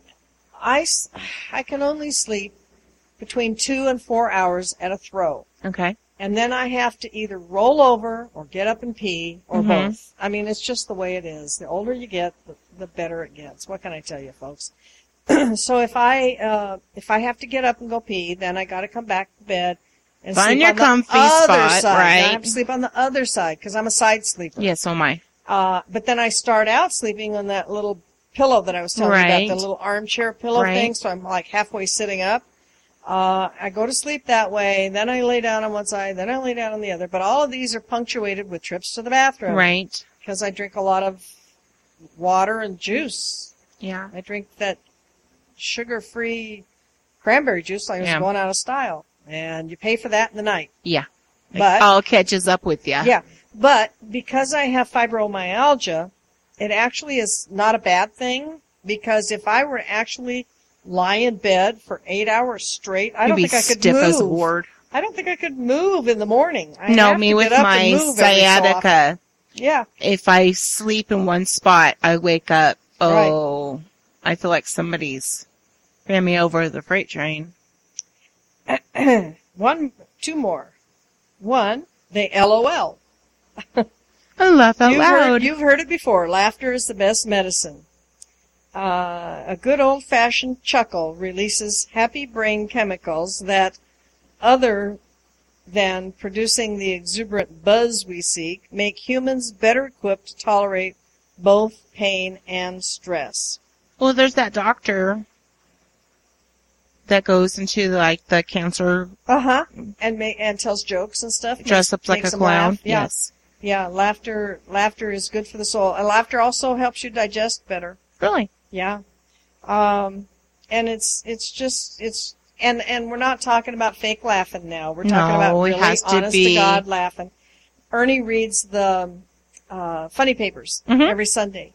I I can only sleep between two and four hours at a throw. Okay. And then I have to either roll over or get up and pee or Mhm. both. I mean, it's just the way it is. The older you get, the, the better it gets. What can I tell you, folks? so if I, uh, if I have to get up and go pee, then I gotta come back to bed and Find sleep your on the comfy other spot, side. right. I have to sleep on the other side because I'm a side sleeper. Yes, oh my. Uh, but then I start out sleeping on that little pillow that I was telling you about, the little armchair pillow Right. thing. So I'm like halfway sitting up. Uh, I go to sleep that way, then I lay down on one side, then I lay down on the other. But all of these are punctuated with trips to the bathroom. Right. Because I drink a lot of water and juice. Yeah. I drink that sugar-free cranberry juice like I was going out of style. And you pay for that in the night. Yeah. But all catches up with you. yeah, but because I have fibromyalgia, it actually is not a bad thing because if I were actually lie in bed for eight hours straight, I You'd don't think I could move. as a board. I don't think I could move in the morning. I no, have me to with my every so sciatica. Yeah, if I sleep in one spot, I wake up. Oh, I feel like somebody's ran me over the freight train. one, two more. One, they LOL. I laugh out you've loud. Heard, you've heard it before. Laughter is the best medicine. Uh, a good old fashioned chuckle releases happy brain chemicals that, other than producing the exuberant buzz we seek, make humans better equipped to tolerate both pain and stress. well, there's that doctor that goes into like the cancer Uh huh. And ma- and tells jokes and stuff. dress up like makes a them laugh. clown. Yeah. Yes. Yeah. Laughter. Laughter is good for the soul, and laughter also helps you digest better. Really? Yeah. Um, and it's it's just it's and and we're not talking about fake laughing now. We're talking No, about really to honest be- to God laughing. Ernie reads the uh, funny papers Mhm. every Sunday.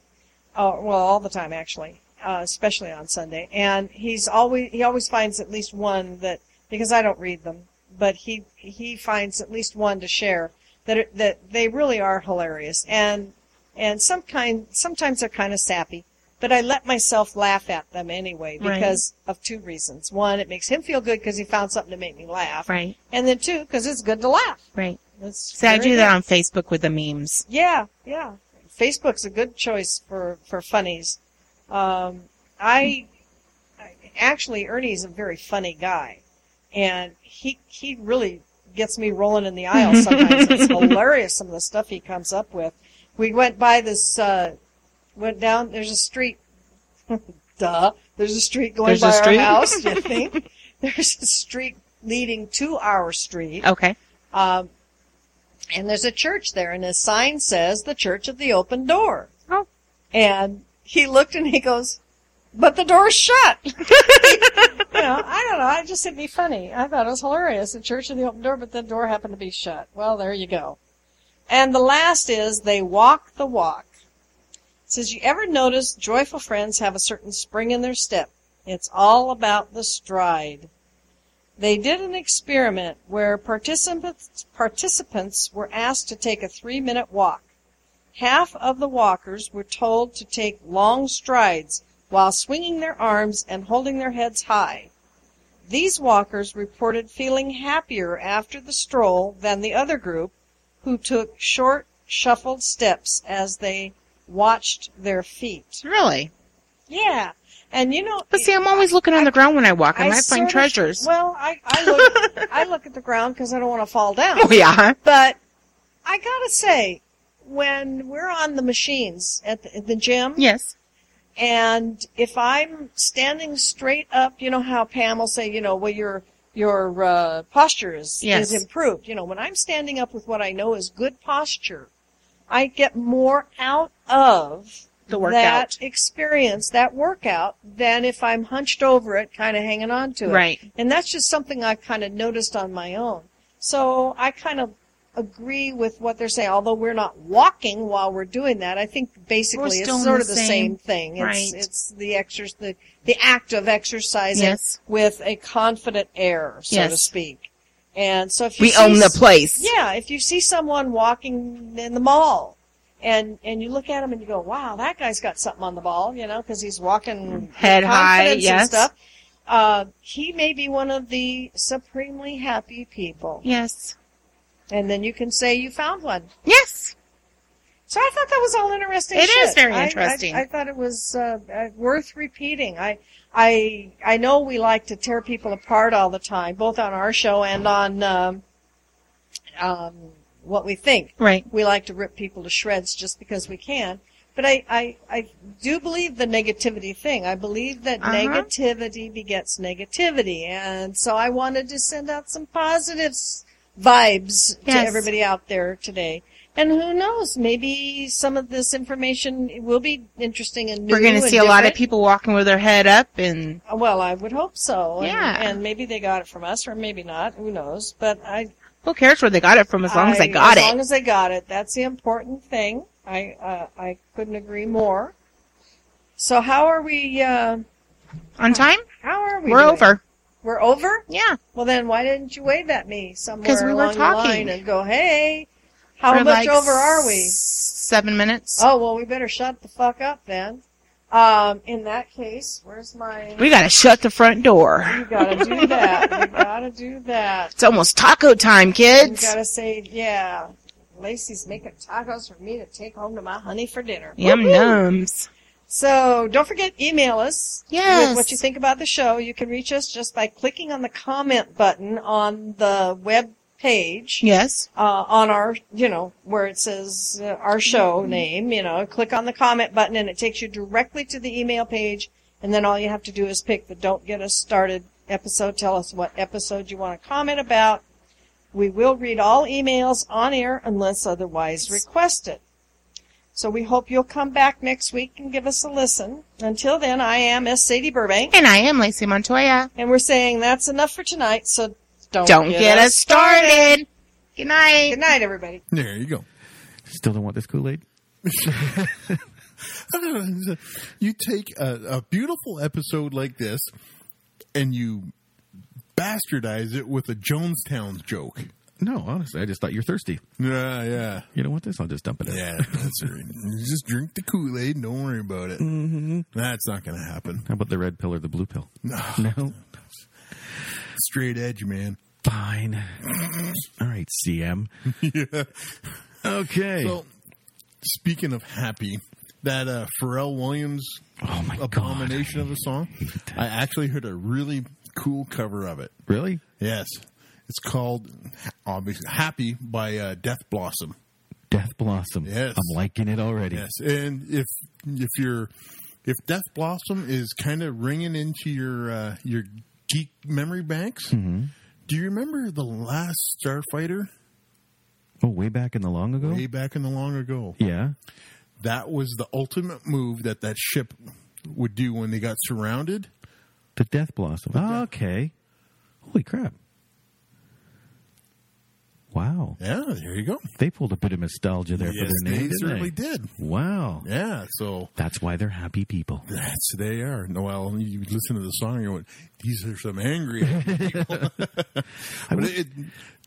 Oh, well, all the time actually, uh, especially on Sunday. And he's always he always finds at least one that because I don't read them, but he he finds at least one to share that are, that they really are hilarious and and some kind sometimes they're kind of sappy. But I let myself laugh at them anyway Right. because of two reasons. One, it makes him feel good because he found something to make me laugh. Right. And then two, because it's good to laugh. Right. It's See, I do that on Facebook with the memes. Yeah, yeah. Facebook's a good choice for for funnies. Um, I I- actually Ernie's a very funny guy, and he he really gets me rolling in the aisle sometimes. it's hilarious some of the stuff he comes up with. We went by this uh, went down. There's a street. Duh. There's a street going There's by street? our house. You think? There's a street leading to our street. Okay. Um, and there's a church there, and a sign says the Church of the Open Door. Oh. And he looked and he goes, but the door's shut. you know, I don't know. It just hit me funny. I thought it was hilarious. The Church of the Open Door, but the door happened to be shut. Well, there you go. And the last is they walk the walk. Says, you ever notice joyful friends have a certain spring in their step? It's all about the stride. They did an experiment where participants, participants were asked to take a three minute walk. Half of the walkers were told to take long strides while swinging their arms and holding their heads high. These walkers reported feeling happier after the stroll than the other group, who took short, shuffled steps as they watched their feet. Really? Yeah. And you know, But see, I'm always looking on the ground when I walk. I, might sort find of- treasures. well, I, I look I look at the ground because I don't want to fall down. Oh, yeah. But I gotta say, when we're on the machines at the, at the gym, Yes. and if I'm standing straight up, you know how Pam will say, you know, well your your uh, posture is Yes. is improved. You know, when I'm standing up with what I know is good posture, I get more out of The workout. that experience, that workout, than if I'm hunched over it, kind of hanging on to it. Right. And that's just something I've kind of noticed on my own. So I kind of agree with what they're saying. Although we're not walking while we're doing that, I think basically it's sort the of the same- same thing. It's, right. it's the exer- the the act of exercising Yes. with a confident air, so to speak. And so if you We see own the place. yeah, if you see someone walking in the mall, and and you look at him and you go, "Wow, that guy's got something on the ball," you know, because he's walking Head high, confidence and yes. stuff. Uh, he may be one of the supremely happy people, Yes. and then you can say you found one. Yes. So I thought that was all interesting. It shit. is very I- I- interesting. I, thought it was uh, uh, worth repeating. I, I, I know we like to tear people apart all the time, both on our show and on um, um, what we think. Right. We like to rip people to shreds just because we can. But I, I, I do believe the negativity thing. I believe that Uh-huh. negativity begets negativity, and so I wanted to send out some positive s- vibes to everybody out there today. And who knows? Maybe some of this information will be interesting and new. We're going to see a lot of people walking with their head up and Well, I would hope so. And- Yeah. And, maybe they got it from us, or maybe not. Who knows? But I, who cares where they got it from as long as they got as it. As long as they got it, that's the important thing. I uh, I couldn't agree more. So how are we? Uh, On time? how are we? We're doing? over. We're over. Yeah. Well, then why didn't you wave at me somewhere we were along the talking. line and go, "Hey, how much like over are we?" Seven minutes. Oh well, we better shut the fuck up then. Um, in that case, where's my? We got to shut the front door. You gotta do that. You gotta do that. It's almost taco time, kids. You gotta say, yeah. Lacey's making tacos for me to take home to my honey for dinner. Yum Woo-hoo! nums. So don't forget, email us Yes. with what you think about the show. You can reach us just by clicking on the comment button on the web page. Yes. Uh, on our, you know, where it says uh, our show Mm-hmm. name, you know, click on the comment button and it takes you directly to the email page. And then all you have to do is pick the don't get us started episode. Tell us what episode you want to comment about. We will read all emails on air unless otherwise requested. So we hope you'll come back next week and give us a listen. Until then, I am S. Sadie Burbank. And I am Lacey Montoya. And we're saying that's enough for tonight, so don't, Don't get, us started. Good night. Good night, everybody. There you go. Still don't want this Kool Aid? you take a, a beautiful episode like this and you bastardize it with a Jonestown joke. No, honestly, I just thought you're thirsty. Yeah, yeah. You don't want this? I'll just dump it in. Yeah, that's right. You just drink the Kool Aid. Don't worry about it. Mm-hmm. That's not going to happen. How about the red pill or the blue pill? No. No? Straight edge, man. Fine. All right, CM. yeah. Okay. So, speaking of happy, that uh, Pharrell Williams oh my abomination of a song, I actually heard a really cool cover of it. Really? Yes. It's called obviously "Happy" by uh, Death Blossom. Death Blossom. Yes, I'm liking it already. Yes, and if if you're if Death Blossom is kind of ringing into your uh, your geek memory banks, Mm-hmm. Do you remember the last Starfighter? Oh, way back in the long ago? Way back in the long ago. Yeah. That was the ultimate move that that ship would do when they got surrounded. The Death Blossom. Oh, okay. Holy crap. Wow. Yeah, there you go. They pulled a bit of nostalgia there Yes, for their name. they certainly they? did. Wow. Yeah, so That's why they're happy people. That's they are. Well, you listen to the song, you're going, these are some angry people. but it,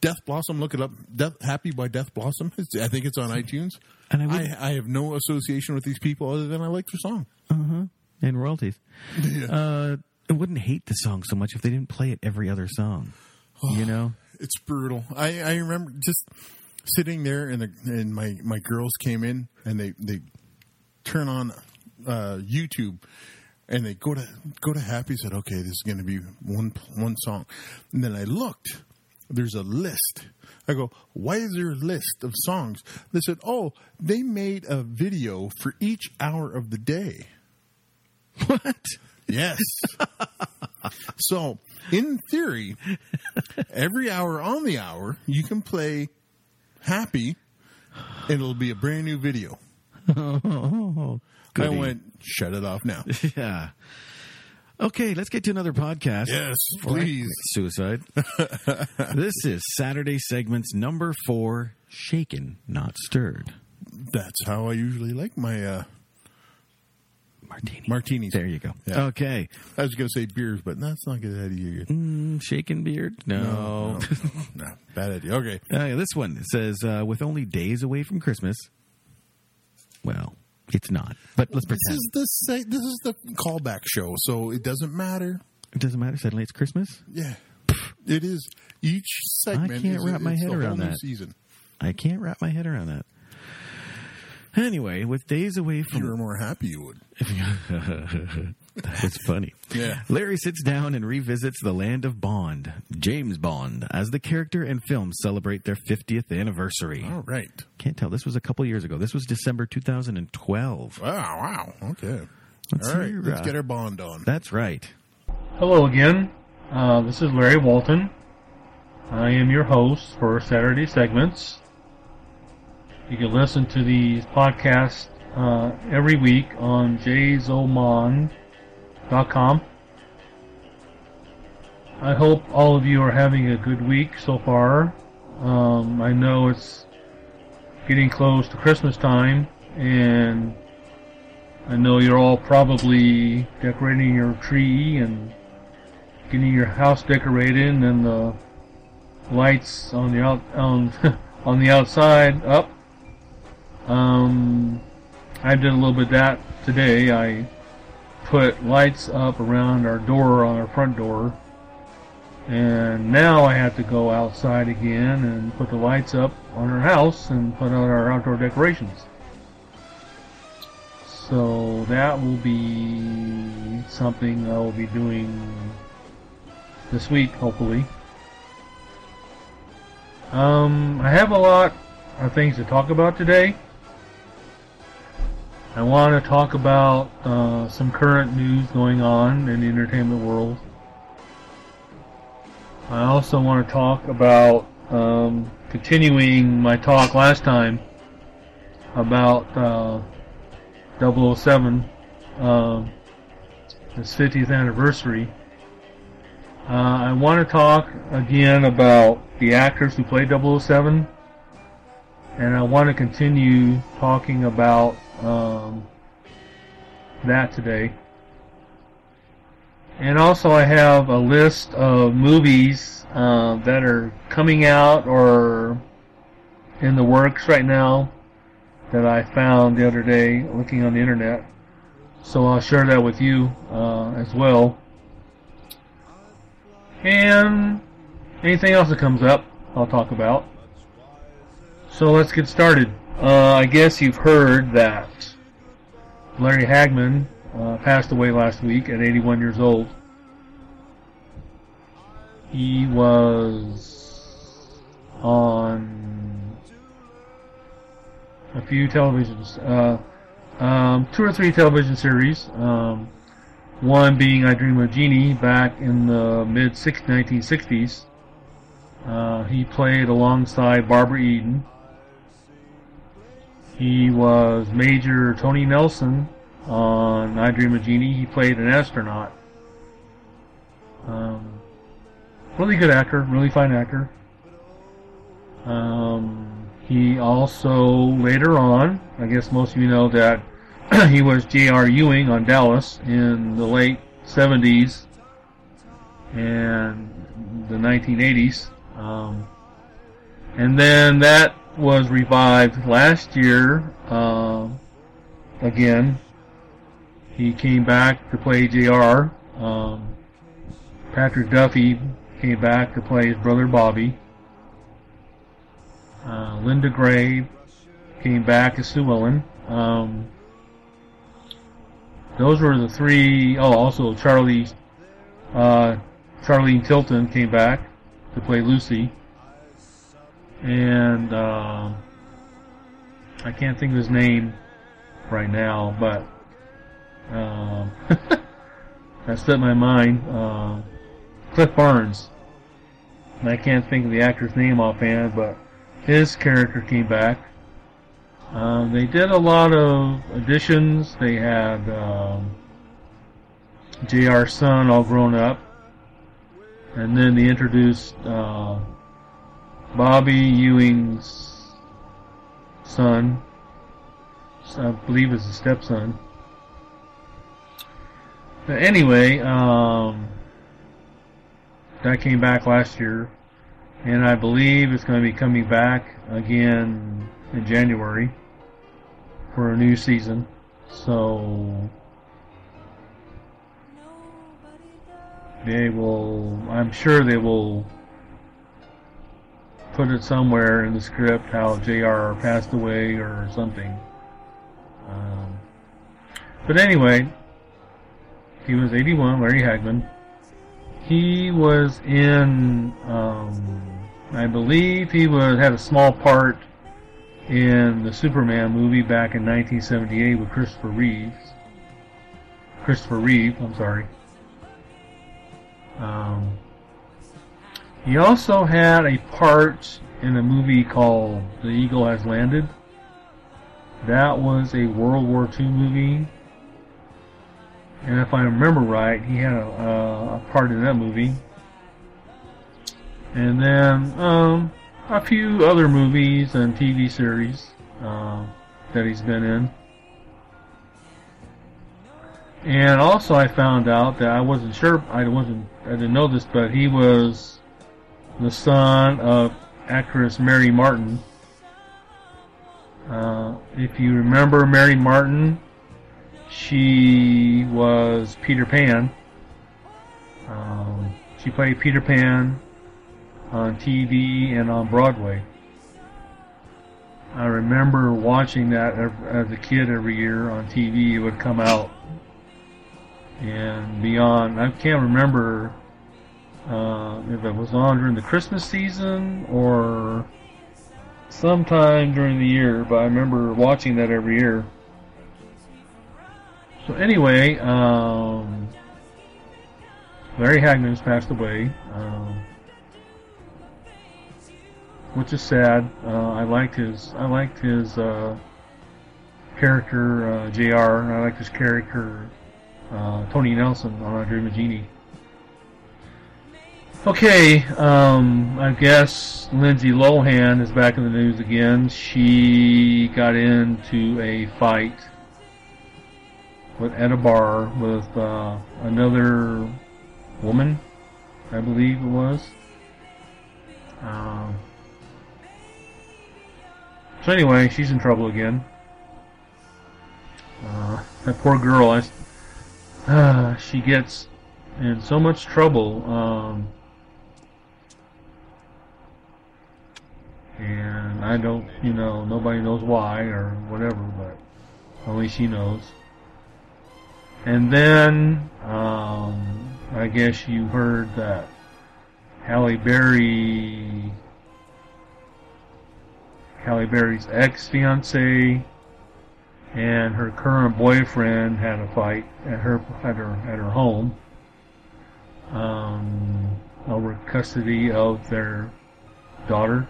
Death Blossom, look it up. Death, Happy by Death Blossom. It's, I think it's on iTunes. And I I, would- I, have no association with these people other than I like their song. Uh-huh. And royalties. Uh, I wouldn't hate the song so much if they didn't play it every other song. You know? It's brutal. I, I remember just sitting there and, the, and my, my girls came in and they, they turn on uh, YouTube and they go to go to Happy said, okay, this is going to be one one song, and then I looked. There's a list. I go, why is there a list of songs? They said, oh, they made a video for each hour of the day. What? Yes. so, in theory, every hour on the hour, you can play Happy, and it'll be a brand new video. I went, shut it off now. yeah. Okay, let's get to another podcast. Yes, please. Suicide. this is Saturday segments number four Shaken, Not Stirred. That's how I usually like my uh, Martini. martinis. There you go. Yeah. Okay. I was going to say beers, but that's not going to be a good idea. Mm, shaken beard? No. No, no, bad idea. Okay. Uh, this one says, uh, with only days away from Christmas. Well, it's not, but let's This pretend. is the this is the callback show, so it doesn't matter. It doesn't matter. Suddenly it's Christmas. Yeah, it is. Each segment. I can't is wrap a, my head around that. Season. I can't wrap my head around that. Anyway, with days away If you were more happy, you would. that was funny. Yeah. Larry sits down and revisits the land of Bond, James Bond, as the character and film celebrate their 50th anniversary. All right. Can't tell. This was a couple years ago. This was December 2012. Wow. Wow. Okay. Let's All right. hear, let's uh, get our bond on. That's right. Hello again. Uh, this is Larry Walton. I am your host for Saturday segments. You can listen to these podcasts uh, every week on jzomon.com. I hope all of you are having a good week so far. Um, I know it's getting close to Christmas time, and I know you're all probably decorating your tree and getting your house decorated and the lights on the out on on the outside up. Um, I did a little bit of that today. I put lights up around our door on our front door, and now I have to go outside again and put the lights up on our house and put out our outdoor decorations. So that will be something I will be doing this week, hopefully. Um, I have a lot of things to talk about today. I want to talk about uh, some current news going on in the entertainment world. I also want to talk about um, continuing my talk last time about uh, 007, um, the 50th anniversary. Uh, I want to talk again about the actors who played 007, and I want to continue talking about um, that today. And also, I have a list of movies uh, that are coming out or in the works right now that I found the other day looking on the internet. So I'll share that with you uh, as well. And anything else that comes up, I'll talk about. So let's get started. Uh, I guess you've heard that Larry Hagman uh, passed away last week at 81 years old. He was on a few televisions, uh, um, two or three television series. Um, one being I Dream of Jeannie back in the mid 1960s. Uh, he played alongside Barbara Eden. He was Major Tony Nelson on I Dream of Jeannie. He played an astronaut. Um, really good actor, really fine actor. Um, he also later on, I guess most of you know that he was J.R. Ewing on Dallas in the late 70s and the 1980s. Um, and then that was revived last year uh, again. He came back to play JR. Um, Patrick Duffy came back to play his brother Bobby. Uh, Linda Gray came back as Sue Ellen. Um, those were the three. Oh, also Charlie, uh, Charlene Tilton came back to play Lucy, and uh, I can't think of his name right now, but um, that slipped my mind. Uh, Cliff Barnes. And I can't think of the actor's name offhand, but his character came back. Um, they did a lot of additions. They had um, J.R.'s son all grown up. And then they introduced uh, Bobby Ewing's son. I believe is a stepson. But anyway, um, that came back last year. And I believe it's going to be coming back again in January for a new season. So they will, I'm sure they will put it somewhere in the script how JR passed away or something. Um, but anyway, he was 81, Larry Hagman. He was in, um, I believe he was had a small part in the Superman movie back in 1978 with Christopher Reeves. Christopher Reeve, I'm sorry. Um, he also had a part in a movie called The Eagle Has Landed. That was a World War II movie. And if I remember right, he had a, a part in that movie. And then, um, a few other movies and TV series uh, that he's been in. And also, I found out that I wasn't sure. I wasn't. I didn't know this, but he was the son of actress Mary Martin. Uh, if you remember Mary Martin, she was Peter Pan. Um, she played Peter Pan on TV and on Broadway. I remember watching that as a kid every year on TV. It would come out and beyond. I can't remember uh, if it was on during the Christmas season or sometime during the year, but I remember watching that every year. So anyway, um, Larry has passed away. Um, which is sad. Uh, I liked his I liked his uh, character uh, J.R. and I liked his character uh, Tony Nelson on I Dream of Jeannie. Okay, um, I guess Lindsay Lohan is back in the news again. She got into a fight with at a bar with uh, another woman, I believe it was. Um, so anyway, she's in trouble again. Uh, that poor girl, I, uh, she gets in so much trouble. Um, and I don't, you know, nobody knows why or whatever, but only she knows. And then, um, I guess you heard that Halle Berry, Halle Berry's ex-fiance and her current boyfriend had a fight at her at her at her home um, over custody of their daughter.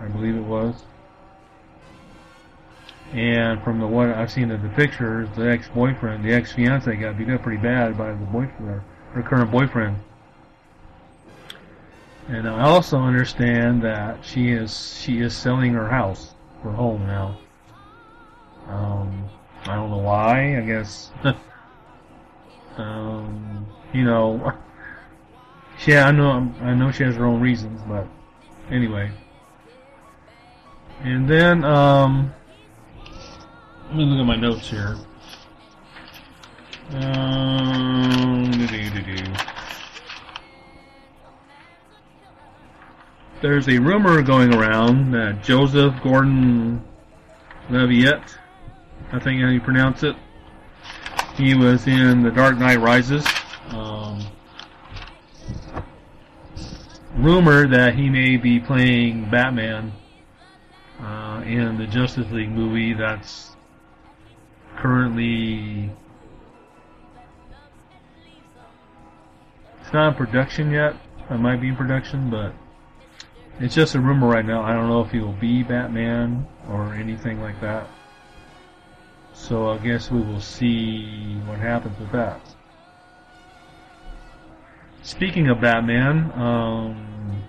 I believe it was. And from the what I've seen of the pictures, the ex-boyfriend, the ex-fiance got beat up pretty bad by the boyfriend, her current boyfriend. And I also understand that she is she is selling her house, her home now. Um, I don't know why. I guess, um, you know, yeah, I know I know she has her own reasons, but anyway. And then, um, let me look at my notes here. Um. There's a rumor going around that Joseph Gordon Levitt, I think how you pronounce it, he was in The Dark Knight Rises. Um, rumor that he may be playing Batman uh, in the Justice League movie that's currently it's not in production yet. It might be in production, but it's just a rumor right now. I don't know if he will be Batman or anything like that. So I guess we will see what happens with that. Speaking of Batman, um,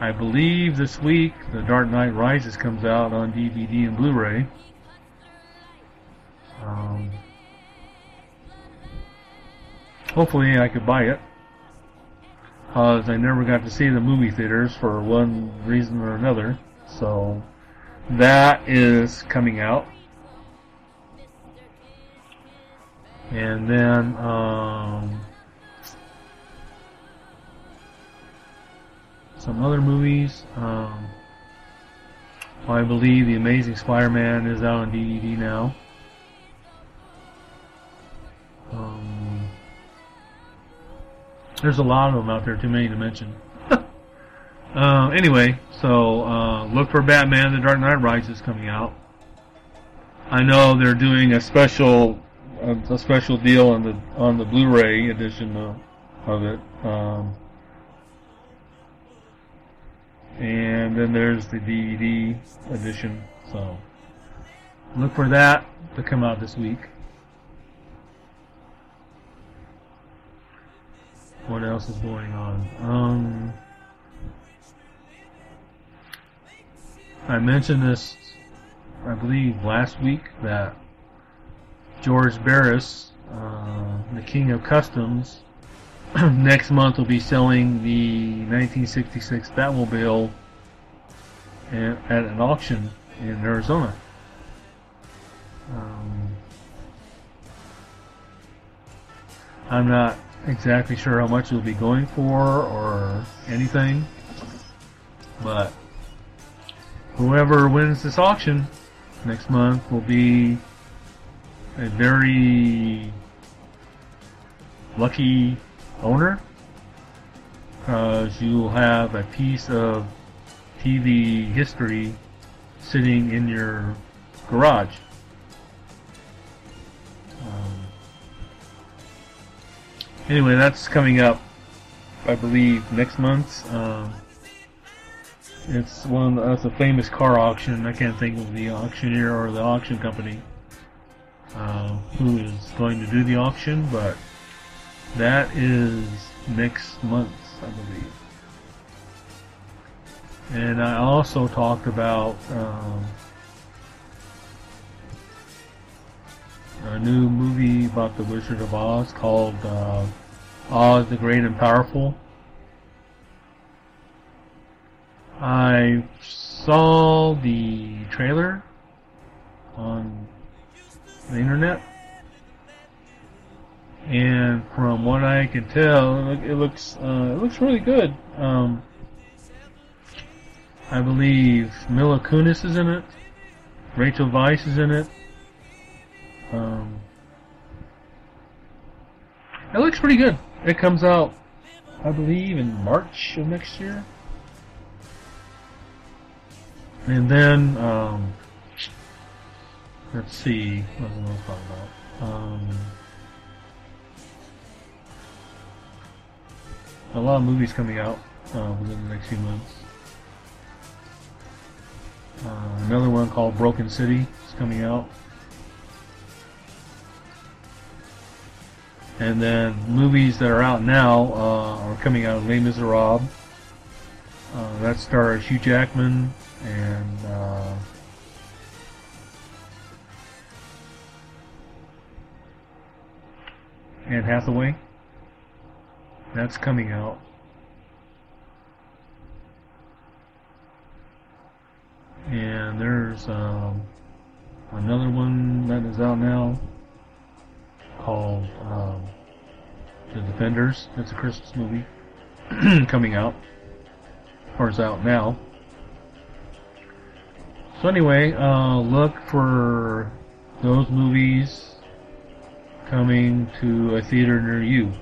I believe this week The Dark Knight Rises comes out on DVD and Blu-ray. Um, hopefully I could buy it. Cause I never got to see the movie theaters for one reason or another. So that is coming out. And then um, some other movies. Um, I believe The Amazing Spider-Man is out on DVD now. Um, there's a lot of them out there, too many to mention. uh, anyway, so uh, look for Batman: The Dark Knight Rises coming out. I know they're doing a special a, special deal on the on the Blu-ray edition of, of it. Um, and then there's the DVD edition. So look for that to come out this week. What else is going on? Um, I mentioned this, I believe, last week that George Barris, uh, the King of Customs, next month we'll be selling the 1966 Batmobile at, an auction in Arizona. Um, I'm not exactly sure how much it'll be going for or anything, but whoever wins this auction next month will be a very lucky owner because you'll have a piece of TV history sitting in your garage. Um, anyway, that's coming up I believe, next month. Um, it's one that's a famous car auction. I can't think of the auctioneer or the auction company uh, who is going to do the auction, but that is next month, I believe. And I also talked about um, a new movie about the Wizard of Oz called uh, Oz the Great and Powerful. I saw the trailer on the internet, and from what I can tell, it, looks uh, it looks really good. Um, I believe Mila Kunis is in it. Rachel Weisz is in it. Um, it looks pretty good. It comes out, I believe, in March of next year. And then, um, let's see, what was I talking about? A lot of movies coming out uh, within the next few months. Uh, another one called Broken City is coming out. And then movies that are out now uh, are coming out. Of Les Miserables. Uh, that stars Hugh Jackman and uh, Anne Hathaway. That's coming out. And there's um, another one that is out now called um, The Defenders. It's a Christmas movie coming out, or is out now. So anyway, uh, look for those movies coming to a theater near you.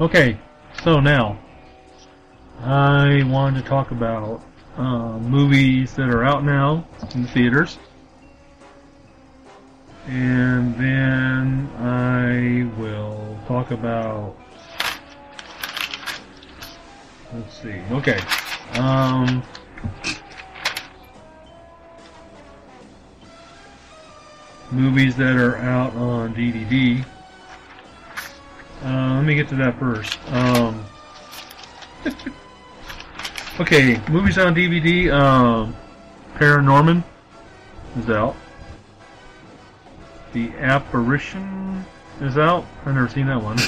Okay, so now I wanted to talk about uh, movies that are out now in the theaters. And then I will talk about. Let's see. Okay. Um, movies that are out on DVD. Uh, let me get to that first. Um, okay, movies on DVD. Um, Paranorman is out. The Apparition is out. I've never seen that one.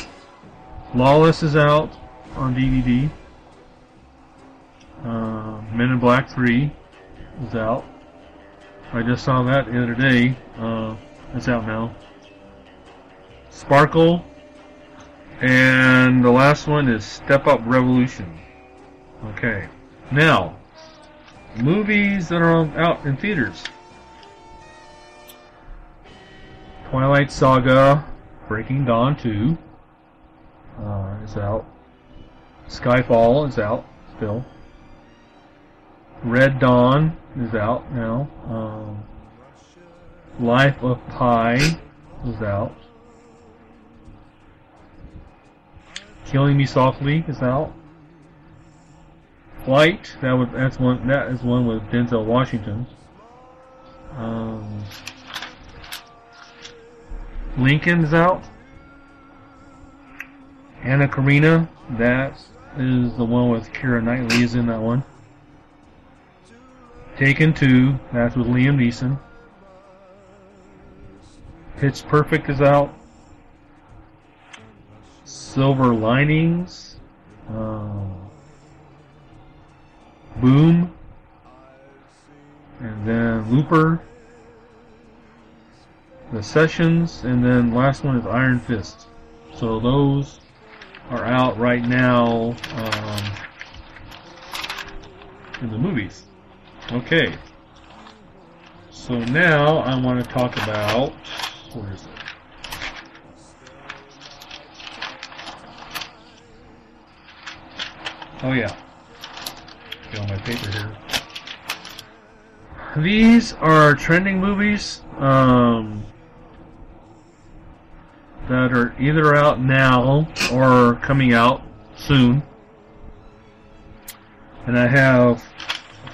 Lawless is out on DVD. Uh, Men in Black 3 is out. I just saw that the other day. Uh, it's out now. Sparkle. And the last one is Step Up Revolution. Okay. Now, movies that are out in theaters. Twilight Saga, Breaking Dawn 2 uh, is out. Skyfall is out still. Red Dawn is out now. Um, Life of Pi is out. Killing Me Softly is out. Flight that was that's one that is one with Denzel Washington. Um, Lincoln's out. Anna Karenina, that is the one with Keira Knightley is in that one. Taken 2, that's with Liam Neeson. Pitch Perfect is out. Silver Linings. Um, Boom. And then Looper. The Sessions. And then last one is Iron Fist. So those are out right now um, in the movies. Okay. So now I want to talk about where is it? Oh yeah. Get on my paper here. These are trending movies. Um, that are either out now or coming out soon. And I have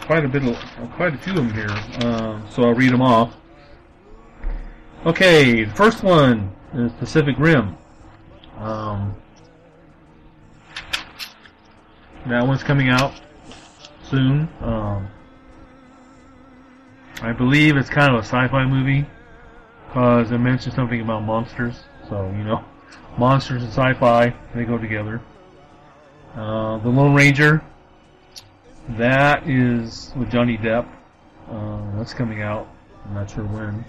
quite a bit of, quite a few of them here, uh, so I'll read them off. Okay, the first one is Pacific Rim. Um, that one's coming out soon. Um, I believe it's kind of a sci-fi movie because it mentions something about monsters. So you know, monsters and sci-fi they go together. Uh, the Lone Ranger. That is with Johnny Depp. Uh, that's coming out. I'm not sure when.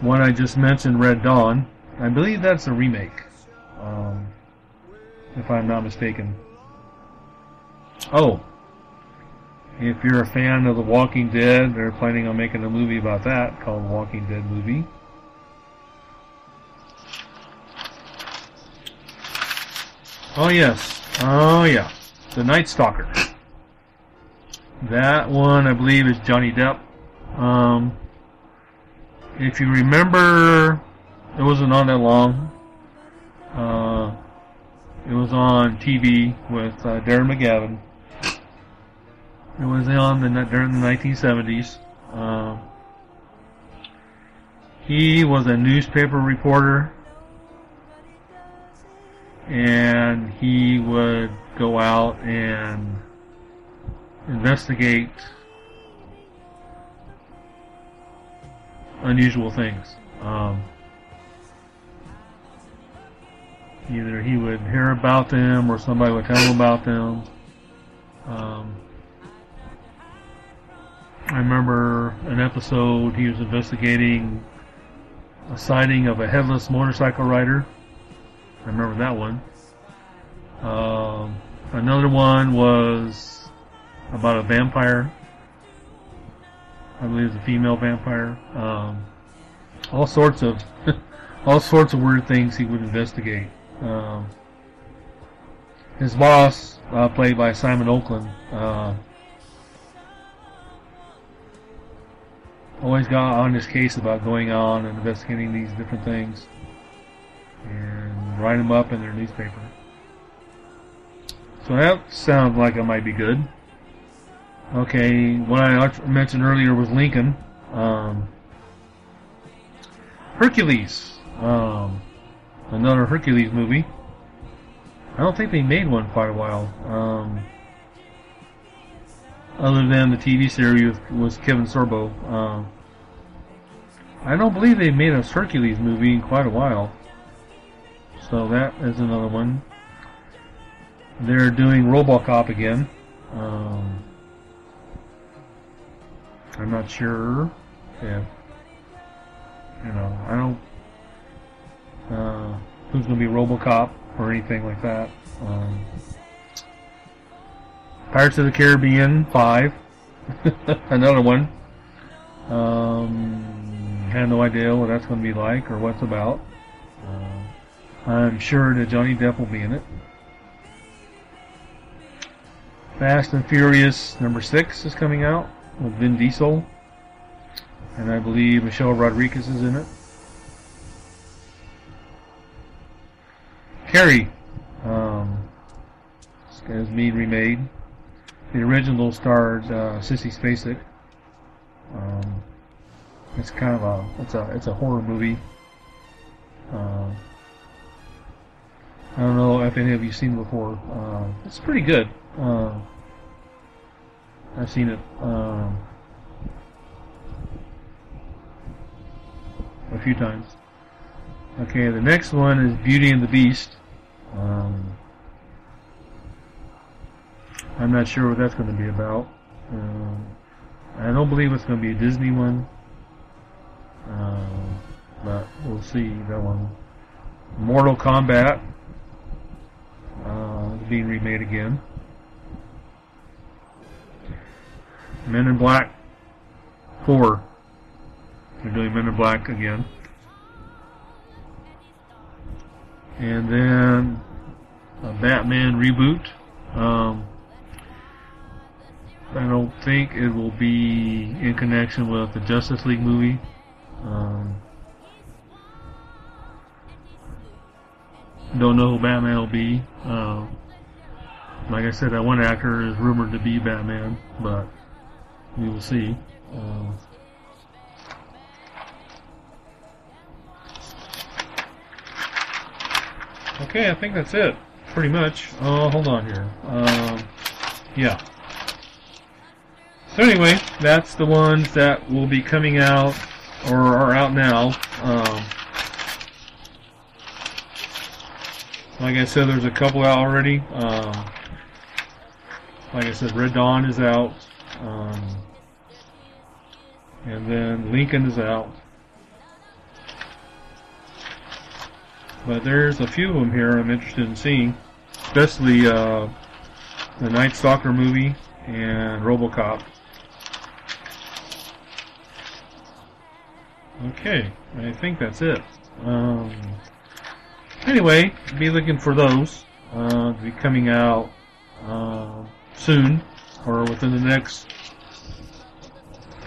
One I just mentioned, Red Dawn. I believe that's a remake, um, if I'm not mistaken. Oh, if you're a fan of The Walking Dead, they're planning on making a movie about that called Walking Dead Movie. Oh yes, oh yeah, The Night Stalker. That one, I believe, is Johnny Depp. Um, if you remember, it wasn't on that long. Uh, it was on TV with uh, Darren McGavin. It was on the during the 1970s. Uh, he was a newspaper reporter, and he would go out and investigate unusual things. Um, either he would hear about them or somebody would tell him about them. Um, I remember an episode he was investigating a sighting of a headless motorcycle rider. I remember that one. Um, another one was about a vampire. I believe it's a female vampire. Um, all sorts of all sorts of weird things he would investigate. Um, his boss, uh, played by Simon Oakland, uh, always got on his case about going on and investigating these different things and write them up in their newspaper. So that sounds like it might be good. Okay, what I mentioned earlier was Lincoln. Um, Hercules. Um, another Hercules movie. I don't think they made one quite a while. Um, other than the TV series was Kevin Sorbo. Um, I don't believe they've made a Hercules movie in quite a while. So that is another one. They're doing RoboCop again. Um, I'm not sure if you know. I don't uh, who's going to be RoboCop or anything like that. Um, Pirates of the Caribbean Five, another one. Um, have no idea what that's going to be like or what's about. Uh, I'm sure that Johnny Depp will be in it. Fast and Furious number six is coming out with Vin Diesel, and I believe Michelle Rodriguez is in it. Carrie um, is being remade. The original starred uh, Sissy Spacek. Um, it's kind of a it's a it's a horror movie. Uh, I don't know if any of you seen it before. Uh, it's pretty good. Uh, I've seen it um, a few times. Okay, the next one is Beauty and the Beast. Um, I'm not sure what that's going to be about. Um, I don't believe it's going to be a Disney one, um, but we'll see that one. Mortal Kombat uh, being remade again. Men in Black 4. They're doing Men in Black again. And then a Batman reboot. Um, I don't think it will be in connection with the Justice League movie. Um, Don't know who Batman will be. Uh, like I said, that one actor is rumored to be Batman, but we will see. Uh, okay, I think that's it. Pretty much. Oh, hold on here. Um, yeah. So anyway, that's the ones that will be coming out or are out now. Um, like I said, there's a couple out already. Um, like I said, Red Dawn is out. Um, and then Lincoln is out. But there's a few of them here I'm interested in seeing, especially uh, the Night Stalker movie and RoboCop. Okay, I think that's it. Um, anyway, be looking for those uh, to be coming out uh, soon, or within the next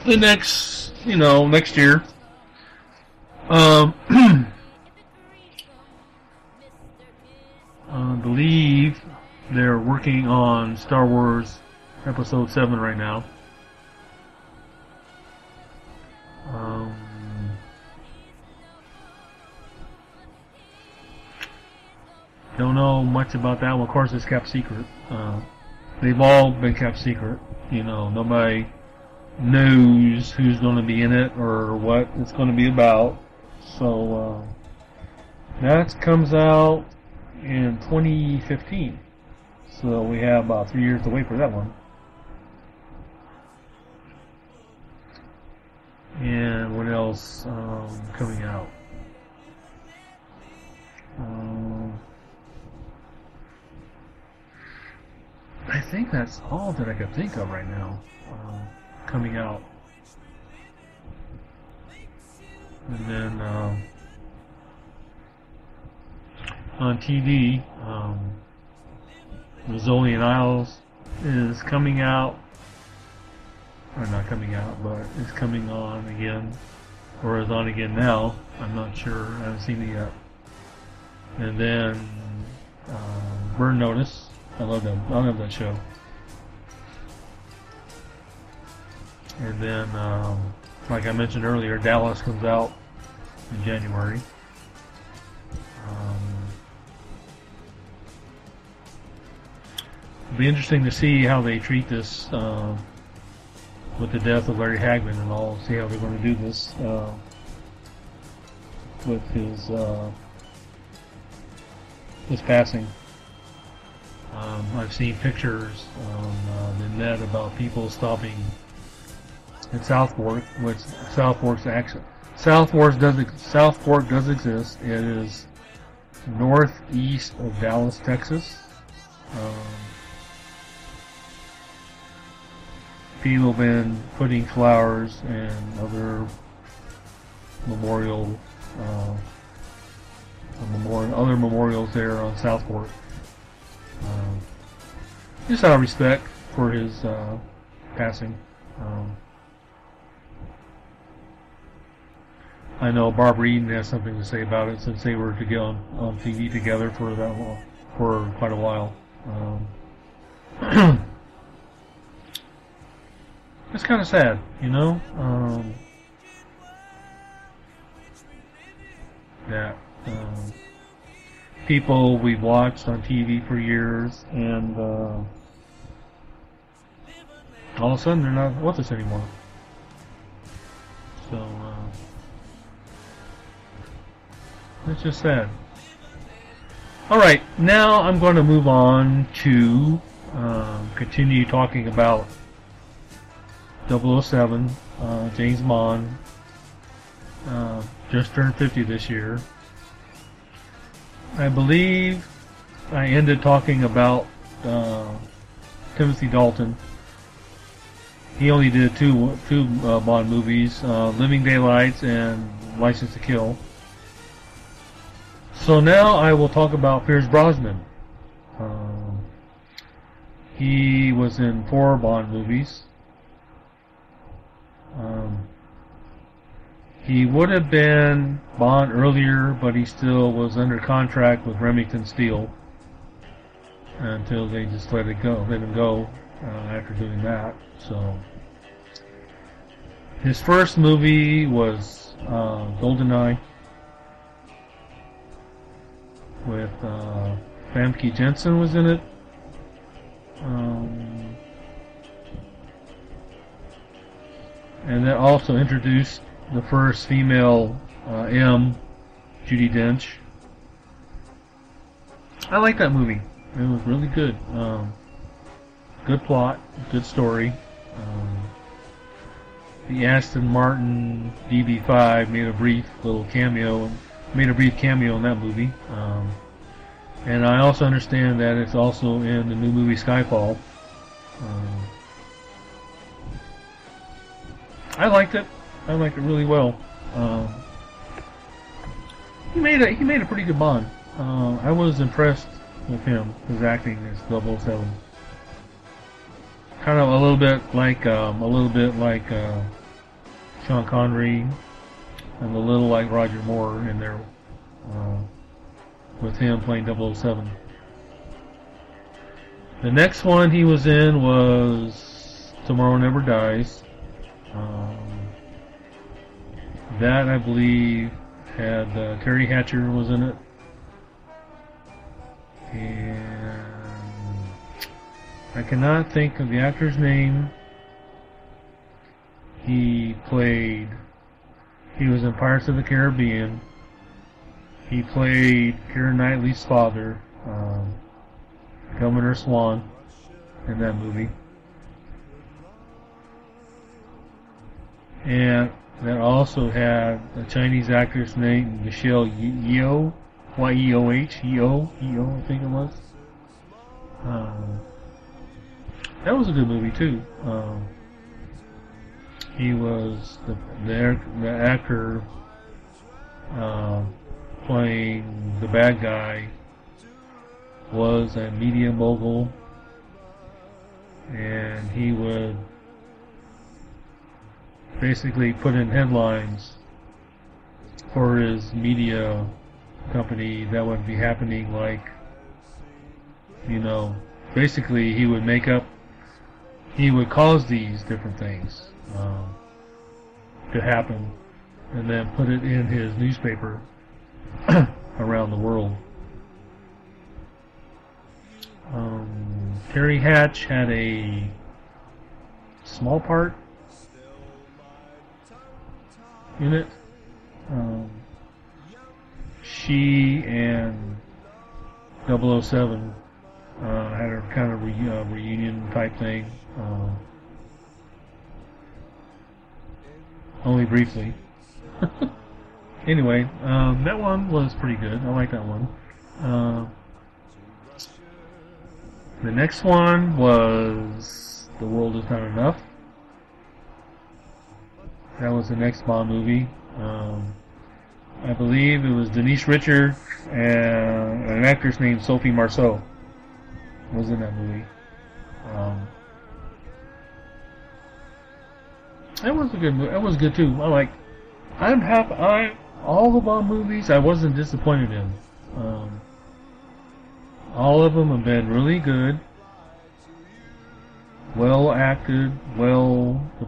the next you know next year. Um, I believe they're working on Star Wars Episode Seven right now. Um, don't know much about that one. Of course, it's kept secret. Uh, they've all been kept secret. You know, nobody knows who's going to be in it or what it's going to be about. So uh, that comes out in 2015. So we have about three years to wait for that one. And what else um, coming out? Um, I think that's all that I could think of right now uh, coming out. And then um, on TV, um, Isles is coming out, or not coming out, but it's coming on again, or is on again now. I'm not sure. I haven't seen it yet. And then uh, Burn Notice. I love that. I love that show. And then, um, like I mentioned earlier, Dallas comes out in January. Um, it'll be interesting to see how they treat this uh, with the death of Larry Hagman and all. See how they're going to do this uh, with his uh, his passing. Um, I've seen pictures on uh, the net about people stopping at South Fork, which South Fork's actually South Fork does South Fork does exist. It is northeast of Dallas, Texas. Um, people have been putting flowers and other memorial, uh, memorial, other memorials there on South Fork. Um, just out of respect for his uh, passing. Um, I know Barbara Eden has something to say about it since they were together on, on TV together for that long, for quite a while. Um, it's kind of sad, you know. Um, um, people we've watched on TV for years, and uh, all of a sudden they're not with us anymore. So uh, it's just sad. All right, now I'm going to move on to um, continue talking about 007, uh, James Bond. Uh, just turned 50 this year. I believe I ended talking about uh, Timothy Dalton. He only did two two uh, Bond movies, uh, Living Daylights and License to Kill. So now I will talk about Pierce Brosnan. Um, he was in four Bond movies. Um, He would have been Bond earlier, but he still was under contract with Remington Steele until they just let it go, let him go uh, after doing that. So his first movie was uh, GoldenEye with uh, Famke Janssen was in it. Um, and that also introduced the first female uh, M, Judi Dench. I like that movie. It was really good. Um, good plot, good story. Um, the Aston Martin DB5 made a brief little cameo, made a brief cameo in that movie. Um, and I also understand that it's also in the new movie Skyfall. Um, I liked it. I liked it really well. Um, he made a he made a pretty good Bond. Uh, I was impressed with him, his acting as 007. Kind of a little bit like um, a little bit like uh, Sean Connery, and a little like Roger Moore in there, uh, with him playing 007. The next one he was in was Tomorrow Never Dies. Um, that I believe had uh, Teri Hatcher was in it, and I cannot think of the actor's name. He played. He was in Pirates of the Caribbean. He played Keira Knightley's father, um, Governor Swann, in that movie. And that also had a Chinese actress named Michelle Yeoh, Y-E-O-H, Yeoh, Yeoh, I think it was. Um, that was a good movie too. Um, he was the the, the actor uh, playing the bad guy was a media mogul, and he would basically put in headlines for his media company that would be happening like you know basically he would make up he would cause these different things um, to happen and then put it in his newspaper around the world. Um, Teri Hatch had a small part in it. Um, she and 007 uh, had a kind of re- uh, reunion type thing. Uh, only briefly. anyway, um, that one was pretty good. I like that one. Uh, the next one was The World Is Not Enough. That was the next Bond movie. Um, I believe it was Denise Richards and an actress named Sophie Marceau was in that movie. Um, that was a good movie. That was good too. I like. I'm happy. I all the Bond movies I wasn't disappointed in. Um, all of them have been really good, well acted, well. The,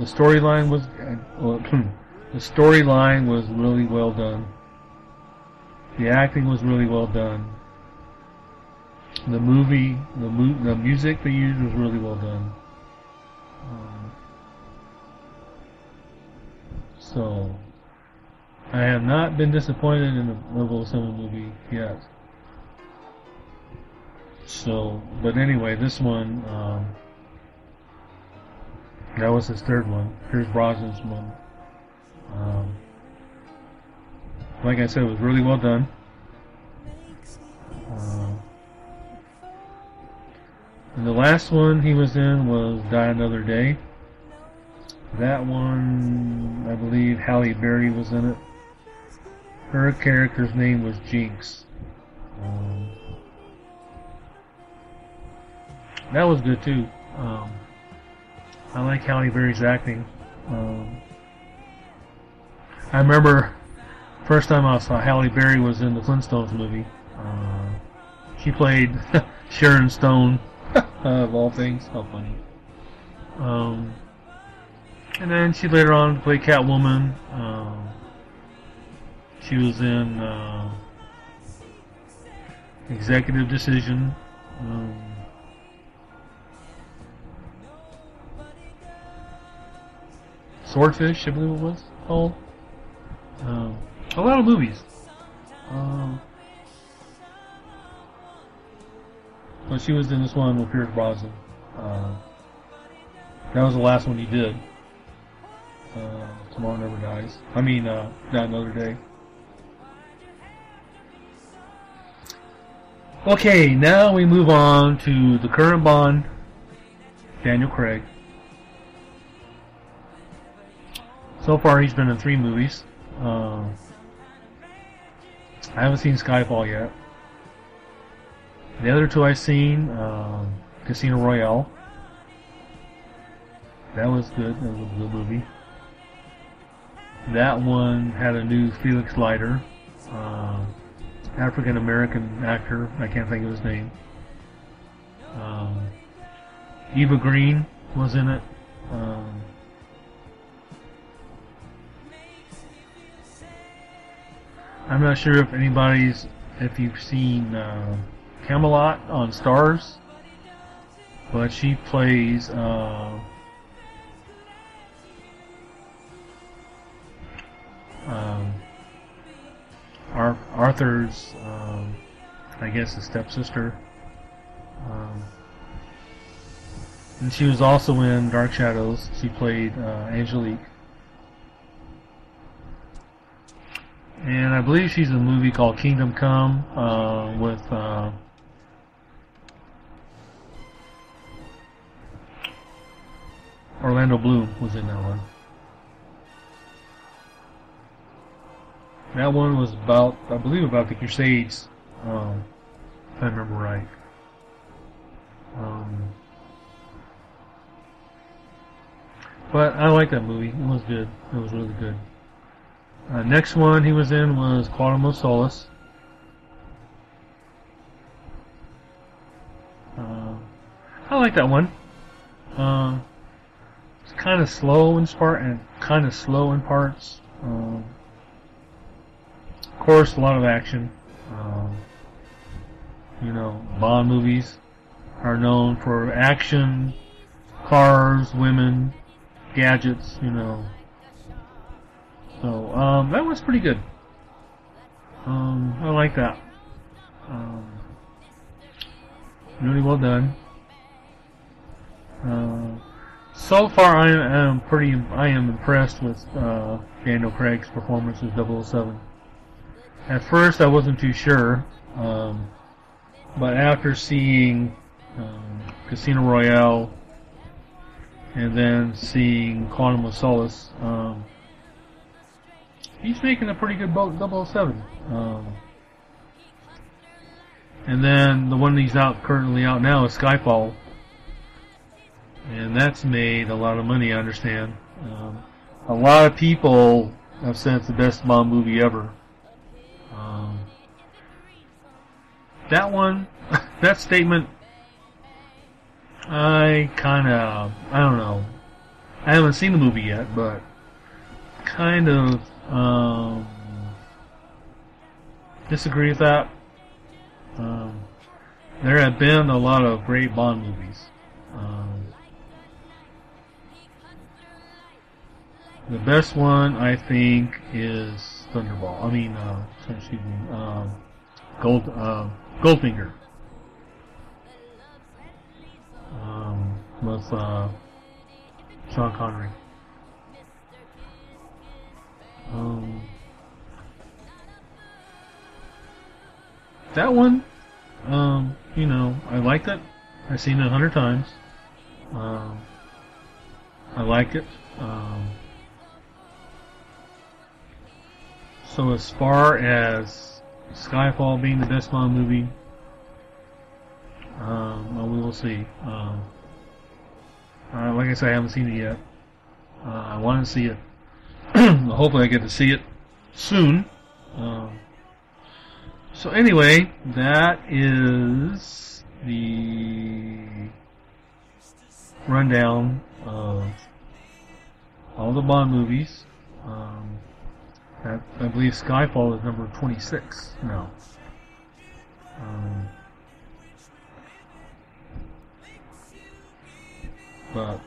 the, storyline was the storyline was really well done. The acting was really well done. The movie, the mu- the music they used was really well done. Um, so, I have not been disappointed in the 007 movie yet. So, but anyway, this one, um, that was his third one. Pierce Brosnan's one. Um, like I said, it was really well done. Uh, and the last one he was in was Die Another Day. That one, I believe Halle Berry was in it. Her character's name was Jinx. Um, that was good too. Um, I like Halle Berry's acting. Um, I remember first time I saw Halle Berry was in the Flintstones movie. Uh, she played Sharon Stone, of all things. How funny. Um, and then she later on played Catwoman. Um, she was in uh, Executive Decision. Um, Swordfish, I believe it was called. Um, a lot of movies. Um, but she was in this one with Pierce Brosnan. Uh, that was the last one he did. Uh, Tomorrow Never Dies. I mean, uh, Not Another Day. Okay, now we move on to the current Bond, Daniel Craig. So far, he's been in three movies. Uh, I haven't seen Skyfall yet. The other two I've seen, uh, Casino Royale. That was good. That was a good movie. That one had a new Felix Leiter, uh, African American actor. I can't think of his name. Eva Green was in it. I'm not sure if anybody's, if you've seen uh, Camelot on Starz, but she plays uh, um, Ar- Arthur's, um, I guess, his stepsister. Um, and she was also in Dark Shadows. She played uh, Angelique. And I believe she's in a movie called Kingdom Come uh, with uh, Orlando Bloom was in that one. That one was about, I believe, about the Crusades, um, if I remember right. Um, but I like that movie. It was good. It was really good. Uh, next one he was in was Quantum of Solace. Uh, I like that one. Uh, it's kind of slow in part and kind of slow in parts. Um, of course, a lot of action. Um, you know, Bond movies are known for action, cars, women, gadgets. You know, so um, that was pretty good. Um, I like that. Um, really well done. Uh, so far, I am pretty. I am impressed with uh, Daniel Craig's performance as 007. At first, I wasn't too sure, um, but after seeing um, Casino Royale and then seeing Quantum of Solace, um, he's making a pretty good bo- 007. Um, and then the one he's out currently out now is Skyfall, and that's made a lot of money. I understand. Um, a lot of people have said it's the best Bond movie ever. Um, that one, that statement, I kind of, I don't know. I haven't seen the movie yet, but kind of um, disagree with that. Um, there have been a lot of great Bond movies. Um, the best one, I think, is Thunderball. I mean, uh, excuse me, um, Gold, uh, Goldfinger. Um, with uh, Sean Connery. Um, that one, um, you know, I liked it. I've seen it a hundred times. Um, I like it. Um, so as far as Skyfall being the best Bond movie, um, well, we will see. Um, uh, like I said, I haven't seen it yet. Uh, I want to see it. Hopefully, I get to see it soon. Um, so anyway, that is the rundown of all the Bond movies. Um, I, I believe Skyfall is number 26 now. Um, but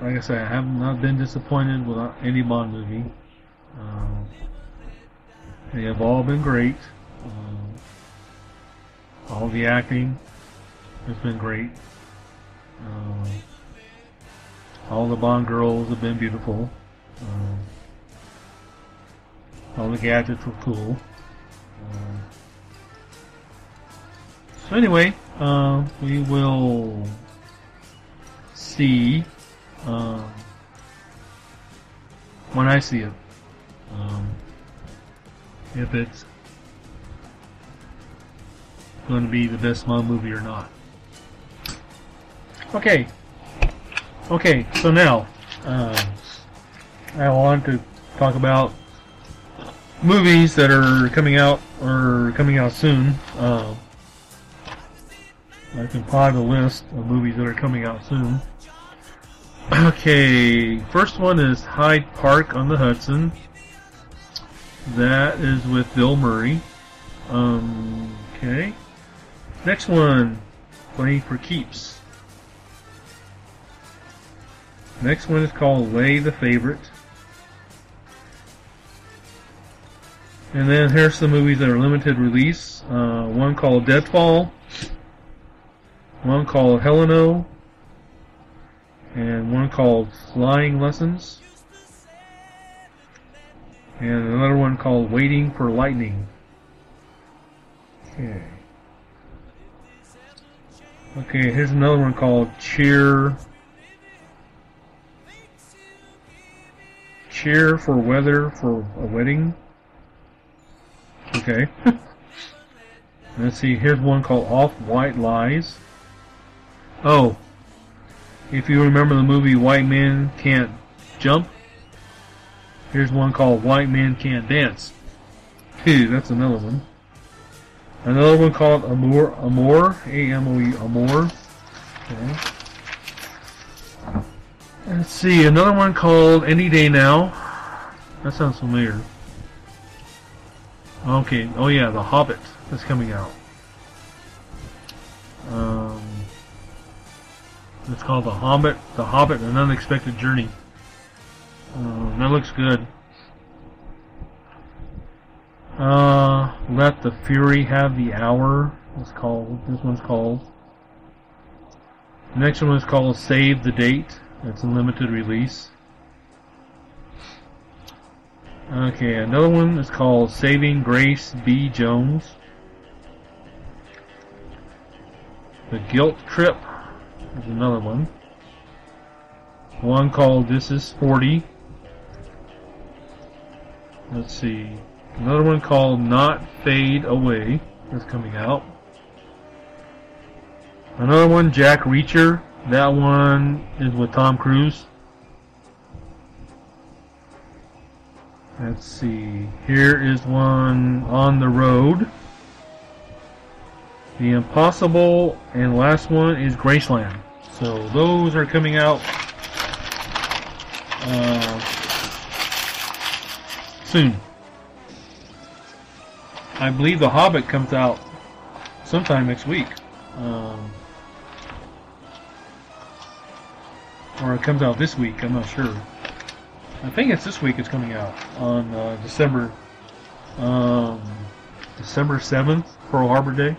like I said, I have not been disappointed with any Bond movie. Um, they have all been great. Um, all the acting has been great. Um, all the Bond girls have been beautiful. Um, all the gadgets were cool. Um, so anyway, uh, we will see um, when I see it. Um, if it's going to be the best mom movie or not. Okay. Okay, so now, uh, I want to talk about movies that are coming out or coming out soon. Uh, I compiled a list of movies that are coming out soon. Okay, first one is Hyde Park on the Hudson. That is with Bill Murray. Um, okay. Next one, Playing for Keeps. Next one is called Lay the Favorite. And then here's some movies that are limited release. Uh, one called Deadfall. One called Heleno. And one called Flying Lessons. And another one called Waiting for Lightning. Okay. Okay, here's another one called Cheer. Cheerful Weather for a Wedding. Okay. Let's see, here's one called Off White Lies. Oh, if you remember the movie White Men Can't Jump, here's one called White Men Can't Dance. Phew, that's another one. Another one called Amour, Amour, A-M-O-E, Amour. Okay. Let's see, another one called Any Day Now. That sounds familiar. Okay, oh yeah, The Hobbit is coming out. Um, it's called The Hobbit, The Hobbit, An Unexpected Journey. Um, that looks good. Uh, Let the Fury Have the Hour. It's called. This one's called. The next one is called Save the Date. It's a limited release. Okay, another one is called Saving Grace B. Jones. The Guilt Trip is another one. One called This Is 40. Let's see. Another one called Not Fade Away is coming out. Another one, Jack Reacher. That one is with Tom Cruise. Let's see. Here is one on the road. The Impossible, and last one is Graceland. So those are coming out uh, soon. I believe The Hobbit comes out sometime next week. Um, or it comes out this week, I'm not sure. I think it's this week it's coming out on uh, December um, December 7th, Pearl Harbor Day.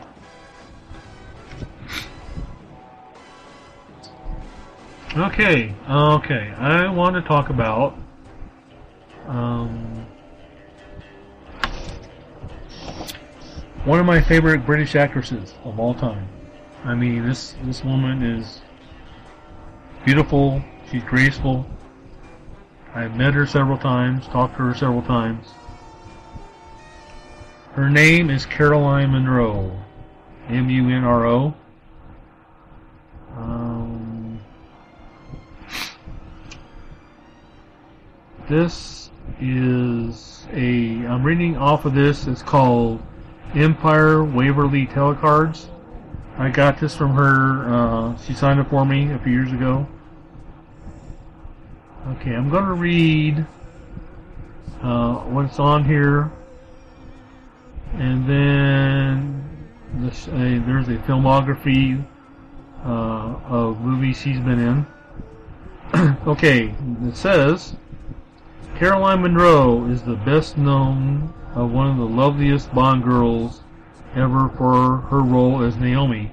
Okay, okay. I want to talk about um, one of my favorite British actresses of all time. I mean, this this woman is beautiful. She's graceful. I've met her several times, talked to her several times. Her name is Caroline Munro. M-U-N-R-O. Um, this is a. I'm reading off of this. It's called Empire Waverly Telecards. I got this from her. Uh, she signed it for me a few years ago. Okay, I'm going to read uh, what's on here, and then this, there's a filmography uh, of movies she's been in. okay, it says Caroline Munro is the best known of one of the loveliest Bond girls ever for her role as Naomi.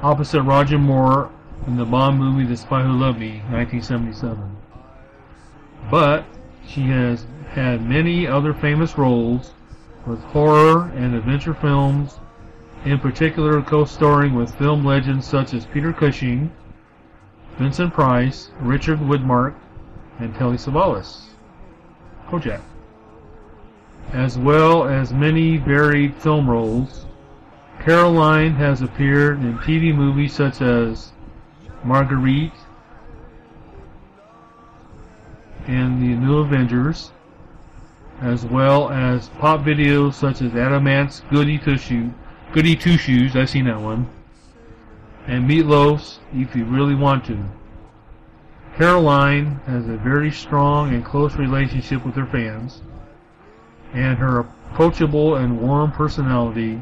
Opposite Roger Moore in the Bond movie The Spy Who Loved Me, 1977. But she has had many other famous roles with horror and adventure films, in particular co-starring with film legends such as Peter Cushing, Vincent Price, Richard Widmark, and Telly Savalas. Kojak. As well as many varied film roles, Caroline has appeared in TV movies such as Marguerite and the New Avengers, as well as pop videos such as Adam Ant's Goody Two Shoes, Goody Two Shoes, I've seen that one, and Meatloaf's If You Really Want to. Caroline has a very strong and close relationship with her fans, and her approachable and warm personality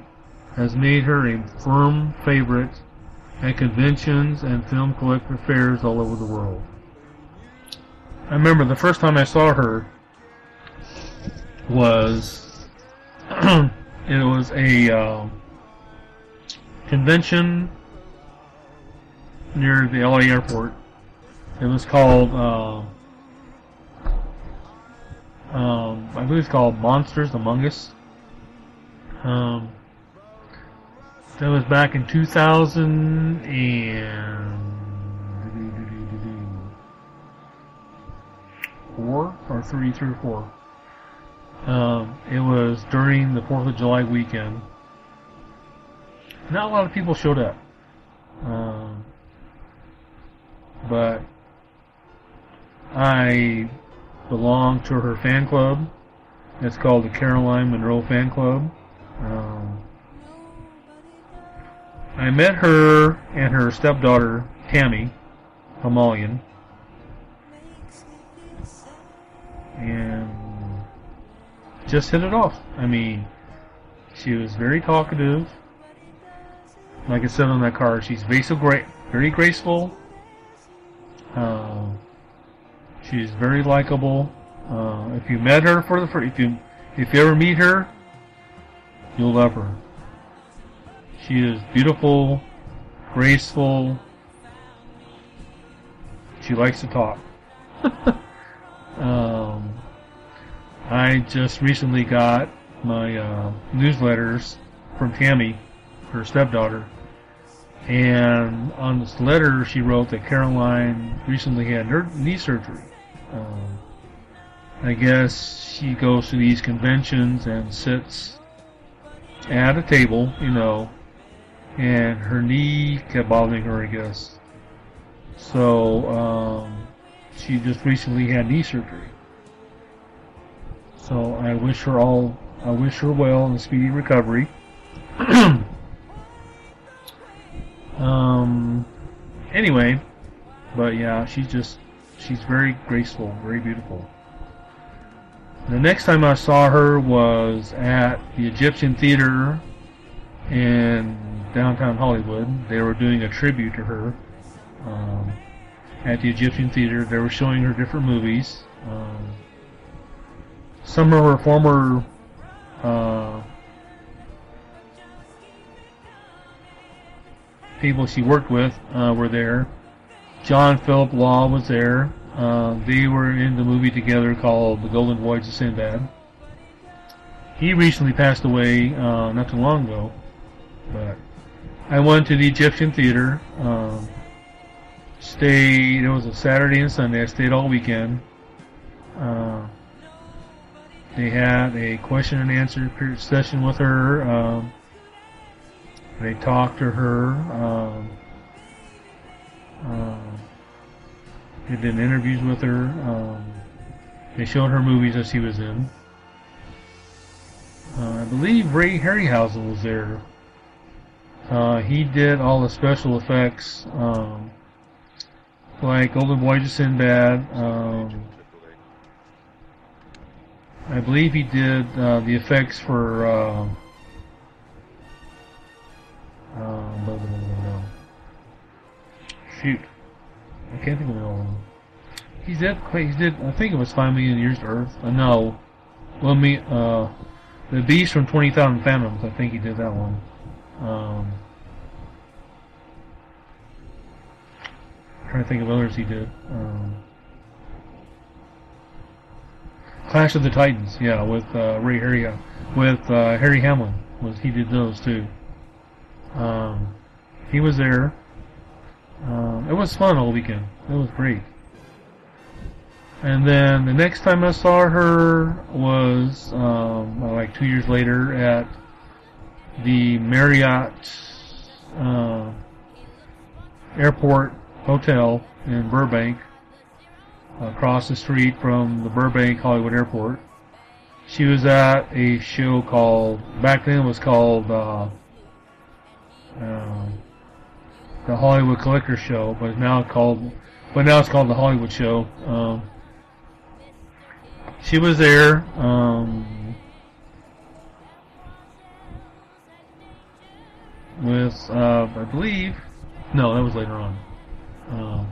has made her a firm favorite at conventions and film collector fairs all over the world. I remember the first time I saw her was it was a uh, convention near the LA airport. It was called uh, um, I believe it's called Monsters Among Us. Um, that was back in 2000 and four or three, three or four. Um, it was during the Fourth of July weekend. Not a lot of people showed up, um, but I belong to her fan club. It's called the Caroline Munro Fan Club. Um, I met her and her stepdaughter, Tammy Hamalian, and just hit it off. I mean, she was very talkative. Like I said on that card, she's very, very graceful. Uh, she's very likable. Uh, if you met her for the first, if you if you ever meet her, you'll love her. She is beautiful, graceful. She likes to talk. um, I just recently got my uh, newsletters from Tammy, her stepdaughter, and on this letter she wrote that Caroline recently had knee surgery. Um, I guess she goes to these conventions and sits at a table, you know, and her knee kept bothering her, I guess. So um, she just recently had knee surgery. So I wish her all, I wish her well and a speedy recovery. um. Anyway, but yeah, she's just, she's very graceful, very beautiful. The next time I saw her was at the Egyptian Theater in downtown Hollywood. They were doing a tribute to her um, at the Egyptian Theater. They were showing her different movies. Um, some of her former uh, people she worked with uh, were there. John Phillip Law was there. Uh, they were in the movie together called The Golden Voyage of Sinbad. He recently passed away uh, not too long ago, but I went to the Egyptian Theater. Um, stayed. It was a Saturday and Sunday. I stayed all weekend. Uh, they had a question and answer session with her. Um, they talked to her. Um, They did interviews with her. Um, they showed her movies that she was in. Uh, I believe Ray Harryhausen was there. Uh, he did all the special effects, um, like Golden Voyage of Sinbad. Um, I believe he did uh, the effects for. Shoot, I can't think of it all. He's did. He did. I think it was Five Million Years to Earth. Uh, no, well, me. Uh, the Beast from Twenty Thousand Fathoms. I think he did that one. Um, trying to think of others he did. Um, Clash of the Titans, yeah, with uh, Ray Harry, uh, with uh, Harry Hamlin was he did those too. Um, he was there. Um, it was fun all weekend. It was great. And then the next time I saw her was um, like two years later at the Marriott uh, Airport Hotel in Burbank, across the street from the Burbank Hollywood Airport. She was at a show called back then it was called uh, uh, the Hollywood Collector Show, but now called but now it's called the Hollywood Show. Um, she was there. Um, with, uh, I believe, no, that was later on. Uh,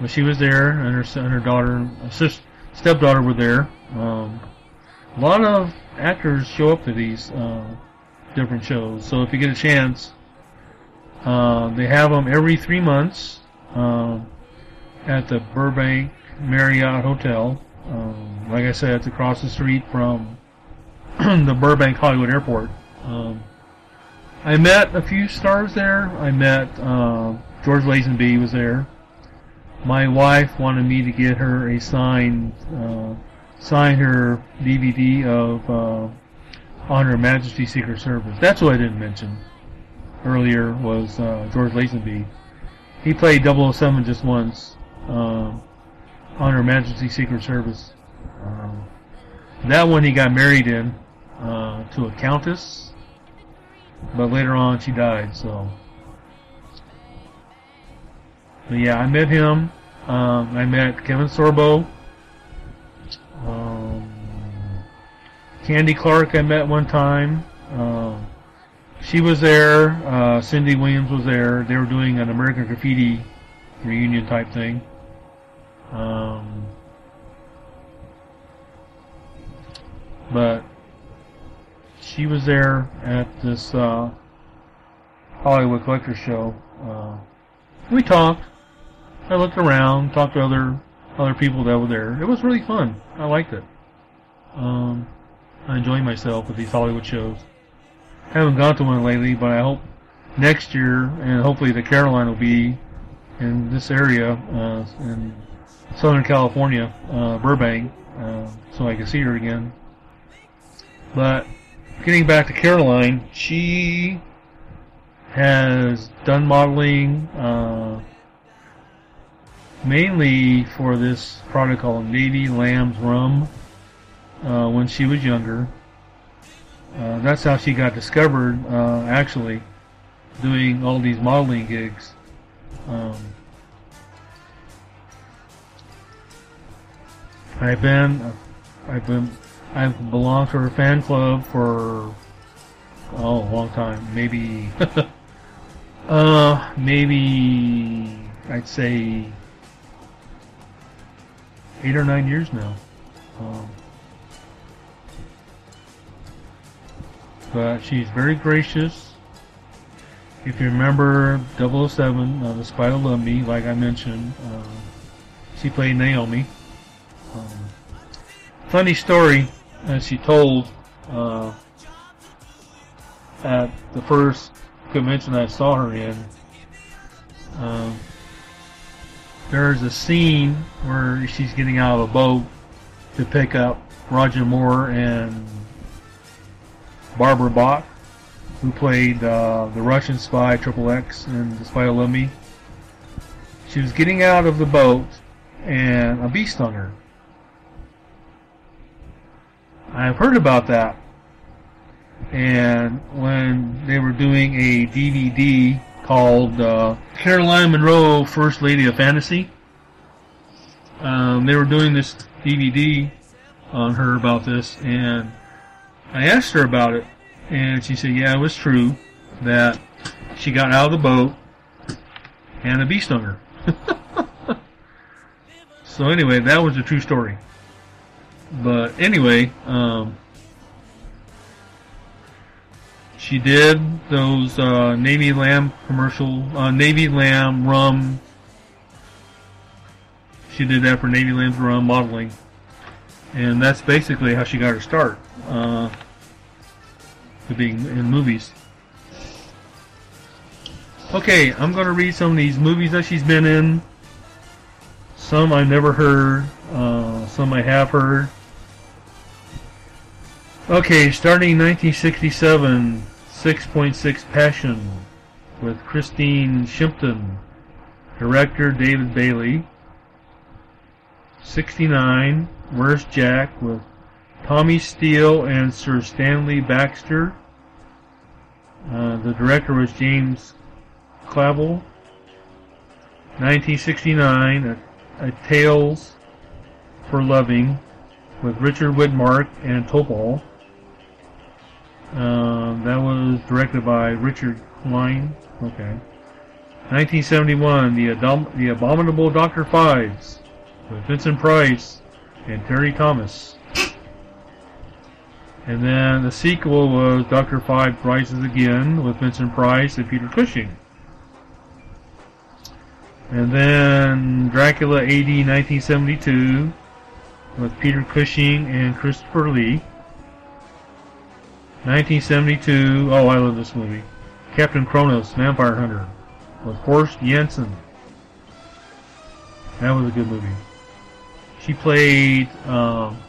but she was there, and her son, her daughter, sis, stepdaughter were there. Um, a lot of actors show up to these uh, different shows, so if you get a chance, uh, they have them every three months uh, at the Burbank Marriott Hotel. Um, like I said, it's across the street from the Burbank Hollywood Airport. Um, I met a few stars there. I met uh, George Lazenby was there. My wife wanted me to get her a signed, uh, sign her DVD of uh, On Majesty Secret Service. That's what I didn't mention earlier was uh, George Lazenby. He played 007 just once um, on Her Majesty Secret Service. Um, that one he got married in uh, to a countess, but later on she died. So, but yeah, I met him. Um, I met Kevin Sorbo. Um, Candy Clark I met one time. Um, she was there. Uh, Cindy Williams was there. They were doing an American Graffiti reunion type thing. Um, but she was there at this uh, Hollywood Collector Show. Uh, we talked. I looked around, talked to other other people that were there. It was really fun. I liked it. Um, I enjoy myself with these Hollywood shows. Haven't gone to one lately, but I hope next year, and hopefully the Caroline will be in this area uh, in Southern California, uh, Burbank, uh, so I can see her again. But getting back to Caroline, she has done modeling uh, mainly for this product called Navy Lamb's Rum uh, when she was younger. Uh, that's how she got discovered, uh, actually, doing all these modeling gigs. Um, I've been, I've been, I've belonged to her fan club for oh a long time, maybe, uh, maybe I'd say eight or nine years now. Um, but she's very gracious. If you remember 007, uh, The Spy That Loved Me, like I mentioned, uh, she played Naomi. Um, funny story, as she told uh, at the first convention I saw her in. Um, there's a scene where she's getting out of a boat to pick up Roger Moore and Barbara Bach, who played uh, the Russian spy Triple X in The Spy Who Loved Me. She was getting out of the boat, and a bee stung her. I've heard about that. And when they were doing a DVD called uh, Caroline Munro, First Lady of Fantasy, um, they were doing this DVD on her about this, and I asked her about it, and she said, "Yeah, it was true that she got out of the boat and a bee stung her." so anyway, that was a true story. But anyway, um, she did those uh, Navy Lamb commercial, uh, Navy Lamb rum. She did that for Navy Lamb's rum modeling, and that's basically how she got her start uh, being in movies. Okay, I'm to read some of these movies that she's been in. Some I've never heard, uh, some I have heard. Okay, starting 1967, 6.6 Passion with Christine Shrimpton, director David Bailey. 69, Where's Jack with Tommy Steele and Sir Stanley Baxter. Uh, the director was James Clavell. 1969, a, a Tales for Loving with Richard Widmark and Topol. Um, that was directed by Richard Klein. Okay. 1971, The, Adom- the Abominable Dr. Phibes with Vincent Price and Terry Thomas. And then the sequel was Dr. Phibes Rises Again with Vincent Price and Peter Cushing. And then Dracula AD 1972 with Peter Cushing and Christopher Lee. 1972, oh I love this movie. Captain Kronos, Vampire Hunter with Horst Janson. That was a good movie. She played, um,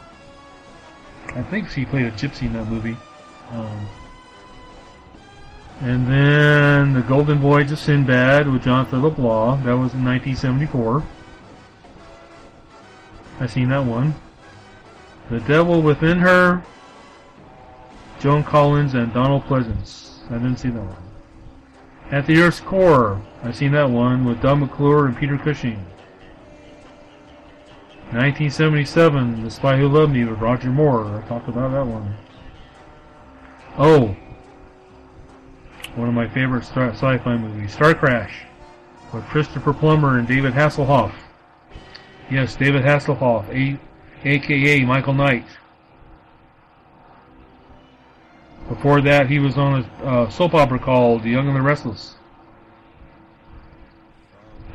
I think she played a gypsy in that movie. Um, and then The Golden Voyage of Sinbad with John Phillip Law. That was in 1974. I seen that one. The Devil Within Her. Joan Collins and Donald Pleasence. I didn't see that one. At the Earth's Core. I seen that one with Doug McClure and Peter Cushing. 1977, The Spy Who Loved Me with Roger Moore. I talked about that one. Oh, one of my favorite sci- sci-fi movies, Star Crash, with Christopher Plummer and David Hasselhoff. Yes, David Hasselhoff, a- aka Michael Knight. Before that, he was on a uh, soap opera called The Young and the Restless.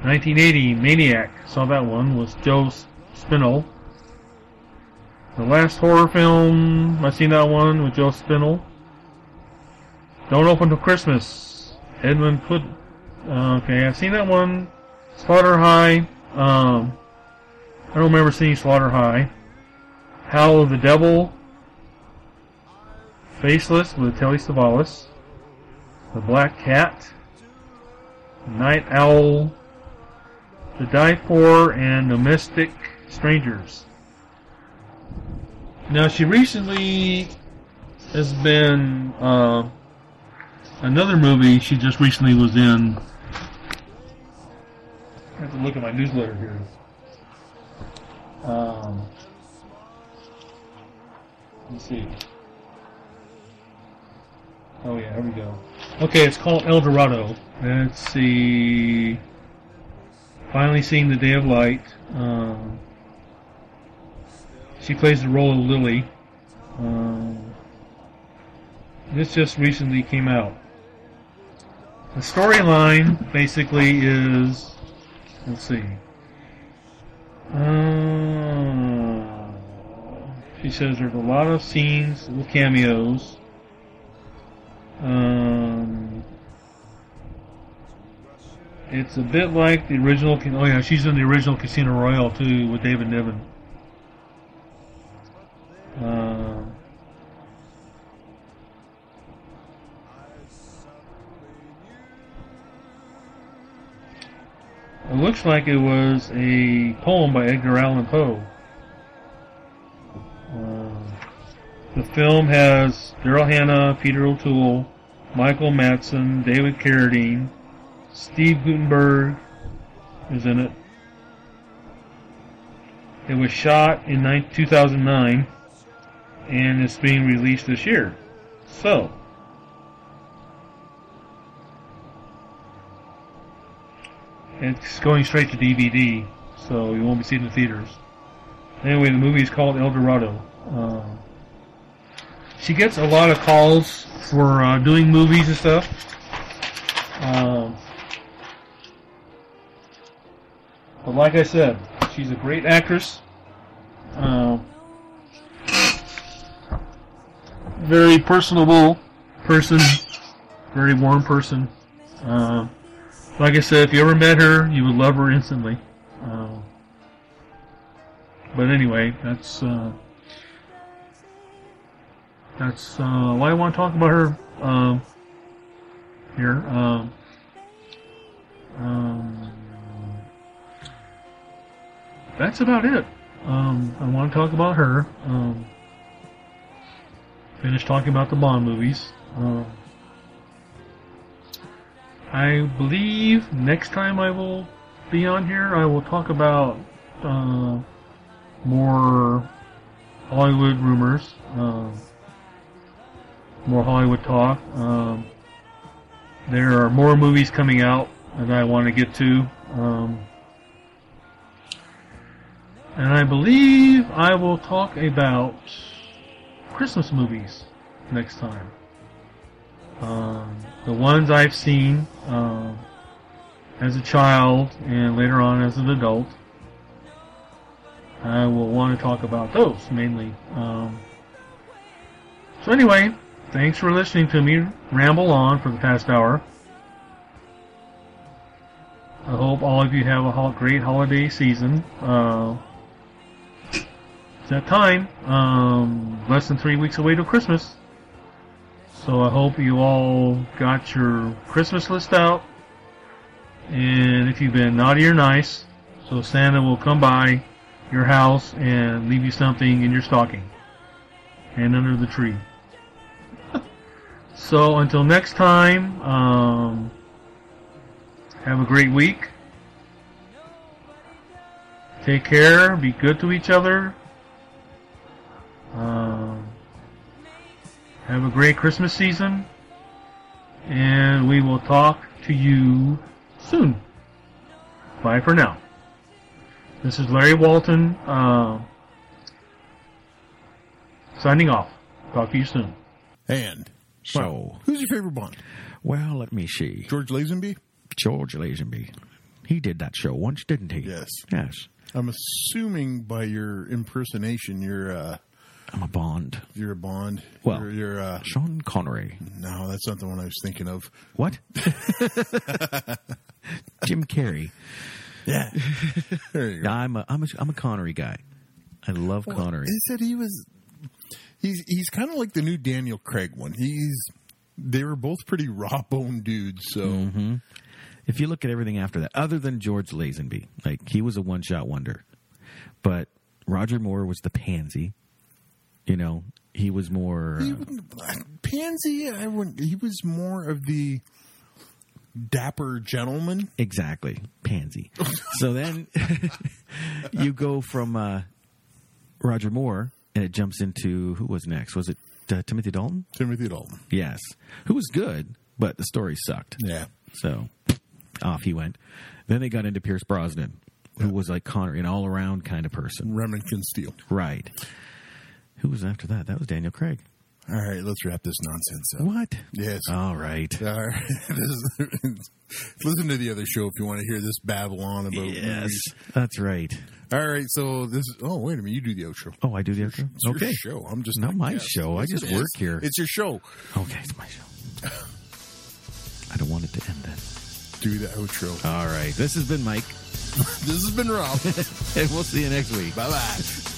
1980, Maniac. Saw that one. Was Joe Spinell. The last horror film, I seen that one with Joe Spinell. Don't Open Till Christmas. Edmund Put. Uh, okay, I've seen that one. Slaughter High. Um, I don't remember seeing Slaughter High. Howl of the Devil. Faceless with Telly Savalas. The Black Cat. Night Owl. The Die For and Domestic Strangers. Now she recently has been uh, another movie she just recently was in. I have to look at my newsletter here. Um, let's see. Oh yeah, here we go. Okay, it's called El Dorado. Let's see. Finally seeing the day of light. Um, she plays the role of Lily. Um, this just recently came out. The storyline basically is, let's see. Uh, she says there's a lot of scenes with cameos. Um, it's a bit like the original. Oh yeah, she's in the original Casino Royale too with David Niven. Uh, It looks like it was a poem by Edgar Allan Poe. Uh, the film has Daryl Hannah, Peter O'Toole, Michael Madsen, David Carradine, Steve Guttenberg is in it. It was shot in 2009 and it's being released this year. So, it's going straight to DVD, so you won't be seen in the theaters. Anyway, the movie is called El Dorado. Uh, she gets a lot of calls for uh, doing movies and stuff. Um, but like I said, she's a great actress. Very personable person, very warm person. Uh, like I said, if you ever met her, you would love her instantly. Uh, but anyway, that's uh, that's uh, why I want to talk about her um, here. Um, um, that's about it. Um, I want to talk about her. Finish talking about the Bond movies. Um, I believe next time I will be on here, I will talk about uh, more Hollywood rumors, um, more Hollywood talk. Um, there are more movies coming out that I want to get to. Um, and I believe I will talk about Christmas movies next time. Um, the ones I've seen um, as a child and later on as an adult. I will want to talk about those mainly. Um, so anyway, thanks for listening to me ramble on for the past hour. I hope all of you have a great holiday season. Uh, it's that time. Um, less than three weeks away to Christmas. So I hope you all got your Christmas list out. And if you've been naughty or nice, so Santa will come by your house and leave you something in your stocking and under the tree. so until next time, um, have a great week. Take care. Be good to each other. Um, have a great Christmas season. And we will talk to you soon. Bye for now. This is Larry Walton, uh, signing off. Talk to you soon. And So, who's your favorite Bond? well, let me see. George Lazenby? George Lazenby. He did that show once, didn't he? Yes. Yes. I'm assuming by your impersonation, you're uh, I'm a Bond. you're a Bond. Well, you're, you're uh, Sean Connery. no, that's not the one I was thinking of. What? Jim Carrey. Yeah. I'm a, I'm a, I'm a Connery guy. I love Connery. They said he was. He's he's kind of like the new Daniel Craig one. He's they were both pretty raw bone dudes. So Mm-hmm. If you look at everything after that, other than George Lazenby, like he was a one shot wonder, but Roger Moore was the pansy. You know, he was more. he uh, Pansy, I wouldn't. He was more of the dapper gentleman. Exactly, pansy. so then you go from uh, Roger Moore, and it jumps into who was next? Was it uh, Timothy Dalton? Timothy Dalton. Yes, who was good, but the story sucked. Yeah, So off he went. Then they got into Pierce Brosnan, who was like Connery, an all around kind of person. Remington Steele. Right. Who was after that? That was Daniel Craig. All right, let's wrap this nonsense up. What? Yes. All right. All right. Is- Listen to the other show if you want to hear this babble-on about Yes, movies. that's right. All right, so this. Oh, wait a minute. You do the outro. Oh, I do the outro. It's your Okay. show. I'm just Not my guest. show. I just work here. It's your show. Okay, it's my show. I don't want it to end then. Do the outro. All right. This has been Mike, This has been Rob. and we'll see you next week. bye bye.